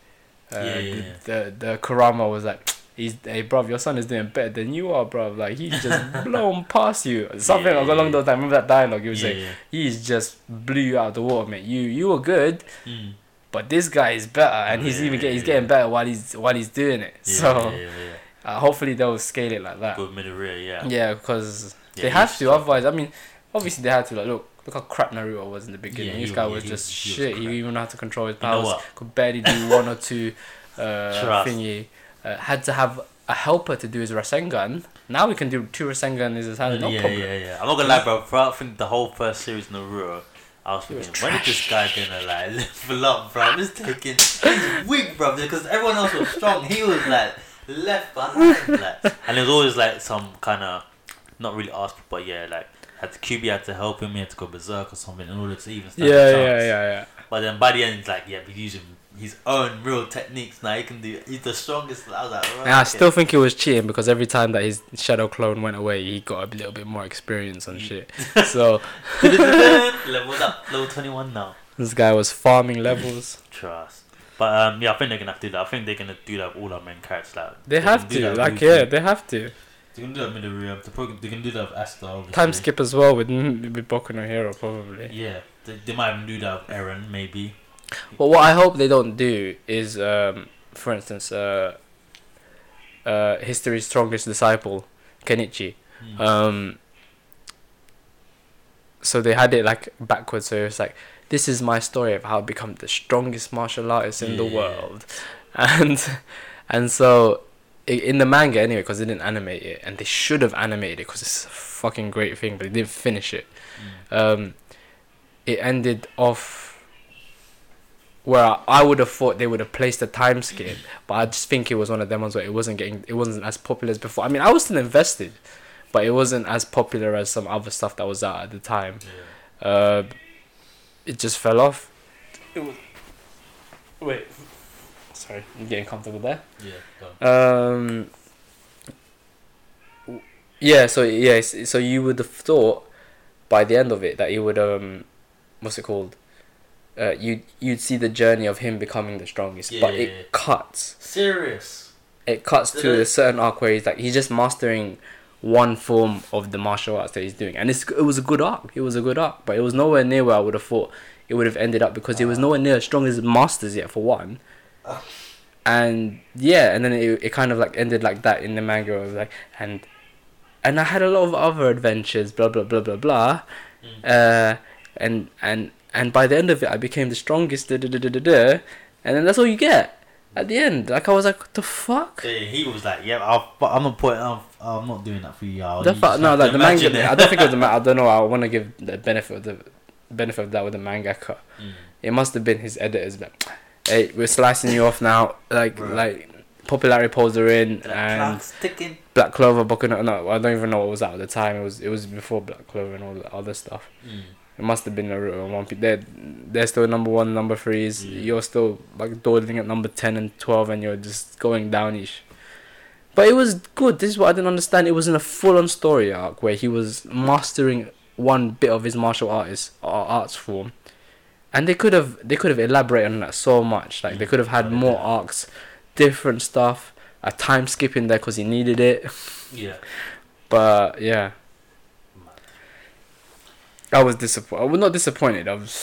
Speaker 2: uh,
Speaker 1: Yeah, yeah,
Speaker 2: the,
Speaker 1: yeah.
Speaker 2: the the Kurama was like, "He's hey, bruv, your son is doing better than you are, bruv. Like he's just blown past you." Something
Speaker 1: Yeah,
Speaker 2: along those lines. Remember that dialogue? He was like. "He's just blew you out of the water, mate. You you were good."
Speaker 1: Mm.
Speaker 2: But this guy is better, and he's
Speaker 1: Yeah,
Speaker 2: even get, he's
Speaker 1: yeah,
Speaker 2: getting better while he's while he's doing it.
Speaker 1: Yeah,
Speaker 2: so. Uh, hopefully they'll scale it like that.
Speaker 1: Good Midoriya, yeah.
Speaker 2: Yeah, because
Speaker 1: Yeah,
Speaker 2: they have to. Otherwise, I mean, obviously they had to. Like, look, look how crap Naruto was in the beginning.
Speaker 1: Yeah,
Speaker 2: this
Speaker 1: he
Speaker 2: guy
Speaker 1: was- yeah, he
Speaker 2: just
Speaker 1: was- he was
Speaker 2: shit. He even had to control his
Speaker 1: You know
Speaker 2: powers. Could barely do one or two uh, thingy. Uh, had to have a helper to do his Rasengan. Now we can do two Rasengan in his hand. No
Speaker 1: yeah,
Speaker 2: problem.
Speaker 1: yeah, yeah. I'm not gonna lie, bro. Throughout, I think the whole first series Naruto, I was
Speaker 2: He was
Speaker 1: thinking, when is this guy gonna like level up, bro? He's taking, he's weak, bro, because everyone else was strong. He was like left behind, like, and it was always like some kind of, not really asked, but yeah, like had to Kyuubi had to help him. He had to go berserk or something in order to even stand
Speaker 2: Yeah,
Speaker 1: a
Speaker 2: yeah,
Speaker 1: chance.
Speaker 2: yeah, yeah.
Speaker 1: But then by the end, it's like, yeah, he's using his own real techniques now. He can do. He's the strongest. I was like, right,
Speaker 2: I still think it was cheating because every time that his shadow clone went away, he got a little bit more experience and shit. so
Speaker 1: leveled up, level twenty one now.
Speaker 2: this guy was farming levels.
Speaker 1: Trust. But um, yeah, I think they're gonna have to do that. I think they're gonna do that with all our main characters. Like
Speaker 2: They
Speaker 1: can
Speaker 2: have to, like,
Speaker 1: with-
Speaker 2: yeah, they have to.
Speaker 1: They can do that with Midoriya. They probably they can do that with Asta. Obviously.
Speaker 2: Time skip as well with with Boku no Hero probably.
Speaker 1: Yeah, they, they might even do that with Eren maybe.
Speaker 2: But what I hope they don't do is, um, for instance, uh, uh, history's strongest disciple, Kenichi.
Speaker 1: Hmm.
Speaker 2: Um, so they had it like backwards. So it's like, this is my story of how I become the strongest martial artist in the world, and and so in the manga anyway, because they didn't animate it, and they should have animated it because it's a fucking great thing, but they didn't finish it.
Speaker 1: Mm.
Speaker 2: Um, it ended off where I, I would have thought they would have placed a time skip, but I just think it was one of them ones where it wasn't getting, it wasn't as popular as before. I mean, I was still invested, but it wasn't as popular as some other stuff that was out at the time.
Speaker 1: Yeah.
Speaker 2: Uh, it just fell off. It was. Wait. Sorry, I'm getting comfortable there.
Speaker 1: Yeah. Go.
Speaker 2: Um. Yeah. So yes. So you would have thought by the end of it that it would um what's it called? Uh, you you'd see the journey of him becoming the strongest, but
Speaker 1: Yeah.
Speaker 2: it cuts.
Speaker 1: Serious.
Speaker 2: It cuts
Speaker 1: Did
Speaker 2: to
Speaker 1: it?
Speaker 2: a certain arc where he's like he's just mastering one form of the martial arts that he's doing, and it's it was a good arc. It was a good arc, but it was nowhere near where I would have thought it would have ended up because it was nowhere near as strong as Masters yet for one. And yeah, and then it, it kind of like ended like that in the manga like and and I had a lot of other adventures, blah blah blah blah blah,
Speaker 1: Mm.
Speaker 2: uh, and and and by the end of it, I became the strongest, da, da, da, da, da, da, and then that's all you get at the end. Like I was like, what the fuck?
Speaker 1: Yeah, he was like, "Yeah, I'll, but I'm not putting. I'm, I'm not doing that for you. I'll
Speaker 2: The no, like the manga.
Speaker 1: it."
Speaker 2: I don't think it was the. Ma- I don't know. I want to give the benefit of the benefit of that with the mangaka.
Speaker 1: Mm.
Speaker 2: It must have been his editors. Like, hey, we're slicing you off now. Like
Speaker 1: Right.
Speaker 2: like popularity polls are in
Speaker 1: The
Speaker 2: and
Speaker 1: ticking.
Speaker 2: Black Clover Boku no, I don't even know what was out at the time. It was it was before Black Clover and all the other stuff.
Speaker 1: Mm.
Speaker 2: It must have been and One. They're they're still number one, number threes.
Speaker 1: Yeah.
Speaker 2: You're still like dawdling at number ten and twelve, and you're just going downish. But it was good. This is what I didn't understand. It was in a full-on story arc where he was mastering one bit of his martial artist arts form, and they could have they could have elaborated on that so much. Like they could have had more arcs, different stuff, a time skip in there because he needed it.
Speaker 1: Yeah.
Speaker 2: But yeah, I was disappointed. I was not disappointed. I was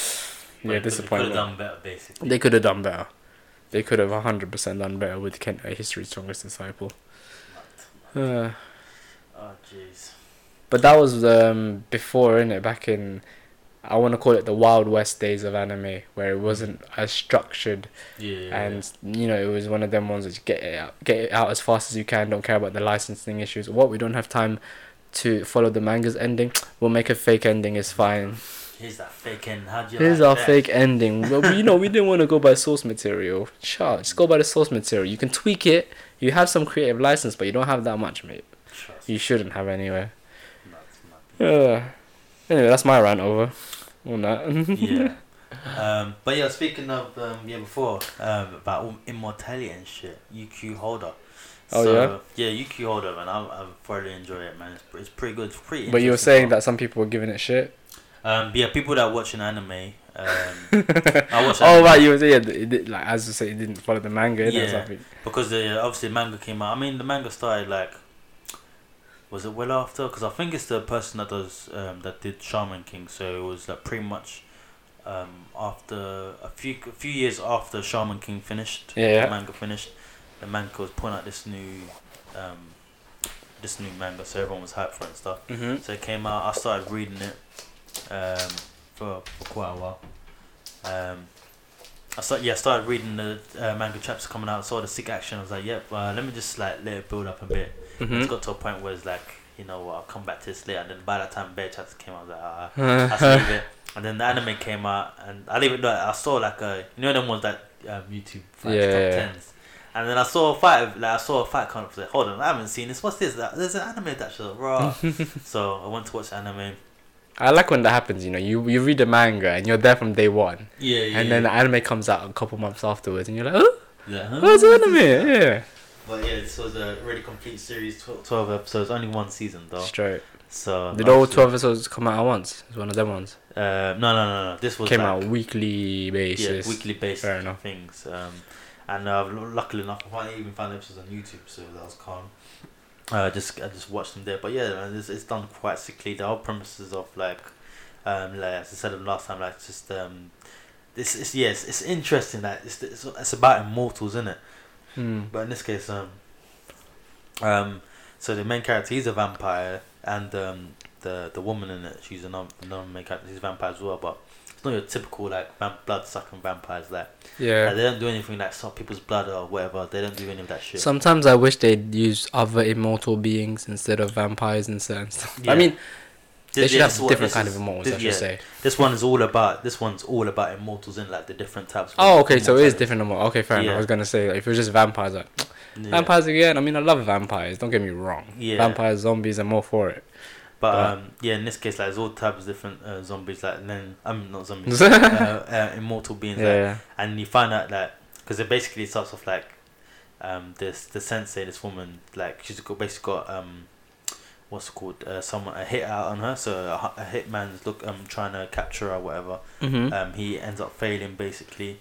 Speaker 2: yeah
Speaker 1: they could have done better, basically.
Speaker 2: They could have done better. They could have hundred percent done better with Kent, a history's strongest disciple. Uh,
Speaker 1: Oh, jeez.
Speaker 2: but that was um before, innit? Back in, I want to call it the Wild West days of anime, where it wasn't as structured,
Speaker 1: Yeah.
Speaker 2: and you know it was one of them ones that get it out, get it out as fast as you can. Don't care about the licensing issues. What we don't have time to follow the manga's ending. We'll make a fake ending. It's fine.
Speaker 1: Yeah. Here's that fake end. How'd you
Speaker 2: Here's
Speaker 1: like
Speaker 2: our
Speaker 1: that?
Speaker 2: fake ending. We, you know, we didn't want to go by source material. Sure, just go by the source material. You can tweak it. You have some creative license, but you don't have that much, mate.
Speaker 1: Trust
Speaker 2: You shouldn't have anyway. Uh, anyway, that's my rant over. On that.
Speaker 1: yeah. Um, but yeah, speaking of um, yeah before um, about immortality and shit, UQ holder.
Speaker 2: Oh,
Speaker 1: so, yeah. Yeah, UQ holder, man. I I thoroughly enjoy it, man. It's, it's pretty good. It's pretty.
Speaker 2: but you were saying that some people were giving it shit.
Speaker 1: Um, yeah, people that watch an anime. Um, I watch.
Speaker 2: oh right, you were saying yeah, it did, like as you say, it didn't follow the manga.
Speaker 1: Yeah. because the obviously manga came out. I mean, the manga started like. Was it well after? Because I think it's the person that does um, that did Shaman King. So it was like pretty much um, after a few a few years after Shaman King finished.
Speaker 2: Yeah.
Speaker 1: The manga finished. The manga was putting out this new, um, this new manga. So everyone was hyped for it and stuff.
Speaker 2: Mhm.
Speaker 1: So it came out. I started reading it um, for for quite a while. Um, I start, yeah, I started reading the uh, manga chapters coming out. Saw the sick action. I was like, yep. Uh, let me just like let it build up a bit. It's
Speaker 2: Mhm.
Speaker 1: got to a point where it's like, you know what, I'll come back to this later. And then by that time, bear chapters came out. I was like, ah, I'll leave it. And then the anime came out, and I it. Like, I saw like a, you know, them ones that um, YouTube fights,
Speaker 2: Yeah,
Speaker 1: top
Speaker 2: yeah.
Speaker 1: tens. And then I saw a fight. Like I saw a fight. Kind of like, hold on, I haven't seen this. What's this? That- There's an anime that show, raw. so I went to watch anime.
Speaker 2: I like when that happens. You know, you you read the manga and you're there from day one,
Speaker 1: Yeah, yeah.
Speaker 2: and then the anime comes out a couple months afterwards, and you're like, oh,
Speaker 1: yeah. huh?
Speaker 2: what's anime? Yeah,
Speaker 1: But yeah, this was a really complete series, tw- twelve episodes, only one season though.
Speaker 2: straight.
Speaker 1: So
Speaker 2: Did all twelve episodes come out at once? It's one of them ones.
Speaker 1: Uh, no, no, no, no. This was
Speaker 2: Came
Speaker 1: like,
Speaker 2: out weekly basis.
Speaker 1: yeah, weekly basis.
Speaker 2: Fair enough.
Speaker 1: things. Um, and uh, luckily enough, I finally even found episodes on YouTube, so that was calm. Uh, just I just watched them there, but yeah, it's, it's done quite sickly. The whole premises of like, um, like as I said last time, like just um, this is yes, it's interesting that it's, it's it's about immortals, isn't it?
Speaker 2: Hmm.
Speaker 1: But in this case, um, um, so the main character he's a vampire, and um, the the woman in it, she's a non non main character, she's a vampire as well. But not your typical like vamp- blood sucking vampires. Like
Speaker 2: Yeah.
Speaker 1: like, they don't do anything like suck people's blood or whatever. They don't do any of that shit.
Speaker 2: Sometimes I wish they'd use other immortal beings instead of vampires and certain stuff. I mean, they
Speaker 1: This-
Speaker 2: should
Speaker 1: yeah,
Speaker 2: have
Speaker 1: one-
Speaker 2: different kind
Speaker 1: is-
Speaker 2: of immortals.
Speaker 1: this-
Speaker 2: I should
Speaker 1: yeah,
Speaker 2: say.
Speaker 1: This one is all about. This one's all about immortals in like the different types.
Speaker 2: Oh, okay. So it is different. Immortal. Okay, fair enough. I was gonna say like, if it was just vampires, like
Speaker 1: Yeah.
Speaker 2: vampires again. I mean, I love vampires. Don't get me wrong.
Speaker 1: Yeah.
Speaker 2: Vampires, zombies, I'm all for it.
Speaker 1: But
Speaker 2: But-
Speaker 1: um, yeah, in this case, like there's all types of different uh, zombies. Like and then I'm not zombies, uh, uh, immortal beings.
Speaker 2: Yeah.
Speaker 1: like,
Speaker 2: yeah.
Speaker 1: and you find out that because it basically starts off like um this the sensei this woman like she's got basically got um what's called uh, someone a hit out on her. So a, a hitman's look um trying to capture her, whatever.
Speaker 2: Mm-hmm.
Speaker 1: Um, he ends up failing basically,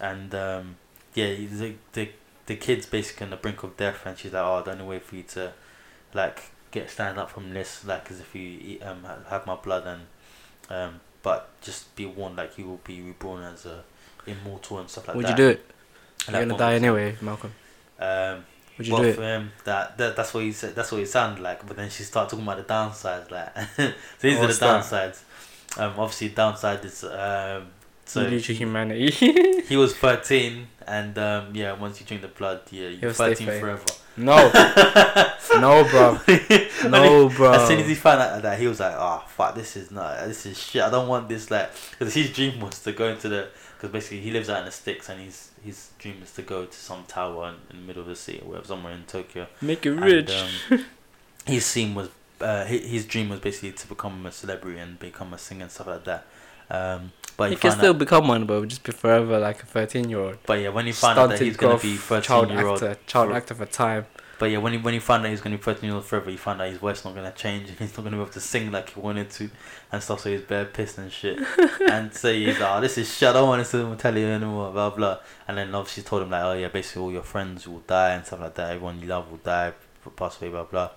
Speaker 1: and um, yeah, the the the kid's basically on the brink of death, and she's like, "Oh, the only way for you to, like, get stand up from this, like, is if you eat, um have my blood and, um, but just be warned, like, you will be reborn as a immortal and stuff like
Speaker 2: Would
Speaker 1: that."
Speaker 2: Would you do it?
Speaker 1: And
Speaker 2: You're gonna die anyway, Malcolm.
Speaker 1: Um,
Speaker 2: Would you do it?
Speaker 1: him, that, that that's what he said. That's what he sounded like. But then she started talking about the downsides. Like, these
Speaker 2: What's
Speaker 1: are the downsides. Um, obviously, downside is um, so
Speaker 2: you lose your humanity.
Speaker 1: he was 13 and um yeah once you drink the blood yeah you're
Speaker 2: He'll
Speaker 1: 13 forever
Speaker 2: no, no, bro, no, bro.
Speaker 1: as soon as he found out that he was like oh fuck this is not this is shit. I don't want this like because his dream was to go into the because basically he lives out in the sticks and his his dream is to go to some tower in, in the middle of the city or somewhere in tokyo.
Speaker 2: Make you
Speaker 1: And,
Speaker 2: rich.
Speaker 1: um, his scene was uh, his, his dream was basically to become a celebrity and become a singer and stuff like that. Um but
Speaker 2: he can still
Speaker 1: out,
Speaker 2: become one, but it would just be forever like a thirteen-year-old.
Speaker 1: but yeah when he found out that he's gonna be 13
Speaker 2: child
Speaker 1: year old
Speaker 2: actor, child
Speaker 1: for-
Speaker 2: actor for time.
Speaker 1: But yeah, when he when he found out he's gonna be thirteen-year-old forever, he found out his voice not gonna change and he's not gonna be able to sing like he wanted to and stuff. So he's bare pissed and shit. and so he's like, oh, this is shit. I don't want to tell you anymore. Blah blah. And then obviously told him like, oh yeah, basically all your friends will die and stuff like that. Everyone you love will die, pass away. Blah blah.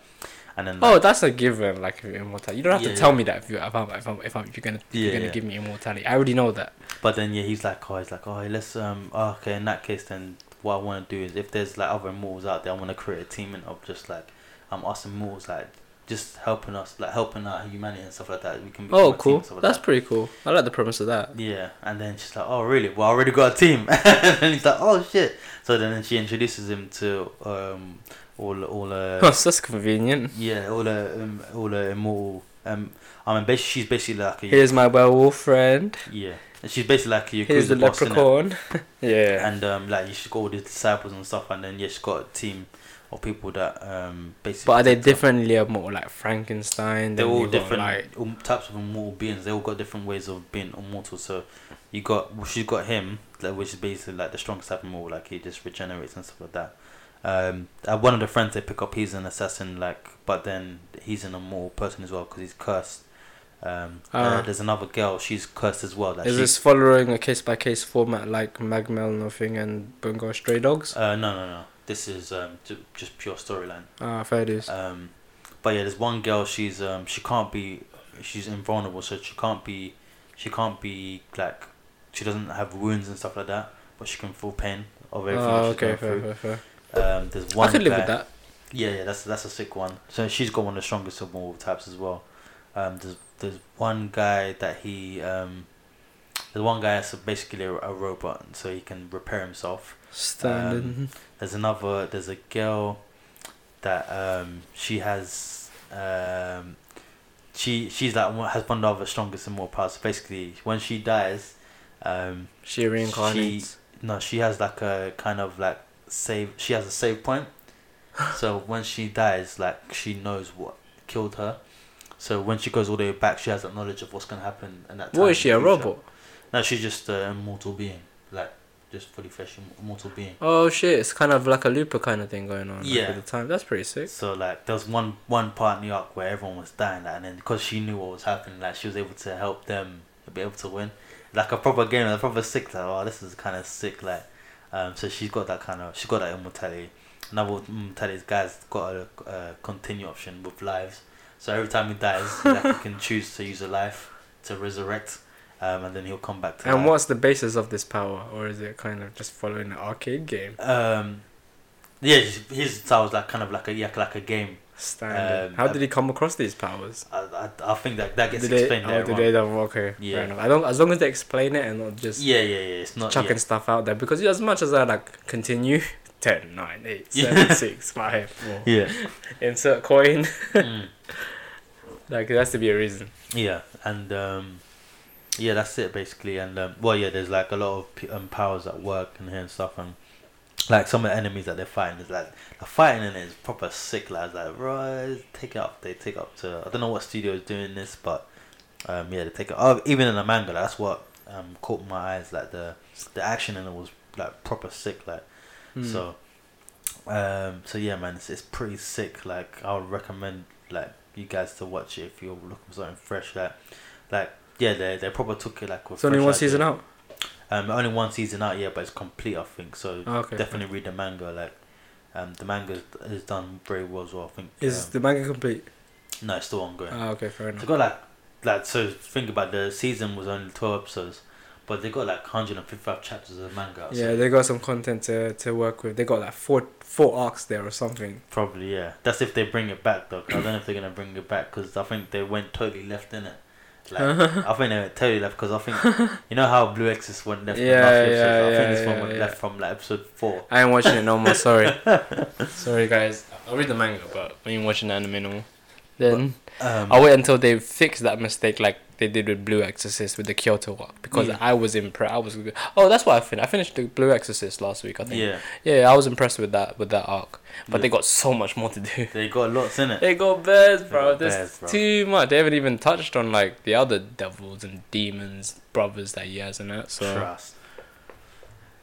Speaker 1: And then
Speaker 2: Oh, that's a given. Like if you're immortal, you don't have
Speaker 1: Yeah,
Speaker 2: to tell
Speaker 1: yeah.
Speaker 2: me that if you if I'm if, I'm, if, I'm, if you're gonna if
Speaker 1: Yeah,
Speaker 2: you're gonna give me immortality. I already know that.
Speaker 1: but then yeah, he's like, oh, he's like, oh, let's um, oh, okay. In that case, then what I want to do is if there's like other immortals out there, I want to create a team of just like um us immortals like. Just helping us, like helping out humanity and stuff like that. We can.
Speaker 2: Oh, cool.
Speaker 1: and like
Speaker 2: That's
Speaker 1: that.
Speaker 2: pretty cool. I like the premise of that.
Speaker 1: Yeah, and then she's like, "Oh, really? Well, I already got a team." and he's like, "Oh shit!" So then she introduces him to um all all uh
Speaker 2: Oh, that's convenient.
Speaker 1: yeah all the um, all the immortal um I mean basically she's basically like a
Speaker 2: Here's my werewolf friend.
Speaker 1: yeah and she's basically like a
Speaker 2: Here's the
Speaker 1: boss,
Speaker 2: leprechaun. yeah.
Speaker 1: and um like you she's got all these disciples and stuff and then yeah she's got a team of people that um basically
Speaker 2: But are they differently immortal, like Frankenstein?
Speaker 1: They're all
Speaker 2: you got,
Speaker 1: different
Speaker 2: Like,
Speaker 1: um, types of immortal beings. They all got different ways of being immortal. So you got well, she's got him, like, which is basically like the strongest type of immortal. Like he just regenerates and stuff like that. Um, uh, one of the friends they pick up, he's an assassin. Like, but then he's an immortal person as well because he's cursed. Um, uh,
Speaker 2: Ah.
Speaker 1: there's another girl. She's cursed as well. Like
Speaker 2: is
Speaker 1: she-
Speaker 2: this following a case by case format like Magmell Nothing and Bungo Stray Dogs?
Speaker 1: Uh, no, no, no. This is um, ju- just pure storyline.
Speaker 2: Ah, fair dues.
Speaker 1: Um, but yeah, there's one girl. She's um, she can't be, she's invulnerable, so she can't be, she can't be like, she doesn't have wounds and stuff like that, but she can feel pain of everything.
Speaker 2: Oh, okay, fair,
Speaker 1: through.
Speaker 2: fair, fair.
Speaker 1: Um, there's one.
Speaker 2: I could live with that.
Speaker 1: Yeah, yeah, that's that's a sick one. So she's got one of the strongest of all types as well. Um, there's there's one guy that he um, there's one guy that's basically a, a robot, so he can repair himself.
Speaker 2: Standing.
Speaker 1: There's another. There's a girl that um she has um she she's like has one of the strongest and more powers. So basically, when she dies, um
Speaker 2: she reincarnates.
Speaker 1: no she has like a kind of like save. She has a save point. so when she dies, like she knows what killed her. So when she goes all the way back, she has that knowledge of what's gonna happen. And that.
Speaker 2: what
Speaker 1: time
Speaker 2: is she, a robot?
Speaker 1: No, she's just an immortal being, like just fully fresh immortal being.
Speaker 2: Oh shit, it's kind of like a looper kind of thing going on. like,
Speaker 1: Yeah.
Speaker 2: at the time. That's pretty sick.
Speaker 1: So like there was one one part in the arc where everyone was dying, like, and then because she knew what was happening, like she was able to help them be able to win, like a proper game, a proper sick. Like oh, this is kind of sick. Like, um, so she's got that kind of she's got that immortality. Another immortality is guys got a, a continue option with lives. So every time he dies, like, he can choose to use a life to resurrect, um, and then he'll come back to.
Speaker 2: And
Speaker 1: life.
Speaker 2: what's the basis of this power, or is it kind of just following an arcade game?
Speaker 1: Um, yeah, his style was like kind of like a yeah, like a game.
Speaker 2: Standard.
Speaker 1: Um,
Speaker 2: How did he come across these powers?
Speaker 1: I, I, I think that that gets
Speaker 2: Did they,
Speaker 1: explained
Speaker 2: oh,
Speaker 1: later
Speaker 2: did
Speaker 1: on.
Speaker 2: they okay,
Speaker 1: Yeah.
Speaker 2: I don't, as long as they explain it and not just
Speaker 1: Yeah, yeah, yeah. It's not.
Speaker 2: chucking
Speaker 1: Yeah.
Speaker 2: stuff out there. Because as much as I like continue, 10, 9, 8,
Speaker 1: Yeah.
Speaker 2: 7, 6, 5, 4,
Speaker 1: Yeah.
Speaker 2: insert coin.
Speaker 1: Mm.
Speaker 2: Like, there has to be a reason.
Speaker 1: Yeah, and um, yeah, that's it basically. And um, well, yeah, there's like a lot of p- um, powers at work and here and stuff, and like some of the enemies that they're fighting is like the fighting in it is proper sick. Like, it's like right, take it up. They take it up to I don't know what studio is doing this, but um, yeah, they take it. Oh, even in the manga, like, that's what um caught my eyes. Like the the action in it was like proper sick. Like.
Speaker 2: Hmm.
Speaker 1: So, um, so yeah, man, it's, it's pretty sick. Like, I would recommend like you guys to watch it if you're looking for something fresh. Like, like yeah, they they probably took it like with
Speaker 2: It's only one season out.
Speaker 1: Um, only one season out, yet, but it's complete. I think so.
Speaker 2: Oh, okay.
Speaker 1: Definitely read the manga. Like, um, the manga is, done very well as well. I think.
Speaker 2: Is
Speaker 1: um,
Speaker 2: the manga complete?
Speaker 1: no, it's still ongoing.
Speaker 2: Ah, okay, fair enough.
Speaker 1: They got like, like so. Think about the season was only twelve episodes, but they got like hundred and fifty-five chapters of manga. so
Speaker 2: Yeah, they got some content to, to work with. They got like four four arcs there or something.
Speaker 1: Probably, yeah. That's if they bring it back, though. I don't know if they're gonna bring it back because I think they went totally left in it. Like, I think they went totally left because I think you know how Blue Exorcist went left.
Speaker 2: Yeah,
Speaker 1: last
Speaker 2: yeah,
Speaker 1: I think
Speaker 2: yeah,
Speaker 1: this one
Speaker 2: yeah,
Speaker 1: went
Speaker 2: yeah.
Speaker 1: left from like episode four.
Speaker 2: I ain't watching it no more. Sorry, sorry guys. I'll read the manga, but I ain't watching the anime no more. Then
Speaker 1: Um,
Speaker 2: I'll wait until they fix that mistake, like they did with Blue Exorcist with the Kyoto arc, because
Speaker 1: Yeah.
Speaker 2: I was impressed. I was oh, that's why I finished. I finished the Blue Exorcist last week. I think.
Speaker 1: yeah,
Speaker 2: Yeah, I was impressed with that with that arc, but
Speaker 1: Yeah.
Speaker 2: they got so much more to do.
Speaker 1: they got lots in it.
Speaker 2: They got bears, bro.
Speaker 1: got
Speaker 2: There's
Speaker 1: bears, bro.
Speaker 2: too much. They haven't even touched on like the other devils and demons brothers that he has in it. So
Speaker 1: Trust.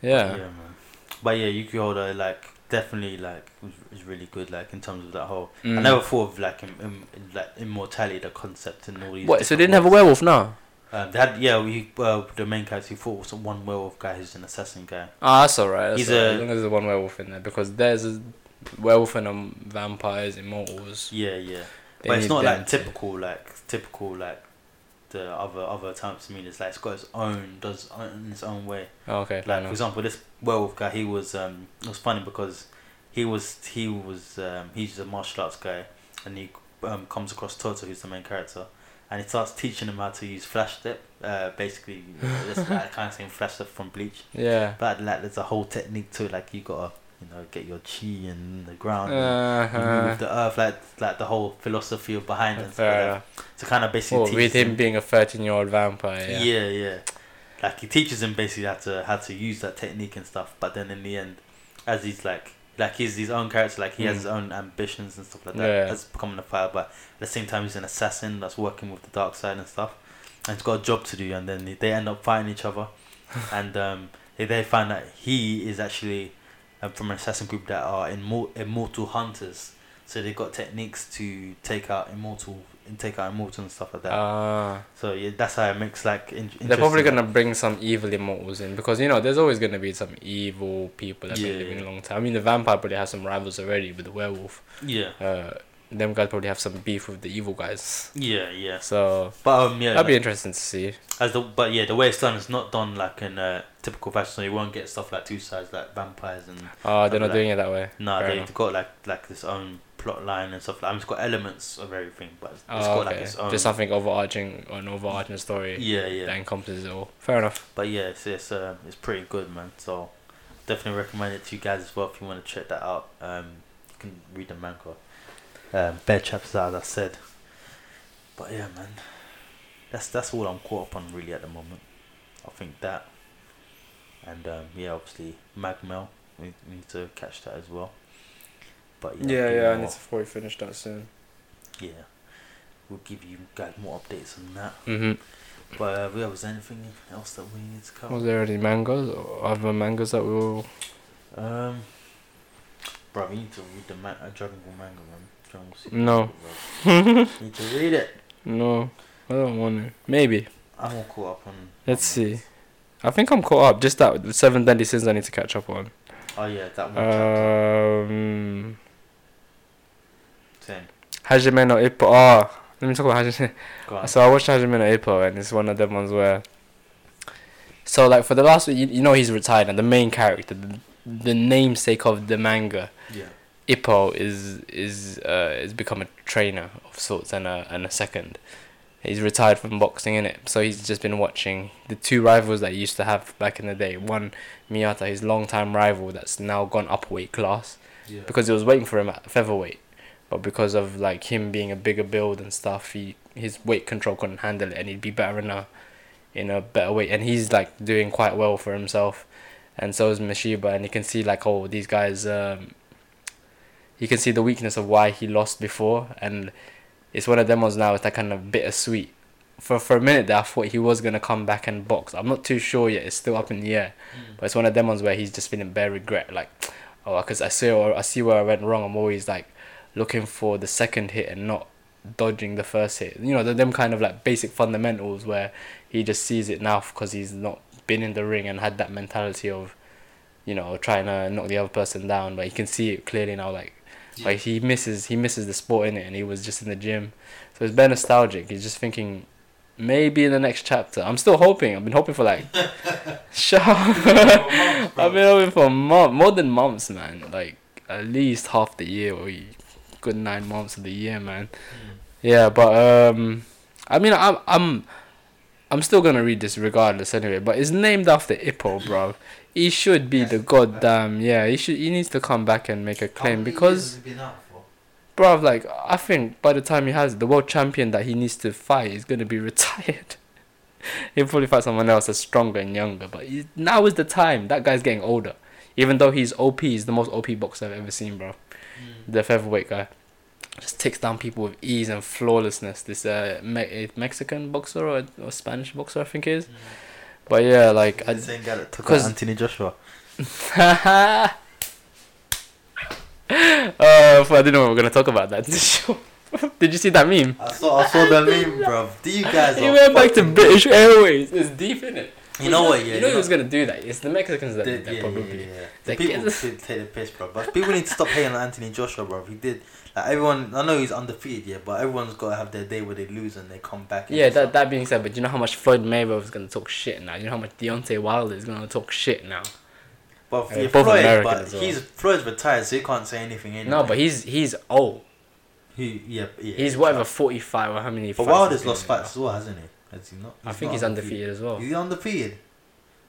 Speaker 2: yeah,
Speaker 1: yeah, man. But yeah, Yuki like definitely like was, was really good. Like in terms of that whole. I
Speaker 2: Mm.
Speaker 1: never thought of like im, im, like immortality, the concept, and all these.
Speaker 2: What? So they didn't have a werewolf now?
Speaker 1: Um, they had yeah, we uh, the main character. He fought some one werewolf guy who's an assassin guy.
Speaker 2: Ah, that's alright. That's
Speaker 1: He's
Speaker 2: alright.
Speaker 1: a-
Speaker 2: as long as there's one werewolf in there, because there's a werewolf and um, vampires, immortals.
Speaker 1: Yeah, yeah.
Speaker 2: They
Speaker 1: but it's not like
Speaker 2: to-
Speaker 1: typical, like typical, like the other other types. I mean, it's like it's got its own, does in its own way.
Speaker 2: Oh, okay,
Speaker 1: Like for example, this werewolf guy, he was um, it was funny because he was he was um, he's a martial arts guy, and he um, comes across Toto, who's the main character, and he starts teaching him how to use flash step. Uh, basically, that's like kind of same flash step from Bleach.
Speaker 2: Yeah.
Speaker 1: But like, there's a whole technique to it. Like you gotta, you know, get your chi in the ground.
Speaker 2: Uh-huh.
Speaker 1: move the earth, like like the whole philosophy behind it. and stuff
Speaker 2: Fair
Speaker 1: like that.
Speaker 2: enough.
Speaker 1: To kind of basically
Speaker 2: Well,
Speaker 1: teach
Speaker 2: with him being a thirteen-year-old vampire.
Speaker 1: yeah.
Speaker 2: Yeah.
Speaker 1: yeah, Like he teaches him basically how to how to use that technique and stuff. But then in the end, as he's like like he's his own character, like he has
Speaker 2: Mm.
Speaker 1: his own ambitions and stuff like that.
Speaker 2: Yeah.
Speaker 1: That's becoming a fighter, but at the same time he's an assassin that's working with the dark side and stuff. And he's got a job to do, and then they end up fighting each other, and um, they, they find that he is actually um, from an assassin group that are immor- immortal hunters. So they've got techniques to take out immortal and take out immortal and stuff like that.
Speaker 2: Ah.
Speaker 1: So yeah, that's how it makes like. In-
Speaker 2: They're probably gonna bring some evil immortals in because you know there's always gonna be some evil people that
Speaker 1: Yeah,
Speaker 2: been living
Speaker 1: yeah.
Speaker 2: a long time. I mean the vampire probably has some rivals already with the werewolf.
Speaker 1: Yeah,
Speaker 2: Uh, them guys probably have some beef with the evil guys.
Speaker 1: yeah, yeah.
Speaker 2: So
Speaker 1: But um, yeah,
Speaker 2: that'd be interesting to see.
Speaker 1: as the but yeah, the way it's done is not done like in a typical fashion. So you won't get stuff like two sides like vampires and
Speaker 2: Oh, they're not doing it that way.
Speaker 1: no,
Speaker 2: Fair
Speaker 1: they've
Speaker 2: enough.
Speaker 1: got like like this own plot line and stuff. Like, I mean, it's got elements of everything, but it's
Speaker 2: Oh,
Speaker 1: got
Speaker 2: okay.
Speaker 1: like its own.
Speaker 2: Just something overarching or an overarching story
Speaker 1: yeah, yeah.
Speaker 2: that encompasses it all. Fair enough.
Speaker 1: But yeah, it's it's, uh, it's pretty good, man. So definitely recommend it to you guys as well if you want to check that out. Um, you can read the manga. Um, bare chapters as I said. But yeah, man, that's that's all I'm caught up on really at the moment. I think that, and um, yeah, obviously Magmell, we, we need to catch that as well. But yeah,
Speaker 2: Yeah, yeah. I need to probably finish that soon.
Speaker 1: yeah, we'll give you guys more updates on that.
Speaker 2: Mhm.
Speaker 1: But uh, yeah, was there anything else that we need to cover?
Speaker 2: Was there any mangas or other mangas that we will?
Speaker 1: Um, bro, we need to read the ma- uh, Dragon Ball manga, man. Dragon Ball Super.
Speaker 2: No.
Speaker 1: need to read it.
Speaker 2: No, I don't want to. Maybe.
Speaker 1: I'm all caught up on.
Speaker 2: Let's see. I think I'm caught up. Just that the seven deadly sins I need to catch up on.
Speaker 1: Oh yeah, that one.
Speaker 2: Um,
Speaker 1: Same.
Speaker 2: Hajime no Ippo. Oh, let me talk about Hajime. So I watched Hajime no Ippo, and it's one of them ones where. So like for the last, you, you know he's retired, and the main character, the, the namesake of the manga,
Speaker 1: Yeah.
Speaker 2: Ippo is is uh is become a trainer of sorts and a and a second. He's retired from boxing in it, so he's just been watching the two rivals that he used to have back in the day. One Miyata, his longtime rival, that's now gone up weight class
Speaker 1: Yeah.
Speaker 2: because he was waiting for him at featherweight, but because of like him being a bigger build and stuff, he his weight control couldn't handle it, and he'd be better in a in a better weight. And he's like doing quite well for himself, and so is Mashiba, and you can see like oh these guys. Um, you can see the weakness of why he lost before, and it's one of them ones now. It's like kind of bittersweet. For for a minute there, I thought he was gonna come back and box. I'm not too sure yet. It's still up in the air.
Speaker 1: Mm.
Speaker 2: But it's one of them ones where he's just feeling bare regret, like, oh, because I see or I see where I went wrong. I'm always like looking for the second hit and not dodging the first hit. You know, the, them kind of like basic fundamentals where he just sees it now because he's not been in the ring and had that mentality of, you know, trying to knock the other person down. But he can see it clearly now. Like,
Speaker 1: Yeah.
Speaker 2: like he misses he misses the sport in it, and he was just in the gym. So it's been nostalgic. He's just thinking. Maybe in the next chapter. I'm still hoping. I've been hoping for like. Shut up. I've been hoping for month, more than months, man. Like at least half the year or good nine months of the year, man. Yeah, but um, I mean, I'm I'm I'm still gonna read this regardless anyway. But it's named after Ippo, bro. He should be the goddamn yeah. He should he needs to come back and make a claim because bro, like I think by the time he has it, the world champion that he needs to fight is gonna be retired. He'll probably fight someone else that's stronger and younger. But he, now is the time. That guy's getting older. Even though he's OP, he's the most OP boxer I've ever seen, bro. The featherweight guy just takes down people with ease and flawlessness. This uh Me- eh, Mexican boxer or, or Spanish boxer, I think it is. But yeah, like I,
Speaker 1: the same guy that took out
Speaker 2: because-
Speaker 1: Anthony Joshua.
Speaker 2: uh, I didn't know we were gonna talk about that. Did you see that meme?
Speaker 1: I saw I saw the meme, bro. Do you guys?
Speaker 2: He went back to British Airways. It's deep in it.
Speaker 1: You know what? Yeah,
Speaker 2: you know was gonna do that. It's the Mexicans that did that
Speaker 1: yeah,
Speaker 2: probably.
Speaker 1: yeah, yeah, The people did take the piss, bro. But people need to stop hating on Anthony Joshua, bro. He did. Like everyone, I know he's undefeated, yeah, but everyone's got to have their day where they lose and they come back.
Speaker 2: Yeah, that that being said, but you know how much Floyd Mayweather is gonna talk shit now. You know how much Deontay Wilder is gonna talk shit now.
Speaker 1: But
Speaker 2: uh,
Speaker 1: Yeah,
Speaker 2: yeah,
Speaker 1: Floyd,
Speaker 2: American
Speaker 1: but
Speaker 2: well.
Speaker 1: he's Floyd's retired, so he can't say anything anyway.
Speaker 2: No, but he's he's old.
Speaker 1: he, yeah, yeah,
Speaker 2: He's whatever forty five or how many.
Speaker 1: But Wilder's lost fights as well, hasn't he? Has he not?
Speaker 2: now. I think
Speaker 1: not
Speaker 2: he's undefeated as well.
Speaker 1: He's undefeated.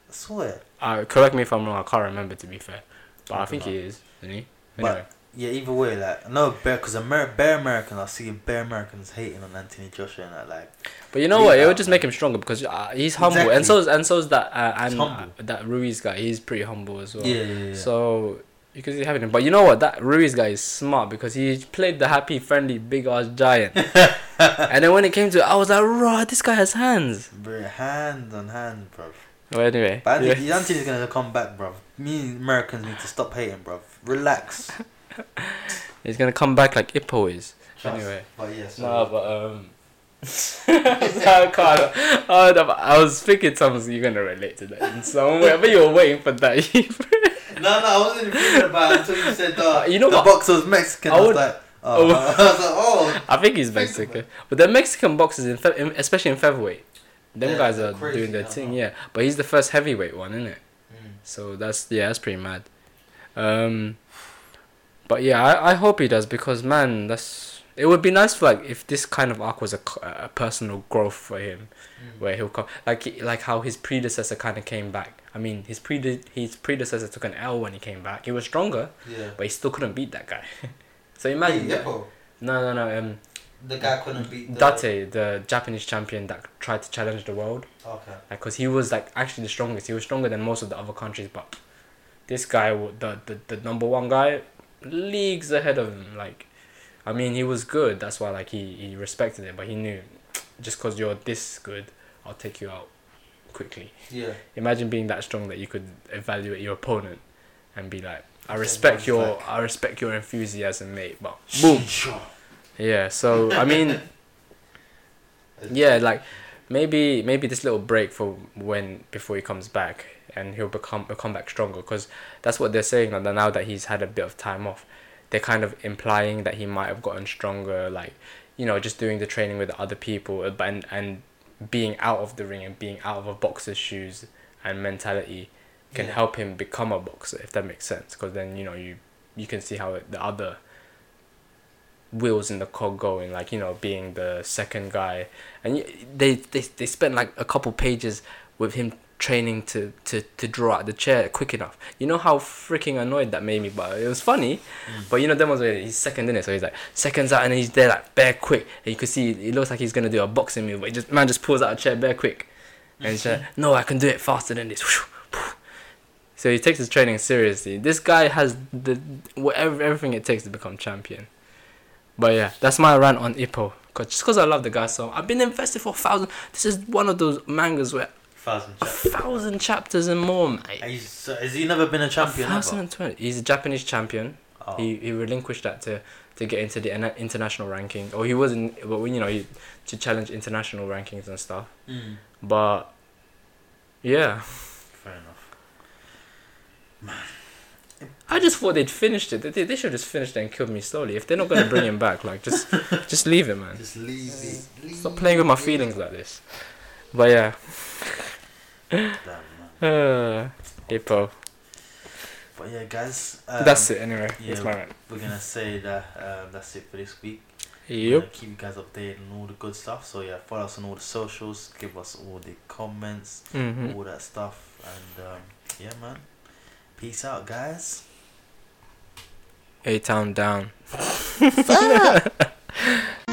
Speaker 1: I swear.
Speaker 2: Uh, correct me if I'm wrong. I can't remember to be fair, but I think
Speaker 1: Something
Speaker 2: he is, isn't he?
Speaker 1: But- Yeah, either way, like no bear, because Amer- bare Americans, I see bear Americans hating on Anthony Joshua and that, like.
Speaker 2: but you know what? It would just make him stronger because uh, he's humble,
Speaker 1: Exactly.
Speaker 2: and so's and so's that uh, and
Speaker 1: He's
Speaker 2: uh, that Ruiz guy. He's pretty humble as well.
Speaker 1: yeah, yeah, yeah.
Speaker 2: So you can see having him. But you know what? That Ruiz guy is smart because he played the happy, friendly, big ass giant. and then when it came to it, I was like, raw, this guy has hands.
Speaker 1: Bro, hand on hand, bro.
Speaker 2: Well, anyway.
Speaker 1: But
Speaker 2: yeah.
Speaker 1: Anthony, Anthony's gonna come back, bro. Me Americans need to stop hating, bro. Relax.
Speaker 2: He's going to come back like Ippo is.
Speaker 1: Trust.
Speaker 2: Anyway.
Speaker 1: But yeah, so
Speaker 2: No, but, um. I. Oh, I was thinking, Thomas, you're gonna relate to that in some way. But you were waiting for that.
Speaker 1: no, no, I wasn't thinking about it until you said uh,
Speaker 2: You know
Speaker 1: the
Speaker 2: what?
Speaker 1: boxer was Mexican.
Speaker 2: I
Speaker 1: I, was like, oh. I was like, oh.
Speaker 2: I think he's Mexican, but the Mexican boxers, in, fe- especially in featherweight, them
Speaker 1: Yeah,
Speaker 2: guys
Speaker 1: crazy,
Speaker 2: doing their thing. Yeah, but he's the first heavyweight one, isn't it?
Speaker 1: Mm.
Speaker 2: So that's yeah, that's pretty mad. Um, but yeah, I, I hope he does because man, that's it would be nice for like if this kind of arc was a, a personal growth for him,
Speaker 1: Mm.
Speaker 2: where he'll come like like how his predecessor kind of came back. I mean, his prede- his predecessor took an L when he came back. He was stronger,
Speaker 1: Yeah.
Speaker 2: but he still couldn't beat that guy. so imagine.
Speaker 1: Hey,
Speaker 2: No, no, no. Um,
Speaker 1: the guy couldn't beat the.
Speaker 2: Date, the Japanese champion that tried to challenge the world,
Speaker 1: Okay.
Speaker 2: like, cause he was like actually the strongest. He was stronger than most of the other countries, but this guy, the the, the number one guy, leagues ahead of him. Like, I mean, he was good. That's why like he he respected it, but he knew, just cause you're this good, I'll take you out quickly.
Speaker 1: Yeah.
Speaker 2: Imagine being that strong that you could evaluate your opponent, and be like, I respect your. I respect your enthusiasm, mate. But boom. Yeah. So I mean. Yeah, like maybe maybe this little break for when before he comes back and he'll become he'll come back stronger because that's what they're saying that now that he's had a bit of time off they're kind of implying that he might have gotten stronger like you know just doing the training with other people uh, but and, and being out of the ring and being out of a boxer's shoes and mentality can
Speaker 1: Yeah.
Speaker 2: help him become a boxer if that makes sense because then you know you you can see how it, the other wheels in the cog going like you know being the second guy and they they, they spent like a couple pages with him training to, to, to draw out the chair quick enough. You know how freaking annoyed that made me, but it was funny. Mm. But you know, ones where he's second in it, so he's like seconds out and he's there like bare quick, and you can see it looks like he's gonna do a boxing move, but he just man just pulls out a chair bare quick, and he's like, no, I can do it faster than this. So he takes his training seriously. This guy has the whatever everything it takes to become champion. But yeah, that's my rant on Ippo. Cause just because I love the guy so I've been invested for a thousand. This is one of those mangas where
Speaker 1: Thousand.
Speaker 2: a thousand chapters and more, mate.
Speaker 1: He's, has he never been a
Speaker 2: A
Speaker 1: champion
Speaker 2: thousand
Speaker 1: ever?
Speaker 2: and twenty. He's a Japanese champion.
Speaker 1: Oh.
Speaker 2: He he relinquished that to to get into the international ranking, or he wasn't, but you know, he, to challenge international rankings and stuff.
Speaker 1: Mm.
Speaker 2: But yeah,
Speaker 1: Fair enough.
Speaker 2: Man, I just thought they'd finished it. They, they should just finished it and killed me slowly. If they're not gonna bring him back, like just just leave it, man.
Speaker 1: Just leave it.
Speaker 2: Stop playing with my feelings like this. But yeah. Uh, hippo.
Speaker 1: But yeah, guys. Um,
Speaker 2: That's it anyway.
Speaker 1: yeah,
Speaker 2: It's my rant.
Speaker 1: We're gonna say that um, that's it for this week.
Speaker 2: Yep.
Speaker 1: keep you guys updated on all the good stuff. So yeah, follow us on all the socials. Give us all the comments,
Speaker 2: hmm
Speaker 1: all that stuff, and um, yeah, man. Peace out, guys.
Speaker 2: A town down.